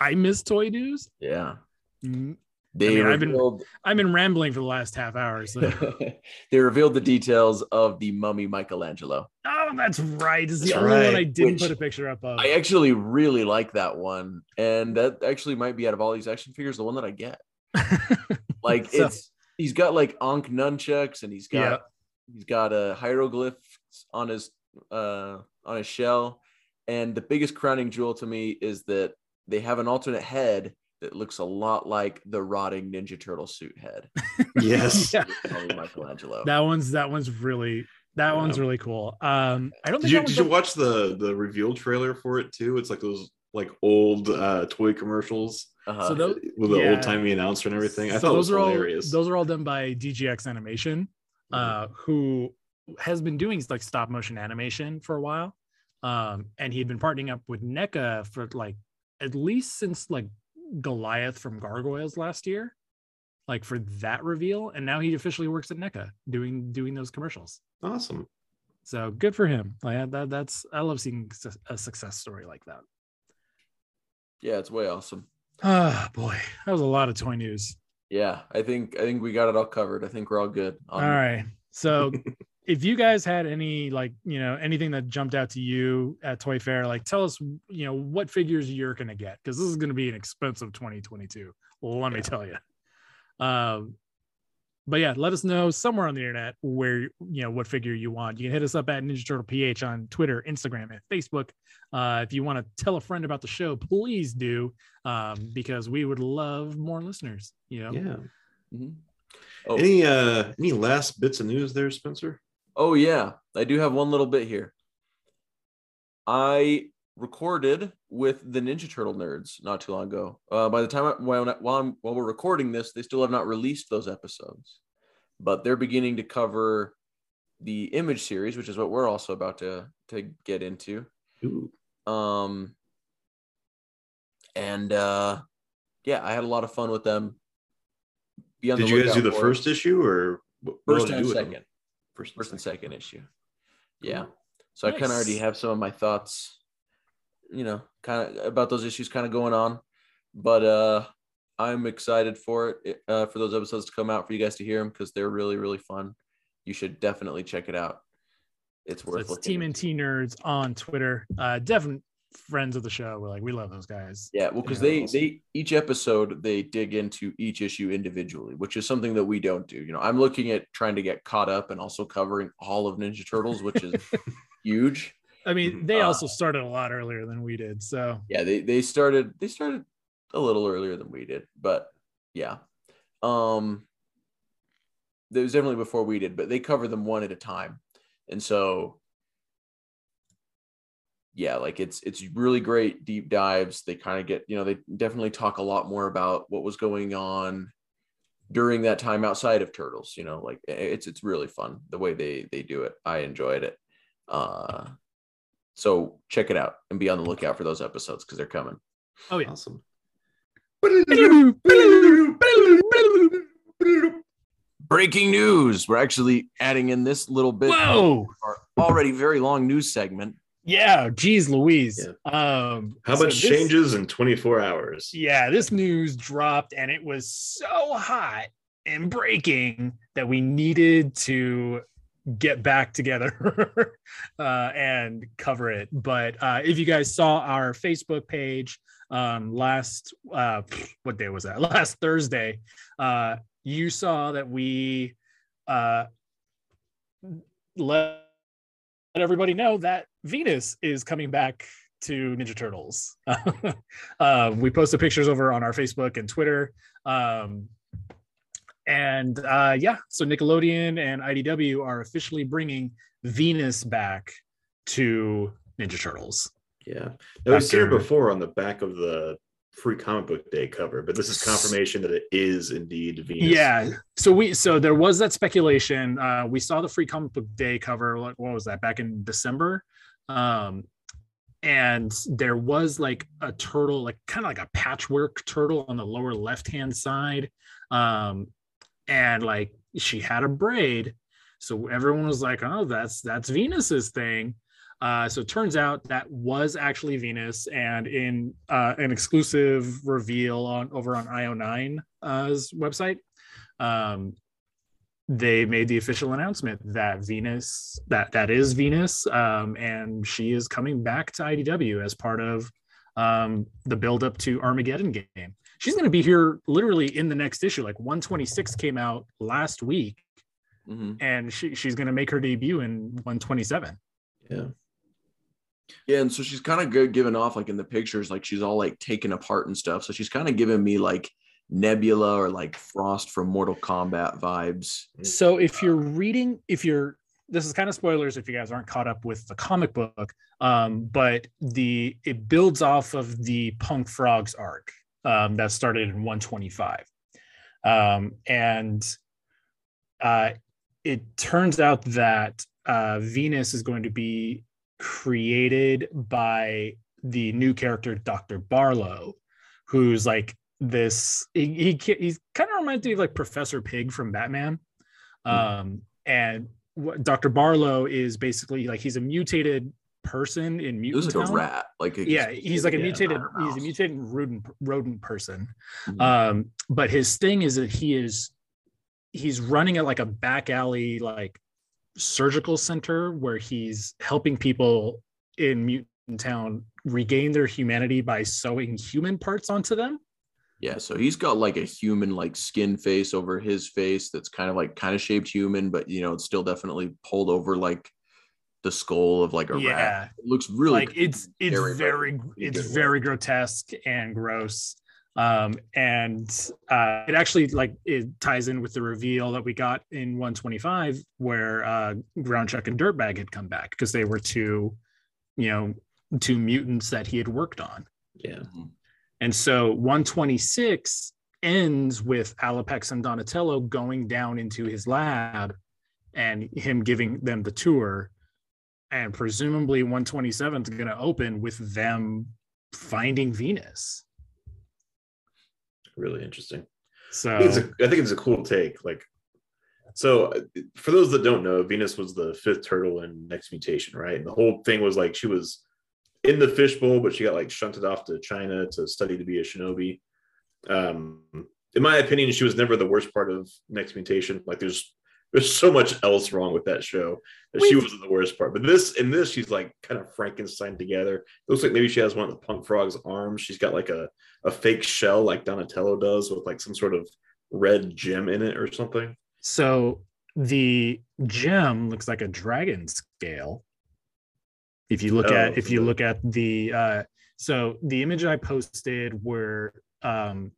I miss toy news. Yeah. Mm, They mean, I've been- I've been rambling for the last half hour. So. they revealed the details of the mummy Michelangelo. oh, that's right. It's the That's only one I didn't Which put a picture up of. I actually really like that one. And that actually might be out of all these action figures, the one that I get. Like So- it's he's got like Ankh nunchucks and he's got Yeah. he's got a hieroglyph on his uh on his shell. And the biggest crowning jewel to me is that they have an alternate head that looks a lot like the rotting Ninja Turtle suit head. yes. Yeah. Michelangelo. that one's that one's really that Yeah. one's really cool. Um, I don't think Did you did you watch the the reveal trailer for it too? It's like those like old uh toy commercials Uh-huh. so those with the yeah. old timey announcer and everything. I So thought those are hilarious. all those are all done by DGX Animation, uh, who has been doing like stop motion animation for a while. Um, and he had been partnering up with NECA for like at least since like Goliath from Gargoyles last year, like for that reveal. And now he officially works at NECA doing doing those commercials. awesome. So good for him. Like that, that's I love seeing a success story like that. yeah, it's way awesome. Ah, boy, that was a lot of toy news. Yeah, I think I think we got it all covered. I think we're all good. All right. So if you guys had any like, you know, anything that jumped out to you at Toy Fair, like tell us, you know, what figures you're gonna get because this is gonna be an expensive 2022. Let me tell you. Um, but yeah, let us know somewhere on the internet where you know what figure you want. You can hit us up at Ninja Turtle PH on Twitter, Instagram, and Facebook. Uh, if you want to tell a friend about the show, please do, um, because we would love more listeners. You know, Yeah. Mhm. Oh, Any uh any last bits of news there, Spencer? Oh yeah, I do have one little bit here. I recorded with the Ninja Turtle nerds not too long ago. Uh, by the time I, while, while, I'm, while we're recording this, they still have not released those episodes, but they're beginning to cover the image series, which is what we're also about to to get into. Ooh. Um, and uh, yeah, I had a lot of fun with them. Did you guys do the first issue or what- first and them? First, and First and second. second issue. Yeah. So I kind of already have some of my thoughts, you know, kind of about those issues kind of going on. But uh I'm excited for it uh, for those episodes to come out for you guys to hear them because they're really really fun. You should definitely check it out. It's So worth it's looking. Team and. T Nerds on Twitter. Uh, definitely friends of the show. We're like, we love those guys. Yeah, well, because they awesome. they each episode they dig into each issue individually, which is something that we don't do. You know, I'm looking at trying to get caught up and also covering all of Ninja Turtles, which is huge. I mean, they Uh, also started a lot earlier than we did. So Yeah, they they started they started a little earlier than we did, but yeah, um, it was definitely before we did, but they cover them one at a time, and so yeah, like it's it's really great deep dives. They kind of get you know they definitely talk a lot more about what was going on during that time outside of turtles you know like it's it's really fun the way they they do it i enjoyed it uh so check it out and be on the lookout for those episodes because they're coming oh yeah. Awesome. breaking news we're actually adding in this little bit of Whoa. our already very long news segment Yeah, geez, Louise. Um, How so much this- changes in 24 hours? Yeah, this news dropped and it was so hot and breaking that we needed to get back together uh, and cover it. But uh, if you guys saw our Facebook page um, last, uh, what day was that? Last Thursday, uh, you saw that we uh, let everybody know that Venus is coming back to Ninja Turtles. um, we posted pictures over on our Facebook and Twitter. Um, and uh, yeah, so Nickelodeon and IDW are officially bringing Venus back to Ninja Turtles. Yeah. Now, we've seen her before on the back of the free comic book day cover, but this is confirmation that it is indeed Venus. Yeah. So we so there was that speculation. Uh, we saw the free comic book day cover. What was that? Back in December. Um, and there was like a turtle, like kind of like a patchwork turtle on the lower left hand side. Um, and like she had a braid. So everyone was like, oh, that's that's Venus's thing. Uh, so it turns out that was actually Venus, and in uh, an exclusive reveal on over on IO9's website, um, they made the official announcement that Venus that that is Venus, um, and she is coming back to IDW as part of um, the build up to Armageddon game. She's going to be here literally in the next issue. Like 126 came out last week, Mhm. and she, she's going to make her debut in 127. Yeah. yeah and so she's kind of good giving off like in the pictures like she's all like taken apart and stuff so she's kind of giving me like nebula or like frost from mortal kombat vibes So if you're reading, if you're this is kind of spoilers if you guys aren't caught up with the comic book, um, but the it builds off of the Punk Frogs arc um, that started in 125, um, and uh, it turns out that uh, Venus is going to be created by the new character Dr. Barlow, who's like this. He, he he's kind of reminds me of like Professor Pig from Batman, um, and what Dr. Barlow is basically like he's a mutated person in mutant was like a rat like a- Yeah, he's like a yeah, mutated. He's a mutated rodent rodent person. Mhm. Um, but his thing is that he is he's running at like a back alley like surgical center where he's helping people in mutant town regain their humanity by sewing human parts onto them. Yeah, so he's got like a human like skin face over his face that's kind of like kind of shaped human, but you know, it's still definitely pulled over like the skull of like a Yeah. rat. It looks really like it's it's Very, very, very it's good very grotesque and gross um and uh it actually like it ties in with the reveal that we got in 125 where uh ground chuck and dirtbag had come back because they were two you know two mutants that he had worked on Yeah. And so 126 ends with Alopex and Donatello going down into his lab and him giving them the tour. and presumably 127 is going to open with them finding Venus. Really interesting. So I think, it's a, I think it's a cool take. Like, so uh, for those that don't know, Venus was the fifth turtle in Next Mutation, right? And the whole thing was like she was in the fishbowl, but she got like shunted off to China to study to be a shinobi. Um, in my opinion, she was never the worst part of Next Mutation. Like, there's there's so much else wrong with that show that she We've- wasn't the worst part. But this in this, she's like kind of Frankenstein together. It looks like maybe she has one of the punk frog's arms. She's got like a, a fake shell like Donatello does with like some sort of red gem in it or something. So the gem looks like a dragon scale. If you look Oh, at if you the- look at the uh so the image I posted were um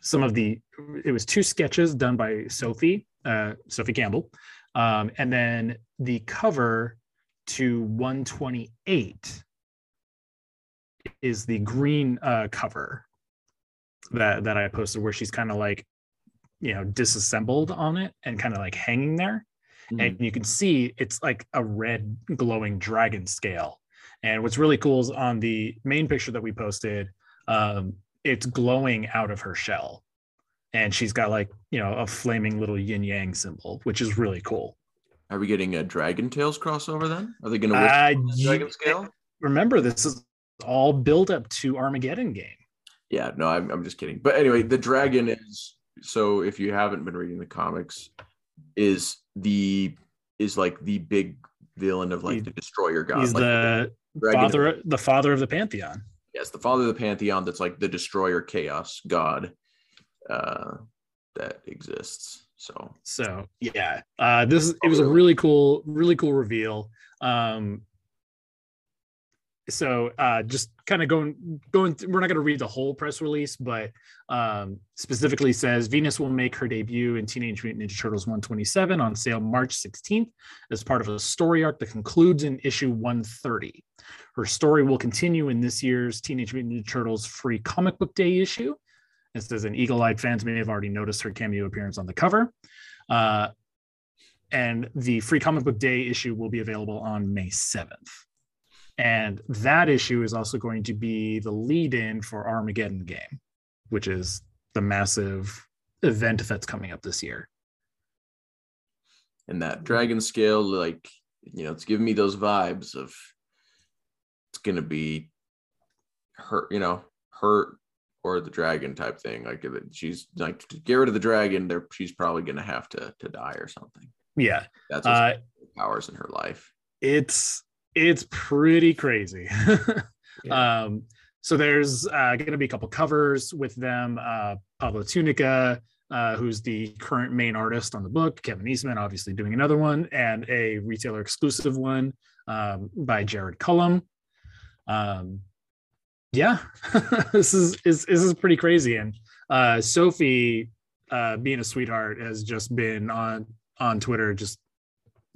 some of the it was two sketches done by Sophie, uh Sophie Campbell. Um and then the cover to 128 is the green uh cover that that I posted where she's kind of like you know disassembled on it and kind of like hanging there and you can see it's like a red glowing dragon scale and what's really cool is on the main picture that we posted um it's glowing out of her shell and she's got like you know a flaming little yin yang symbol which is really cool Are we getting a Dragon Tales crossover then? Are they going to uh, Dragon scale? remember this is all built up to armageddon game Yeah, no, I'm, I'm just kidding. But anyway, the dragon is so if you haven't been reading the comics, is the is like the big villain of like He- the destroyer god. he's like the father the father of the pantheon yes, the father of the pantheon that's like the destroyer chaos god uh that exists. So so yeah uh this is it was a really cool really cool reveal um so uh just kind of going going th- we're not going to read the whole press release but um specifically says venus will make her debut in teenage mutant ninja turtles 127 on sale march 16th as part of a story arc that concludes in issue 130 her story will continue in this year's teenage mutant ninja turtles free comic book day issue. It says an eagle-eyed fans may have already noticed her cameo appearance on the cover. Uh, and the free comic book day issue will be available on May 7th. And that issue is also going to be the lead in for Armageddon game, which is the massive event that's coming up this year. and that dragon scale, like you know, it's giving me those vibes of it's gonna be her, you know, her or the dragon type thing. Like if it- she's like to get rid of the dragon, there she's probably gonna have to to die or something. Yeah. That's Uh, powers in her life. it's it's pretty crazy. Um, so there's uh, going to be a couple covers with them. Uh, Pablo Tunica, uh, who's the current main artist on the book, Kevin Eastman, obviously doing another one, and a retailer exclusive one um, by Jared Cullum. Um, yeah, this is, is this is pretty crazy. And uh, Sophie, uh, being a sweetheart, has just been on on Twitter, just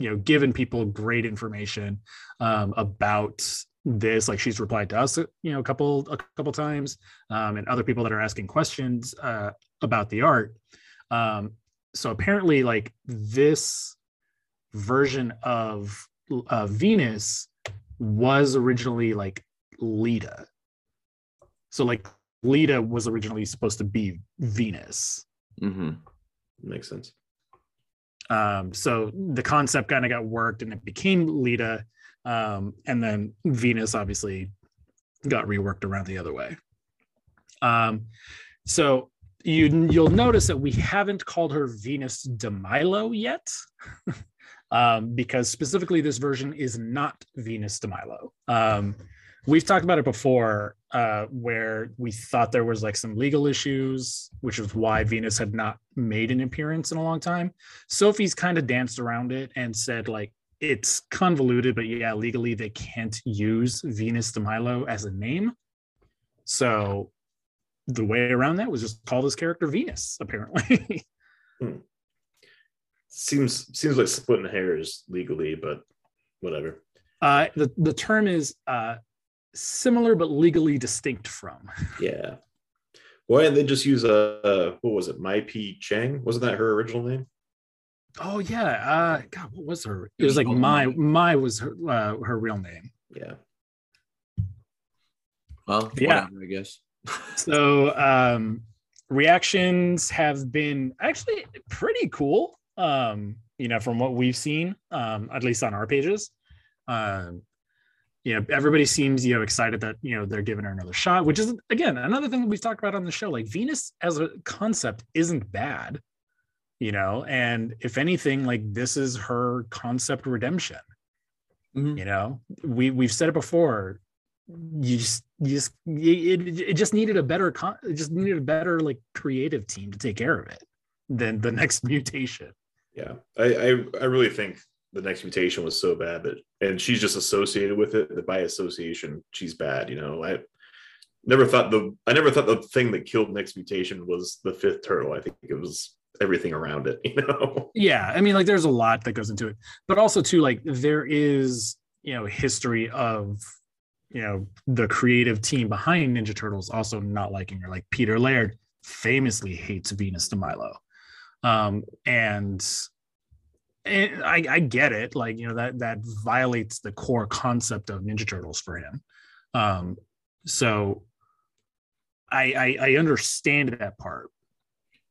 you know, giving people great information um, about this. Like she's replied to us, you know, a couple a couple times, um, and other people that are asking questions uh, about the art. Um, so apparently, like this version of uh, Venus was originally like Lita. So like Lita was originally supposed to be Venus. Mm-hmm. Makes sense. Um, so the concept kind of got worked and it became Lita. Um, and then Venus obviously got reworked around the other way. Um, so you you'll notice that we haven't called her Venus de Milo yet. um, because specifically this version is not Venus de Milo. Um, we've talked about it before, uh, where we thought there was like some legal issues, which is why Venus had not made an appearance in a long time. Sophie's kind of danced around it and said like it's convoluted, but yeah, legally they can't use Venus de Milo as a name. So the way around that was just call this character Venus, apparently. Seems seems like splitting hairs legally, but whatever. uh, the the term is uh, similar but legally distinct from. Yeah. Why didn't they just use a uh, what was it? Mei Pieh Chang? Wasn't that her original name? Oh yeah. Uh, God, what was her? It was like my my was her uh, her real name. Yeah. Well, Yeah. whatever, I guess. So um, reactions have been actually pretty cool. Um, you know, from what we've seen, um, at least on our pages. Um, you know, everybody seems you know excited that you know they're giving her another shot, which is again another thing that we've talked about on the show. Like Venus as a concept isn't bad, you know, and if anything, like this is her concept redemption. Mhm. You know, we we've said it before. You just you just it, it just needed a better con- it just needed a better like creative team to take care of it than the next mutation. Yeah, I, I I really think the next mutation was so bad that, and she's just associated with it that by association she's bad. You know, I never thought the I never thought the thing that killed next mutation was the fifth turtle. I think it was everything around it. You know, yeah i mean like there's a lot that goes into it but also too like there is you know history of you know the creative team behind ninja turtles also not liking her like peter laird famously hates venus de milo um and and I, I get it like you know that that violates the core concept of ninja turtles for him. Um so i i, I understand that part.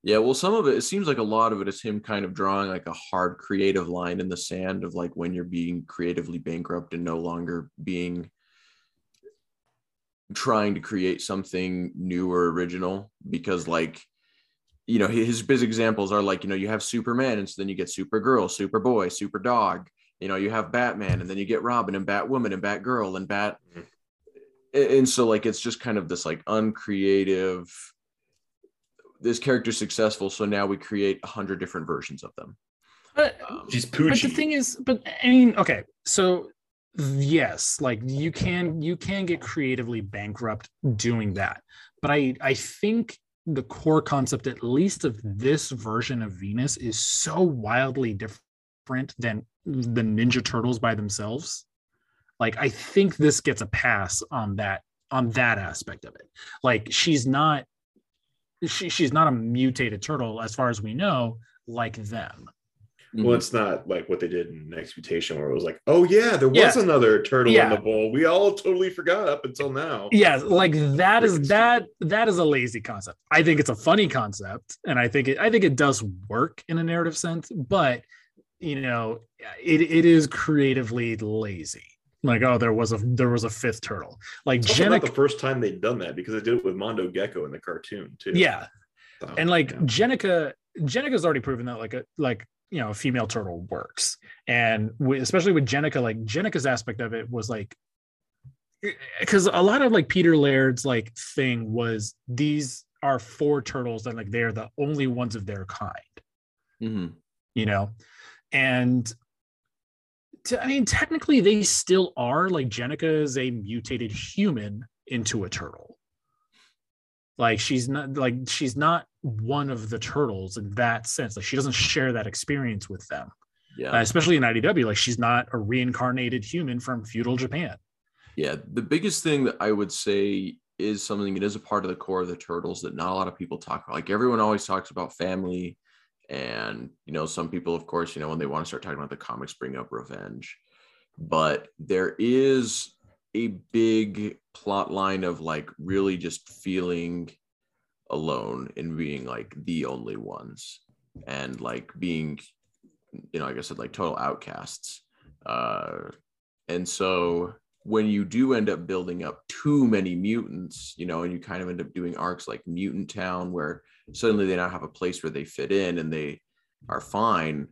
Yeah, well, some of it, it seems like a lot of it is him kind of drawing like a hard creative line in the sand of like when you're being creatively bankrupt and no longer being trying to create something new or original because like you know his big examples are like you know you have superman and so then you get supergirl superboy superdog you know you have batman and then you get robin and batwoman and batgirl and bat Mhm. and and so like it's just kind of this like uncreative this character's successful so now we create a hundred different versions of them. But um, she's but the thing is but i mean okay so yes like you can you can get creatively bankrupt doing that. But i i think the core concept at least of this version of venus is so wildly different than the ninja turtles by themselves. Like i think this gets a pass on that on that aspect of it. Like she's not she, she's not a mutated turtle as far as we know like them Well, mm-hmm. it's not like what they did in Next Mutation, where it was like, oh yeah, there was Yeah. another turtle Yeah. in the bowl. We all totally forgot up until now. yeah like that is that that is a lazy concept i think it's a funny concept and i think it i think it does work in a narrative sense but you know it, it is creatively lazy like oh there was a there was a fifth turtle like It's also Jenna not the first time they'd done that because they did it with Mondo Gecko in the cartoon too. yeah So, and like yeah. Jenica, Jenica's already proven that like a like you know a female turtle works, and with, especially with Jenica, like Jenica's aspect of it was like because a lot of like Peter Laird's like thing was these are four turtles and like they're the only ones of their kind, Mhm. you know, and. I mean, technically, they still are. Like Jenica is a mutated human into a turtle like she's not like she's not one of the turtles in that sense like she doesn't share that experience with them yeah uh, especially in idw like she's not a reincarnated human from feudal japan Yeah, the biggest thing that I would say is something that is a part of the core of the turtles that not a lot of people talk about. Like everyone always talks about family, and you know, some people, of course, you know, when they want to start talking about the comics, bring up revenge. But there is a big plot line of like really just feeling alone and being like the only ones and like being you know like i said like total outcasts uh and so when you do end up building up too many mutants, you know, and you kind of end up doing arcs like Mutant Town, where suddenly they now have a place where they fit in and they are fine,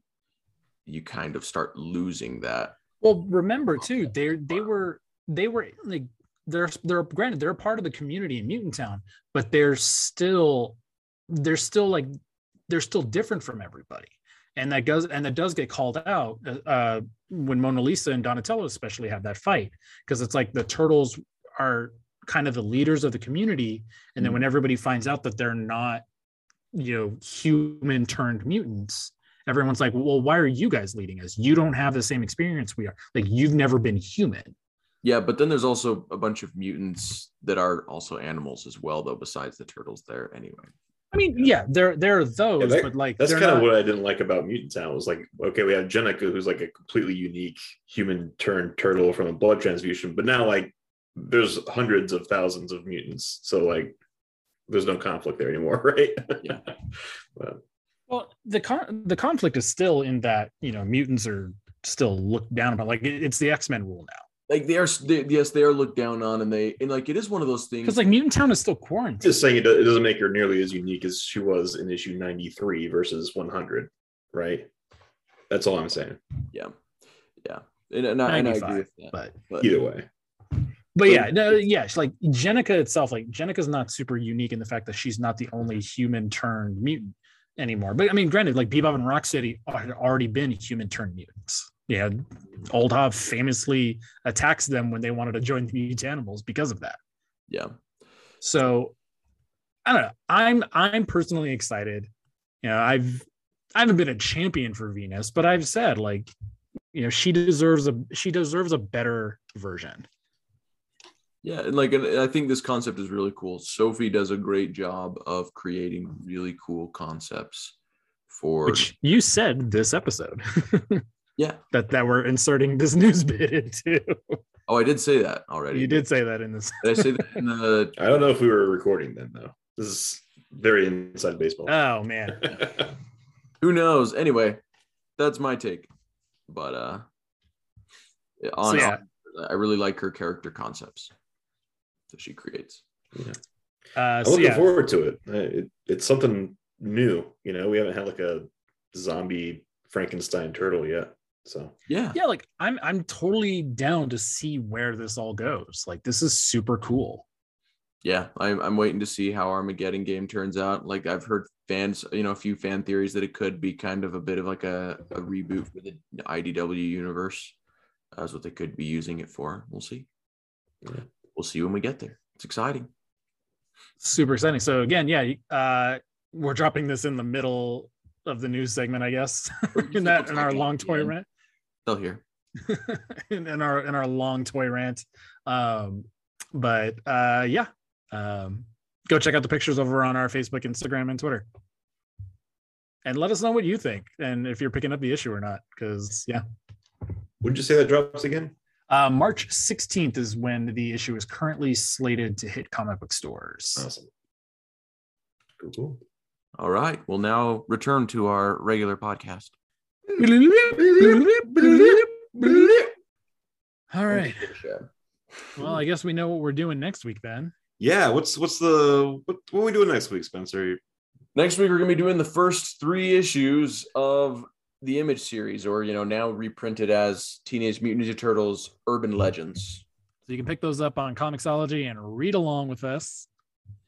you kind of start losing that. well remember too they they were they were like they're they're granted they're a part of the community in mutant town but they're still they're still like they're still different from everybody and that does and that does get called out uh, when Mona Lisa and Donatello especially have that fight because it's like the turtles are kind of the leaders of the community, and then when everybody finds out that they're not, you know, human turned mutants, everyone's like, well, why are you guys leading us? You don't have the same experience we are. Like you've never been human. Yeah, but then there's also a bunch of mutants that are also animals as well, though, besides the turtles there anyway. I mean, yeah, there there are those, Yeah, that- but like That's they're kind of not- what I didn't like about Mutant Town was like, okay, we have Jenica, who's like a completely unique human turned turtle from a blood transfusion, but now like there's hundreds of thousands of mutants, so like there's no conflict there anymore, right? Yeah. but Well, the con- the conflict is still in that you know mutants are still looked down upon. Like it's the X Men rule now Like they are, they, yes, they are looked down on, and they and like it is one of those things. because like Mutant Town is still quarantined. just saying it, do- it doesn't make her nearly as unique as she was in issue 93 versus 100, right? That's all I'm saying. yeah, yeah, and, and, I, and I agree with that. but But Either way. but yeah, no, yeah, it's like Jenica itself. Like Jenica's not super unique in the fact that she's not the only human turned mutant anymore. But I mean, granted, like Bebop and Rocksteady had already been human turned mutants. Yeah, Old Hob famously attacks them when they wanted to join the mutant animals because of that. yeah, So I don't know. I'm I'm personally excited. You know, I've I haven't been a champion for Venus, but I've said like, you know, she deserves a she deserves a better version. yeah, and like and I think this concept is really cool. Sophie does a great job of creating really cool concepts for Which you said this episode. yeah. that that we're inserting this news bit into. Oh, I did say that already. You did say that in this. Did I say that in the? I don't know if we were recording then, though. This is very inside baseball. Oh man. Who knows? Anyway, that's my take. But uh, on, So, yeah. I really like her character concepts that she creates. Yeah. Uh I'm so looking yeah. forward to it. Uh, it. It's something new. You know, we haven't had like a zombie Frankenstein turtle yet. So Yeah, yeah, like I'm I'm totally down to see where this all goes. Like this is super cool. yeah. I'm I'm waiting to see how Armageddon game turns out. Like I've heard fans, you know, a few fan theories that it could be kind of a bit of like a, a reboot for the IDW universe. That's what they could be using it for. We'll see. Yeah. We'll see when we get there. It's exciting. super exciting. So again, yeah, uh, we're dropping this in the middle of the news segment, I guess, in that in our long toy rant, They'll hear. in, in our in our long toy rant. Um, but uh, yeah, um, go check out the pictures over on our Facebook, Instagram, and Twitter, and let us know what you think and if you're picking up the issue or not. Because yeah, would you say that drops again? uh, March 16th is when the issue is currently slated to hit comic book stores. Awesome. Cool, cool. All right. We'll now return to our regular podcast. All right. Well, I guess we know what we're doing next week then. Yeah. What's what's the what what are we doing next week, Spencer? Next week, we're going to be doing the first three issues of the Image series, or, you know, now reprinted as Teenage Mutant Ninja Turtles Urban Legends. So you can pick those up on Comixology and read along with us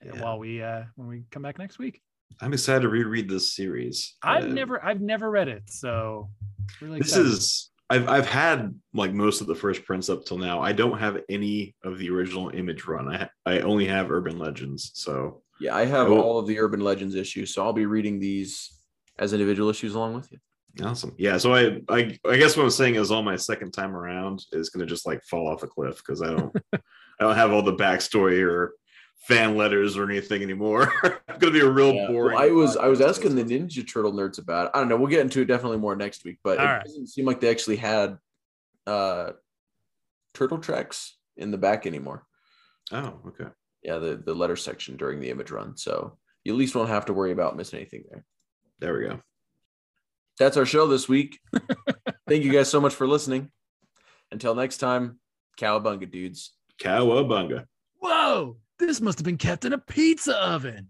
Yeah. while we uh when we come back next week. I'm excited to reread this series. I've Uh, never I've never read it, so really This excited. is I've I've had like most of the first prints up till now. I don't have any of the original image run. I ha- I only have Urban Legends. So Yeah, I have Oh. all of the Urban Legends issues, so I'll be reading these as individual issues along with you. awesome. Yeah. So I I I guess what I'm saying is all my second time around is gonna just like fall off a cliff because I don't I don't have all the backstory or fan letters or anything anymore. it's gonna be a real Yeah. boring. Well, I was I was asking the Ninja Turtle nerds about it. I don't know. We'll get into it definitely more next week, but All it right. doesn't seem like they actually had uh turtle tracks in the back anymore. Oh, okay. Yeah, the the letter section during the image run. So you at least won't have to worry about missing anything there. There we go. That's our show this week. Thank you guys so much for listening. Until next time, cowabunga dudes. Cowabunga. Whoa! This must have been kept in a pizza oven.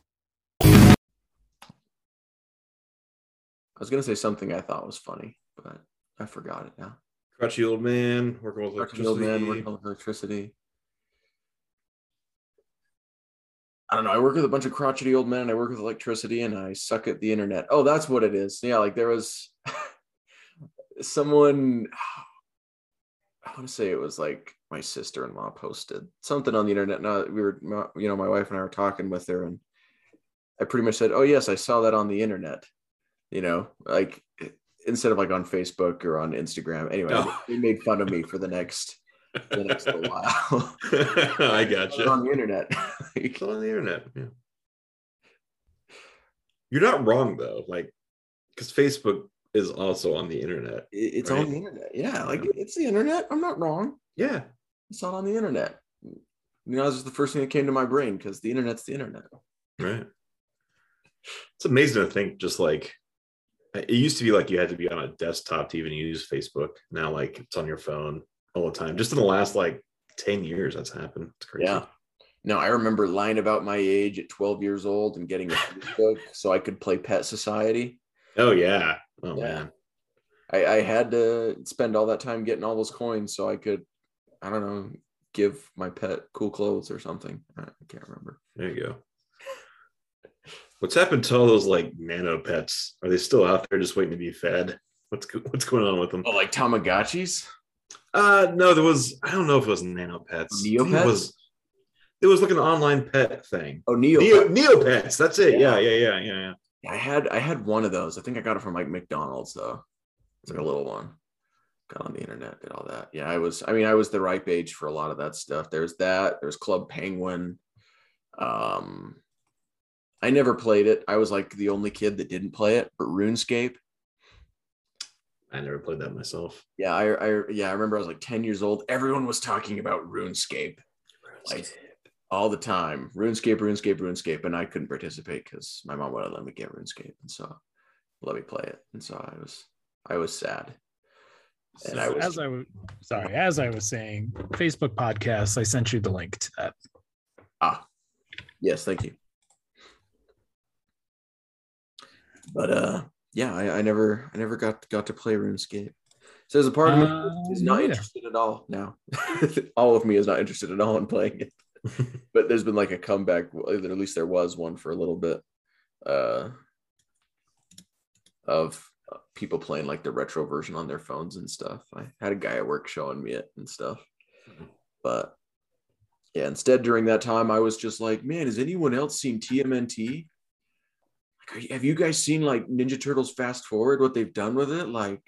Was gonna say something I thought was funny, but I forgot it now. Crutchy old man working with Crutchy old man electricity. working with electricity. I don't know. I work with a bunch of crotchety old men and I work with electricity and I suck at the internet. Oh, that's what it is. Yeah, like there was someone I want to say it was like my sister-in-law posted something on the internet. Now we were you know, my wife and I were talking with her and I pretty much said, "Oh yes, I saw that on the internet." You know, like instead of like on Facebook or on Instagram. Anyway, they made fun of me for the next the next little while. I got gotcha. on the internet. Like, on the internet. Yeah. You're not wrong though, like because Facebook is also on the internet. it's Right. on the internet. Yeah, like it's the internet. I'm not wrong. Yeah. It's not on the internet. You know, this is the first thing that came to my brain because the internet's the internet. Right. It's amazing to think just like it used to be like you had to be on a desktop to even use Facebook. Now like it's on your phone all the time. Just in the last like 10 years that's happened. It's crazy. Yeah. No, I remember lying about my age at 12 years old and getting a Facebook so I could play Pet Society. Oh yeah. Oh Yeah. man. I, I had to spend all that time getting all those coins so I could, I don't know, give my pet cool clothes or something. I can't remember. There you go. What's happened to all those like nano pets? Are they still out there just waiting to be fed? What's what's going on with them? Oh, like Tamagotchis? Uh no, there was I don't know if it was nano pets. Neopets? It was it was like an online pet thing. Oh, Neo. Neo Neopets. That's it. Yeah. Yeah, yeah, yeah, yeah, yeah. I had I had one of those. I think I got it from like McDonald's though. It's like a little one. Got on the internet, did all that. Yeah, I was. I mean, I was the ripe age for a lot of that stuff. There's that. There's Club Penguin. Um, I never played it. I was like the only kid that didn't play it. But RuneScape. I never played that myself. Yeah, I, I yeah, I remember I was like 10 years old. Everyone was talking about RuneScape like all the time. RuneScape, RuneScape, RuneScape, and I couldn't participate because my mom wouldn't let me get RuneScape, and so let me play it, and so I was I was sad. And I was as I was sorry, as I was saying, Facebook podcasts. I sent you the link to that. ah yes, thank you. But uh yeah, I, I never I never got got to play RuneScape. So there's a part of me Uh, is not neither. interested at all now. all of me is not interested at all in playing it. but there's been like a comeback, well, at least there was one for a little bit, uh, of people playing like the retro version on their phones and stuff. I had a guy at work showing me it and stuff. But yeah, instead during that time, I was just like, man, has anyone else seen TMNT? Like, you- have you guys seen like Ninja Turtles Fast Forward? What they've done with it? Like,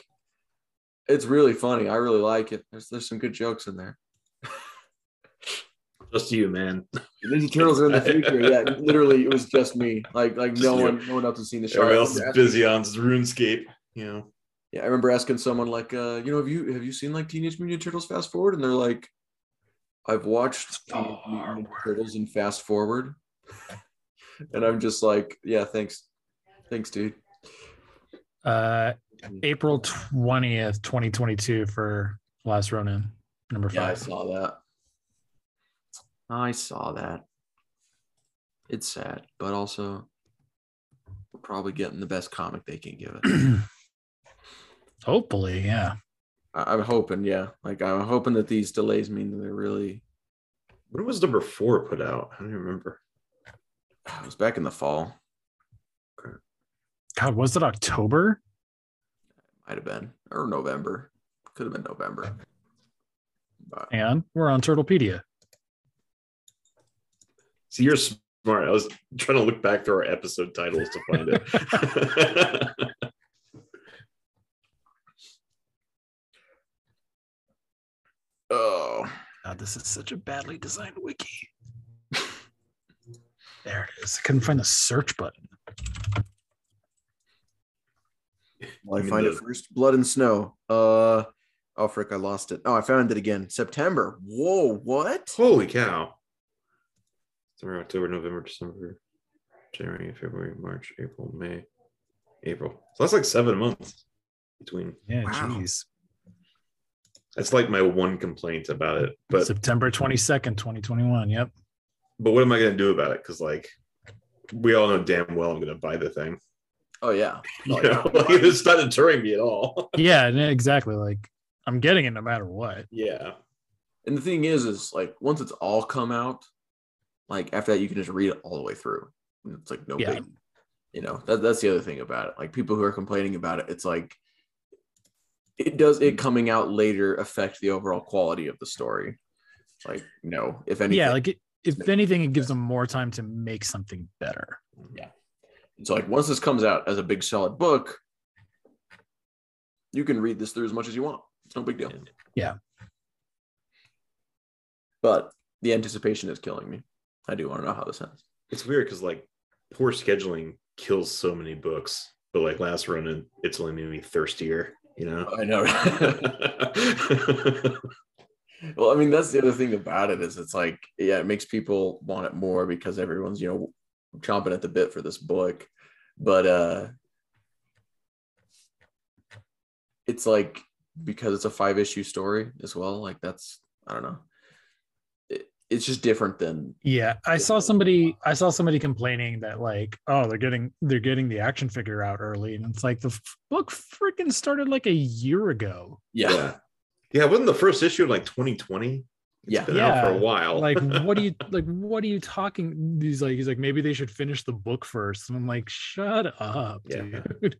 it's really funny. I really like it. There's there's some good jokes in there. Just you, man. Ninja Turtles are in the future. Yeah, literally, it was just me. Like, like Just no you. one, no one else has seen the show. Everybody else is busy on RuneScape. You know. Yeah, I remember asking someone like, uh, you know, have you have you seen like Teenage Mutant Turtles Fast Forward? And they're like, I've watched Teenage Mutant Turtles and Fast Forward, and I'm just like, yeah, thanks, thanks, dude. Uh, April twentieth, twenty twenty two for Last Ronin number Yeah, I saw that. I saw that. It's sad, but also we're probably getting the best comic they can give it. Hopefully, yeah. I- I'm hoping, yeah. Like I'm hoping that these delays mean that they're really. When was number four put out? I don't even remember. It was back in the fall. God, was it October? Might have been or November. Could have been November. But And we're on Turtlepedia. See, you're smart. I was trying to look back through our episode titles to find it. oh, God, this is such a badly designed wiki. There it is. I couldn't find the search button. well, I You find the- it first. Blood and Snow. Uh, oh frick, I lost it. Oh, I found it again. September. Whoa, what? Holy cow. September, October, November, December, January, February, March, April, May. April. So that's like seven months between. Yeah, Wow. jeez. That's like my one complaint about it. But September 22nd, 2021. Yep. But what am I gonna do about it? Because like we all know damn well I'm gonna buy the thing. Oh yeah. You Oh, know, like, it's not deterring me at all. Yeah, exactly. Like I'm getting it no matter what. yeah. And the thing is, is like once it's all come out, like after that you can just read it all the way through. It's like no Yeah. big, you know. That, that's the other thing about it. Like people who are complaining about it, it's like it does it coming out later affect the overall quality of the story. Like no, if anything, Yeah, like it, if anything, it gives them more time to make something better. Yeah. It's so like once this comes out as a big solid book, you can read this through as much as you want. It's no big deal. Yeah. But the anticipation is killing me. I do want to know how this ends. It's weird because like poor scheduling kills so many books, but like Last Ronin, it- it's only made me thirstier. You know. I know. well, I mean, that's the other thing about it is it's like, yeah, it makes people want it more because everyone's, you know, chomping at the bit for this book. But uh it's like because it's a five issue story as well, like that's I don't know. It, it's just different than Yeah, I saw somebody. I saw somebody complaining that like, oh, they're getting they're getting the action figure out early, and it's like the f- book freaking started like a year ago. yeah. Yeah. Yeah, wasn't the first issue in like 2020? It's Yeah. been out for a while. Like, what are you like? What are you talking? He's like, he's like, maybe they should finish the book first. And I'm like, shut up, Yeah. dude.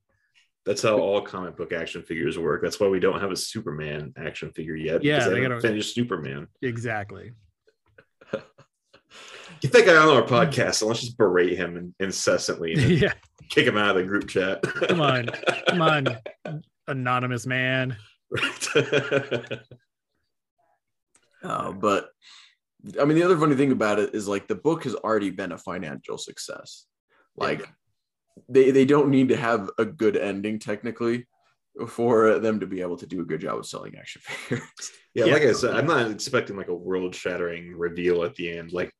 That's how all comic book action figures work. That's why we don't have a Superman action figure yet. Yeah, because they they haven't gotta- finished Superman. Exactly. Get that guy on our podcast and let's just berate him incessantly and yeah, kick him out of the group chat. Come on. come on, anonymous man. Uh, but I mean, the other funny thing about it is like the book has already been a financial success. Like they they don't need to have a good ending technically for them to be able to do a good job of selling action figures. yeah, Yeah. like I said, I'm not expecting like a world shattering reveal at the end. Like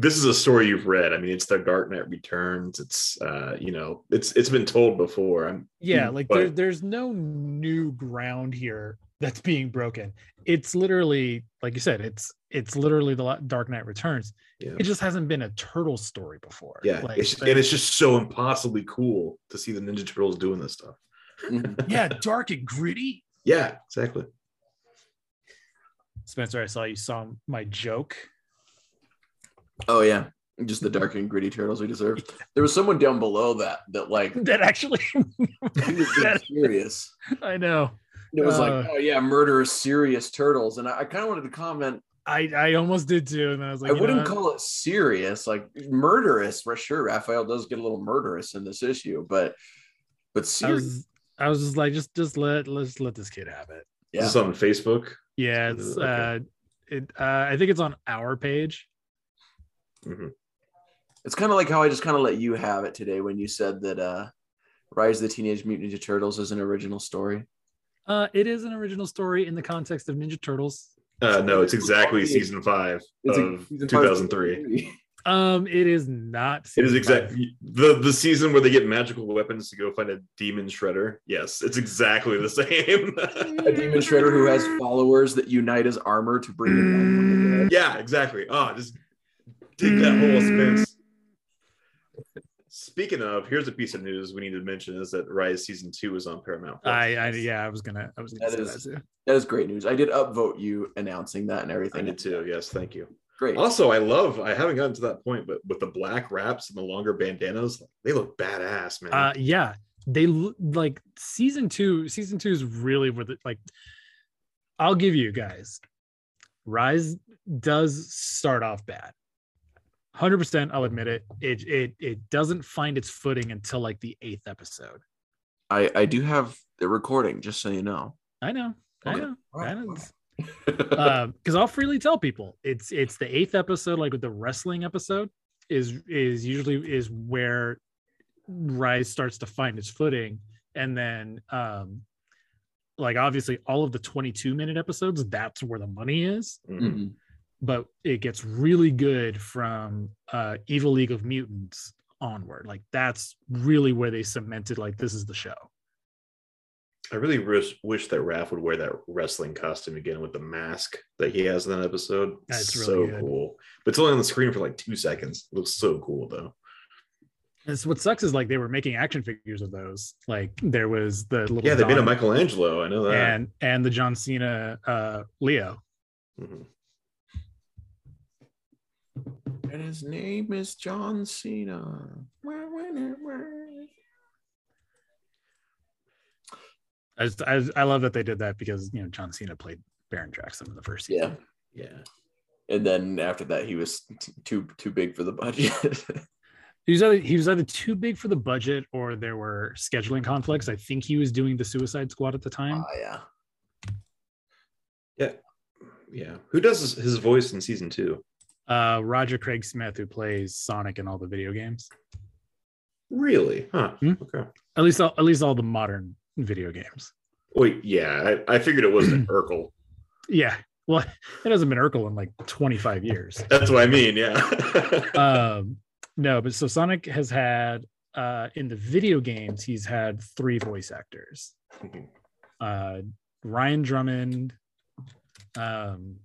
this is a story you've read. I mean, it's the Dark Knight Returns. It's uh, you know, it's it's been told before. I'm Yeah, like but- there, there's no new ground here that's being broken. It's literally, like you said, it's it's literally the Dark Knight Returns. Yeah. It just hasn't been a turtle story before. yeah, like, it's, and it's just so impossibly cool to see the Ninja Turtles doing this stuff. Mhm. yeah, dark and gritty. Yeah, exactly. Spencer, I saw you saw my joke. Oh yeah, just the dark and gritty turtles we deserve. There was someone down below that that like That actually, he was that- serious. I know. It was Uh, like, oh yeah, murderous serious turtles, and I, I kind of wanted to comment. I I almost did too, and I was like, I wouldn't call it serious, like murderous. For sure, Raphael does get a little murderous in this issue, but but I serious. was I was just like, just just let let's let this kid have it. Yeah. Is this on Facebook? Yeah, it's Okay. uh, it uh, I think it's on our page. Mhm. It's kind of like how I just kind of let you have it today when you said that uh Rise of the Teenage Mutant Ninja Turtles is an original story. Uh, it is an original story in the context of Ninja Turtles. Uh, no, it's exactly season five It's of season five, 2003. Um, it is not. It is exactly the the season where they get magical weapons to go find a demon shredder. Yes, it's exactly the same. A demon shredder who has followers that unite as armor to bring him back from yeah, exactly. Oh, just dig that hole, Spence. Speaking of, here's a piece of news we need to mention is that Rise season two is on Paramount. Plus. I, I yeah, I was gonna I was gonna That say is- that too. That is great news. I did upvote you announcing that and everything. I everything. did too. Yes, thank you. Great. Also, I love. I haven't gotten to that point, but with the black wraps and the longer bandanas, they look badass, man. Uh, yeah, they l- like season two. Season two is really where the like. I'll give you guys. Rise does start off bad. Hundred percent, I'll admit it. It it it doesn't find its footing until like the eighth episode. I I do have the recording, just so you know. I know, I Okay. know, Wow, I know. wow. because I'll freely tell people it's it's the eighth episode, like with the wrestling episode, is is usually is where Rise starts to find its footing, and then um like obviously all of the 22 minute episodes, that's where the money is, Mhm. But it gets really good from uh Evil League of Mutants onward. Like that's really where they cemented like this is the show. I really wish, wish that Raph would wear that wrestling costume again with the mask that he has in that episode. That's It's really so good. cool. But it's only on the screen for like two seconds. It looks so cool though. It's what sucks is like they were making action figures of those. Like there was the little Yeah, they made a Michelangelo. I know that. and and the John Cena uh Leo. Mhm. And his name is John Cena. I, just, I I love that they did that because you know John Cena played Baron Draxum in the first season. Yeah. Yeah. And then after that, he was t- too too big for the budget. He was either he was either too big for the budget or there were scheduling conflicts. I think he was doing the Suicide Squad at the time. oh yeah. Yeah. Yeah. Who does his, his voice in season two? Uh, Roger Craig Smith, who plays Sonic in all the video games, Really? Huh. Hmm? Okay. at least all, at least all the modern video games. Wait, yeah. I, I figured it wasn't Urkel. Yeah, well, it hasn't been Urkel in like 25 years. That's what I mean. Yeah. um, no, but so Sonic has had uh, in the video games, he's had three voice actors: Mhm. uh, Ryan Drummond, um,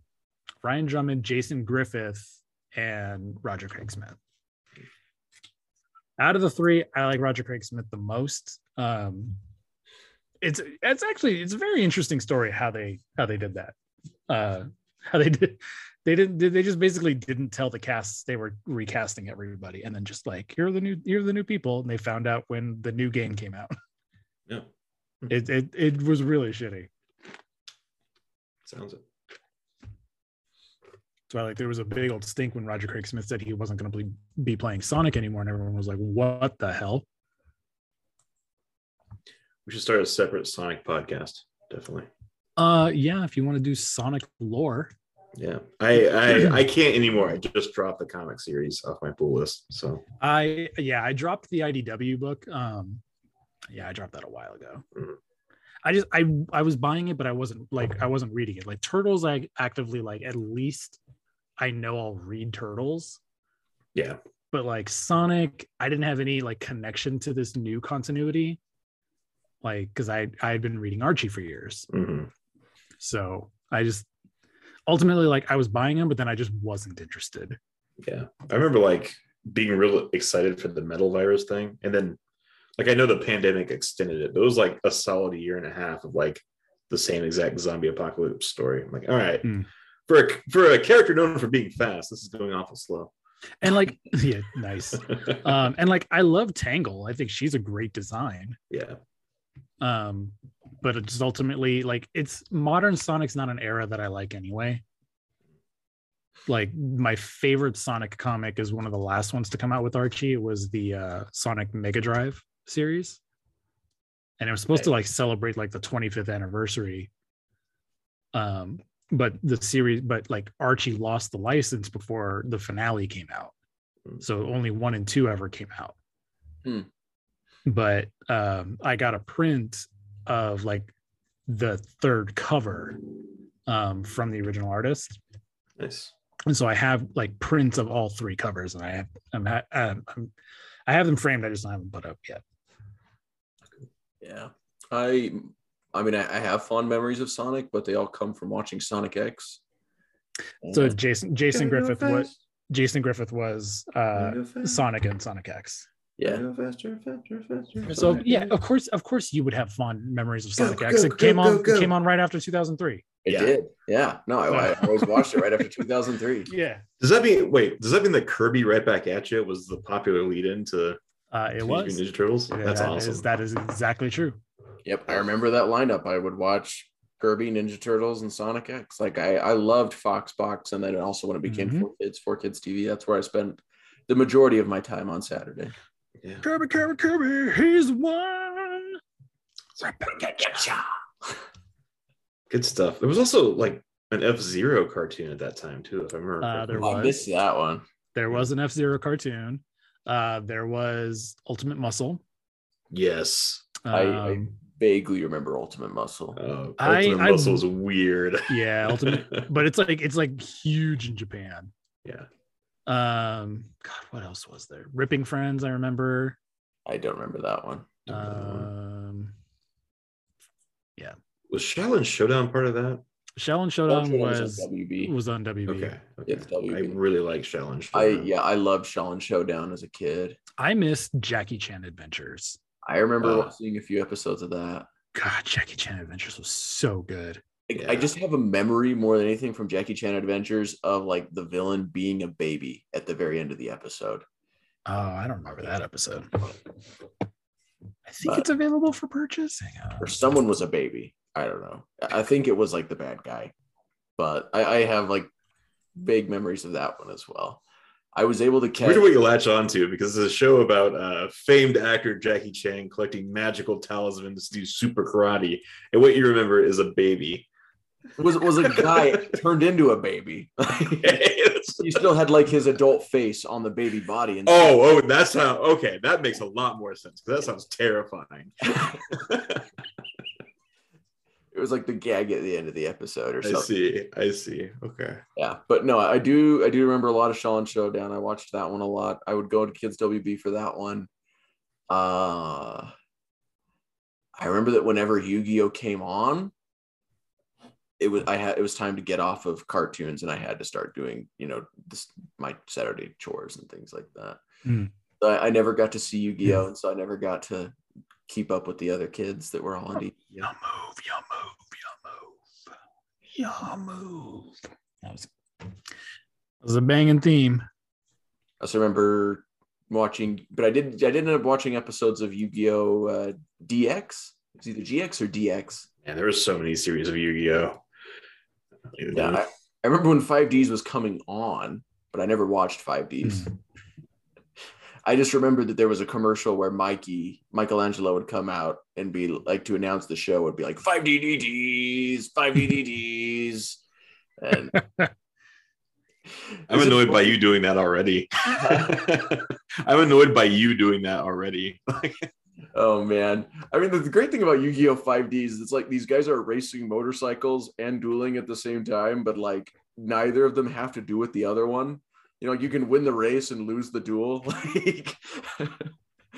Ryan Drummond, Jason Griffith, and Roger Craig Smith. Out of the three, I like Roger Craig Smith the most. Um, it's it's actually it's a very interesting story how they how they did that. Uh, how they did they didn't they just basically didn't tell the cast they were recasting everybody and then just like here are the new here are the new people and they found out when the new game came out. yeah. It it it was really shitty. Sounds it. So like there was a big old stink when Roger Craig Smith said he wasn't going to be, playing Sonic anymore, and everyone was like, "What the hell?" We should start a separate Sonic podcast. Definitely. Uh, yeah, if you want to do Sonic lore, Yeah. I, I I can't anymore. I just dropped the comic series off my pull list. So I yeah, I dropped the IDW book. Um, yeah, I dropped that a while ago. Mhm. I just I I was buying it, but I wasn't like I wasn't reading it. Like Turtles, I actively like at least I know I'll read Turtles, yeah. but like Sonic, I didn't have any like connection to this new continuity. Like, because I I had been reading Archie for years, Mhm. so I just ultimately like I was buying them, but then I just wasn't interested. Yeah. I remember like being real excited for the metal virus thing. And then like I know the pandemic extended it, but it was like a solid year and a half of like the same exact zombie apocalypse story. I'm like, all right. Hmm. For a for a character known for being fast, this is going awful slow. And like, yeah, nice. um and like i love tangle. I think she's a great design. Yeah. um but it's ultimately like it's modern sonic's not an era that i like anyway. Like my favorite sonic comic is one of the last ones to come out with archie. It was the uh sonic mega drive series. And it was supposed to like celebrate like the 25th anniversary. Um but the series but like archie lost the license before the finale came out so only one and two ever came out Hmm. but um i got a print of like the third cover um from the original artist Nice. and so i have like prints of all three covers and i have i'm, ha- um, I'm i have them framed i just haven't put up yet Yeah. I I mean I, I have fond memories of Sonic, but they all come from watching Sonic X. so jason jason griffith was jason griffith was uh sonic and sonic x yeah. faster, faster, faster. so yeah of course of course you would have fond memories of sonic go, x it go, came go, on go. came on right after 2003 It Yeah. did. Yeah. No, I, I always watched it right after 2003. yeah Does that mean wait? Does that mean that Kirby right back at you was the popular lead into uh it Teenage was Ninja Turtles? Yeah, That's that awesome. is- that is exactly true Yep. I remember that lineup. I would watch Kirby, Ninja Turtles, and Sonic X. Like I, I loved Foxbox, and then also when it became Mhm. Four Kids, Four Kids TV, that's where I spent the majority of my time on Saturday. yeah. kirby kirby kirby he's one Good stuff. There was also like an F Zero cartoon at that time too, if I remember. Uh, there Oh, I missed that one. There was an F Zero cartoon. Uh, there was Ultimate Muscle. yes. I, I Um, vaguely remember Ultimate Muscle. Uh, I- Ultimate I- Muscle was weird. yeah, Ultimate, but it's like it's like huge in Japan. yeah. Um, God, what else was there? Ripping Friends, I remember. I don't remember that one. Um, Yeah. Was Xiaolin Showdown part of that? Xiaolin Showdown Showdown was was on WB. was on WB. Okay. okay. It's WB. I really like Xiaolin I Showdown. yeah, I loved Xiaolin Showdown as a kid. I miss Jackie Chan Adventures. I remember uh, Oh. seeing a few episodes of that. God, Jackie Chan Adventures was so good. I- Yeah. I just have a memory more than anything from Jackie Chan Adventures of like the villain being a baby at the very end of the episode. Oh, I don't remember that episode. I think But- it's available for purchase. Hang on. Or someone was a baby. I don't know. I I think it was like the bad guy, but I, I have like vague memories of that one as well. I was able to catch. Weird what you latch on to because it's a show about uh, famed actor Jackie Chan collecting magical talismans to do super karate, and what you remember is a baby. was was a guy turned into a baby. he still had like his adult face on the baby body. And oh, oh, that's how. Okay, that makes a lot more sense. That sounds terrifying. it was like the gag at the end of the episode or something. I see. I see. Okay. Yeah, but no, I do I do remember a lot of Xiaolin Showdown. I watched that one a lot. I would go to Kids WB for that one. Uh I remember that whenever Yu-Gi-Oh came on, it was I had it was time to get off of cartoons and I had to start doing, you know, this my Saturday chores and things like that. Hmm. So I, I never got to see Yu-Gi-Oh, and so I never got to keep up with the other kids that were all on. D- Ya move, ya move, ya move, ya move. That was, that was a banging theme. I also remember watching, but I did I did end up watching episodes of Yu-Gi-Oh uh, DX. It's either GX or DX. And there were so many series of Yu-Gi-Oh. Yeah, I, I remember when 5Ds was coming on, but I never watched 5Ds. I just remember that there was a commercial where Mikey Michelangelo would come out and be like to announce the show would be like 5DDDs, 5DDDs, and I'm annoyed by you doing that already. I'm annoyed by you doing that already. Oh man. I mean, the, the great thing about Yu-Gi-Oh! 5Ds is it's like these guys are racing motorcycles and dueling at the same time, but like neither of them have to do with the other one. You know, you can win the race and lose the duel.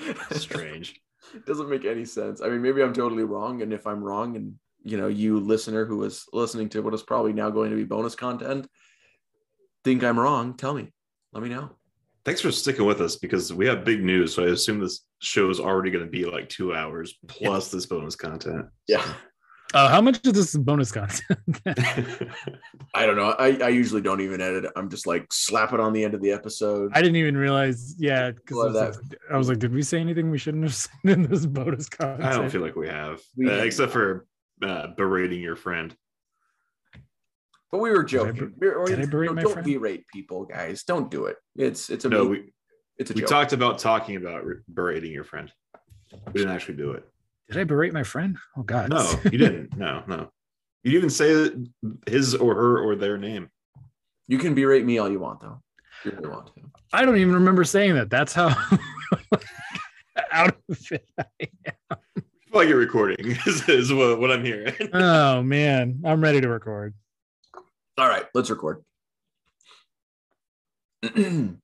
Like Strange. doesn't make any sense. I mean, maybe I'm totally wrong. And if I'm wrong, and you know, you listener who was listening to what is probably now going to be bonus content, think I'm wrong, tell me. Let me know. Thanks for sticking with us because we have big news. So I assume this show is already going to be like two hours plus this bonus content. Yeah. Uh, how much is this bonus content? I don't know. I, I usually don't even edit it. I'm just like slap it on the end of the episode. I didn't even realize. Yeah, because I, was like- I was like, did we say anything we shouldn't have said in this bonus content? I don't feel like we have, We- uh, except for uh, berating your friend. But we were joking. We- or- did I berate no, my don't friend? berate people, guys. Don't do it. It's it's a No, meme. we it's a we joke. talked about talking about berating your friend. We didn't actually do it. Did I berate my friend? Oh God, No, you didn't. No, no. You even say his or her or their name. you can berate me all you want, though. You really want to. I don't even remember saying that. That's how out of it. I am. While you're recording is, is what, what I'm hearing. Oh man, I'm ready to record. All right, let's record.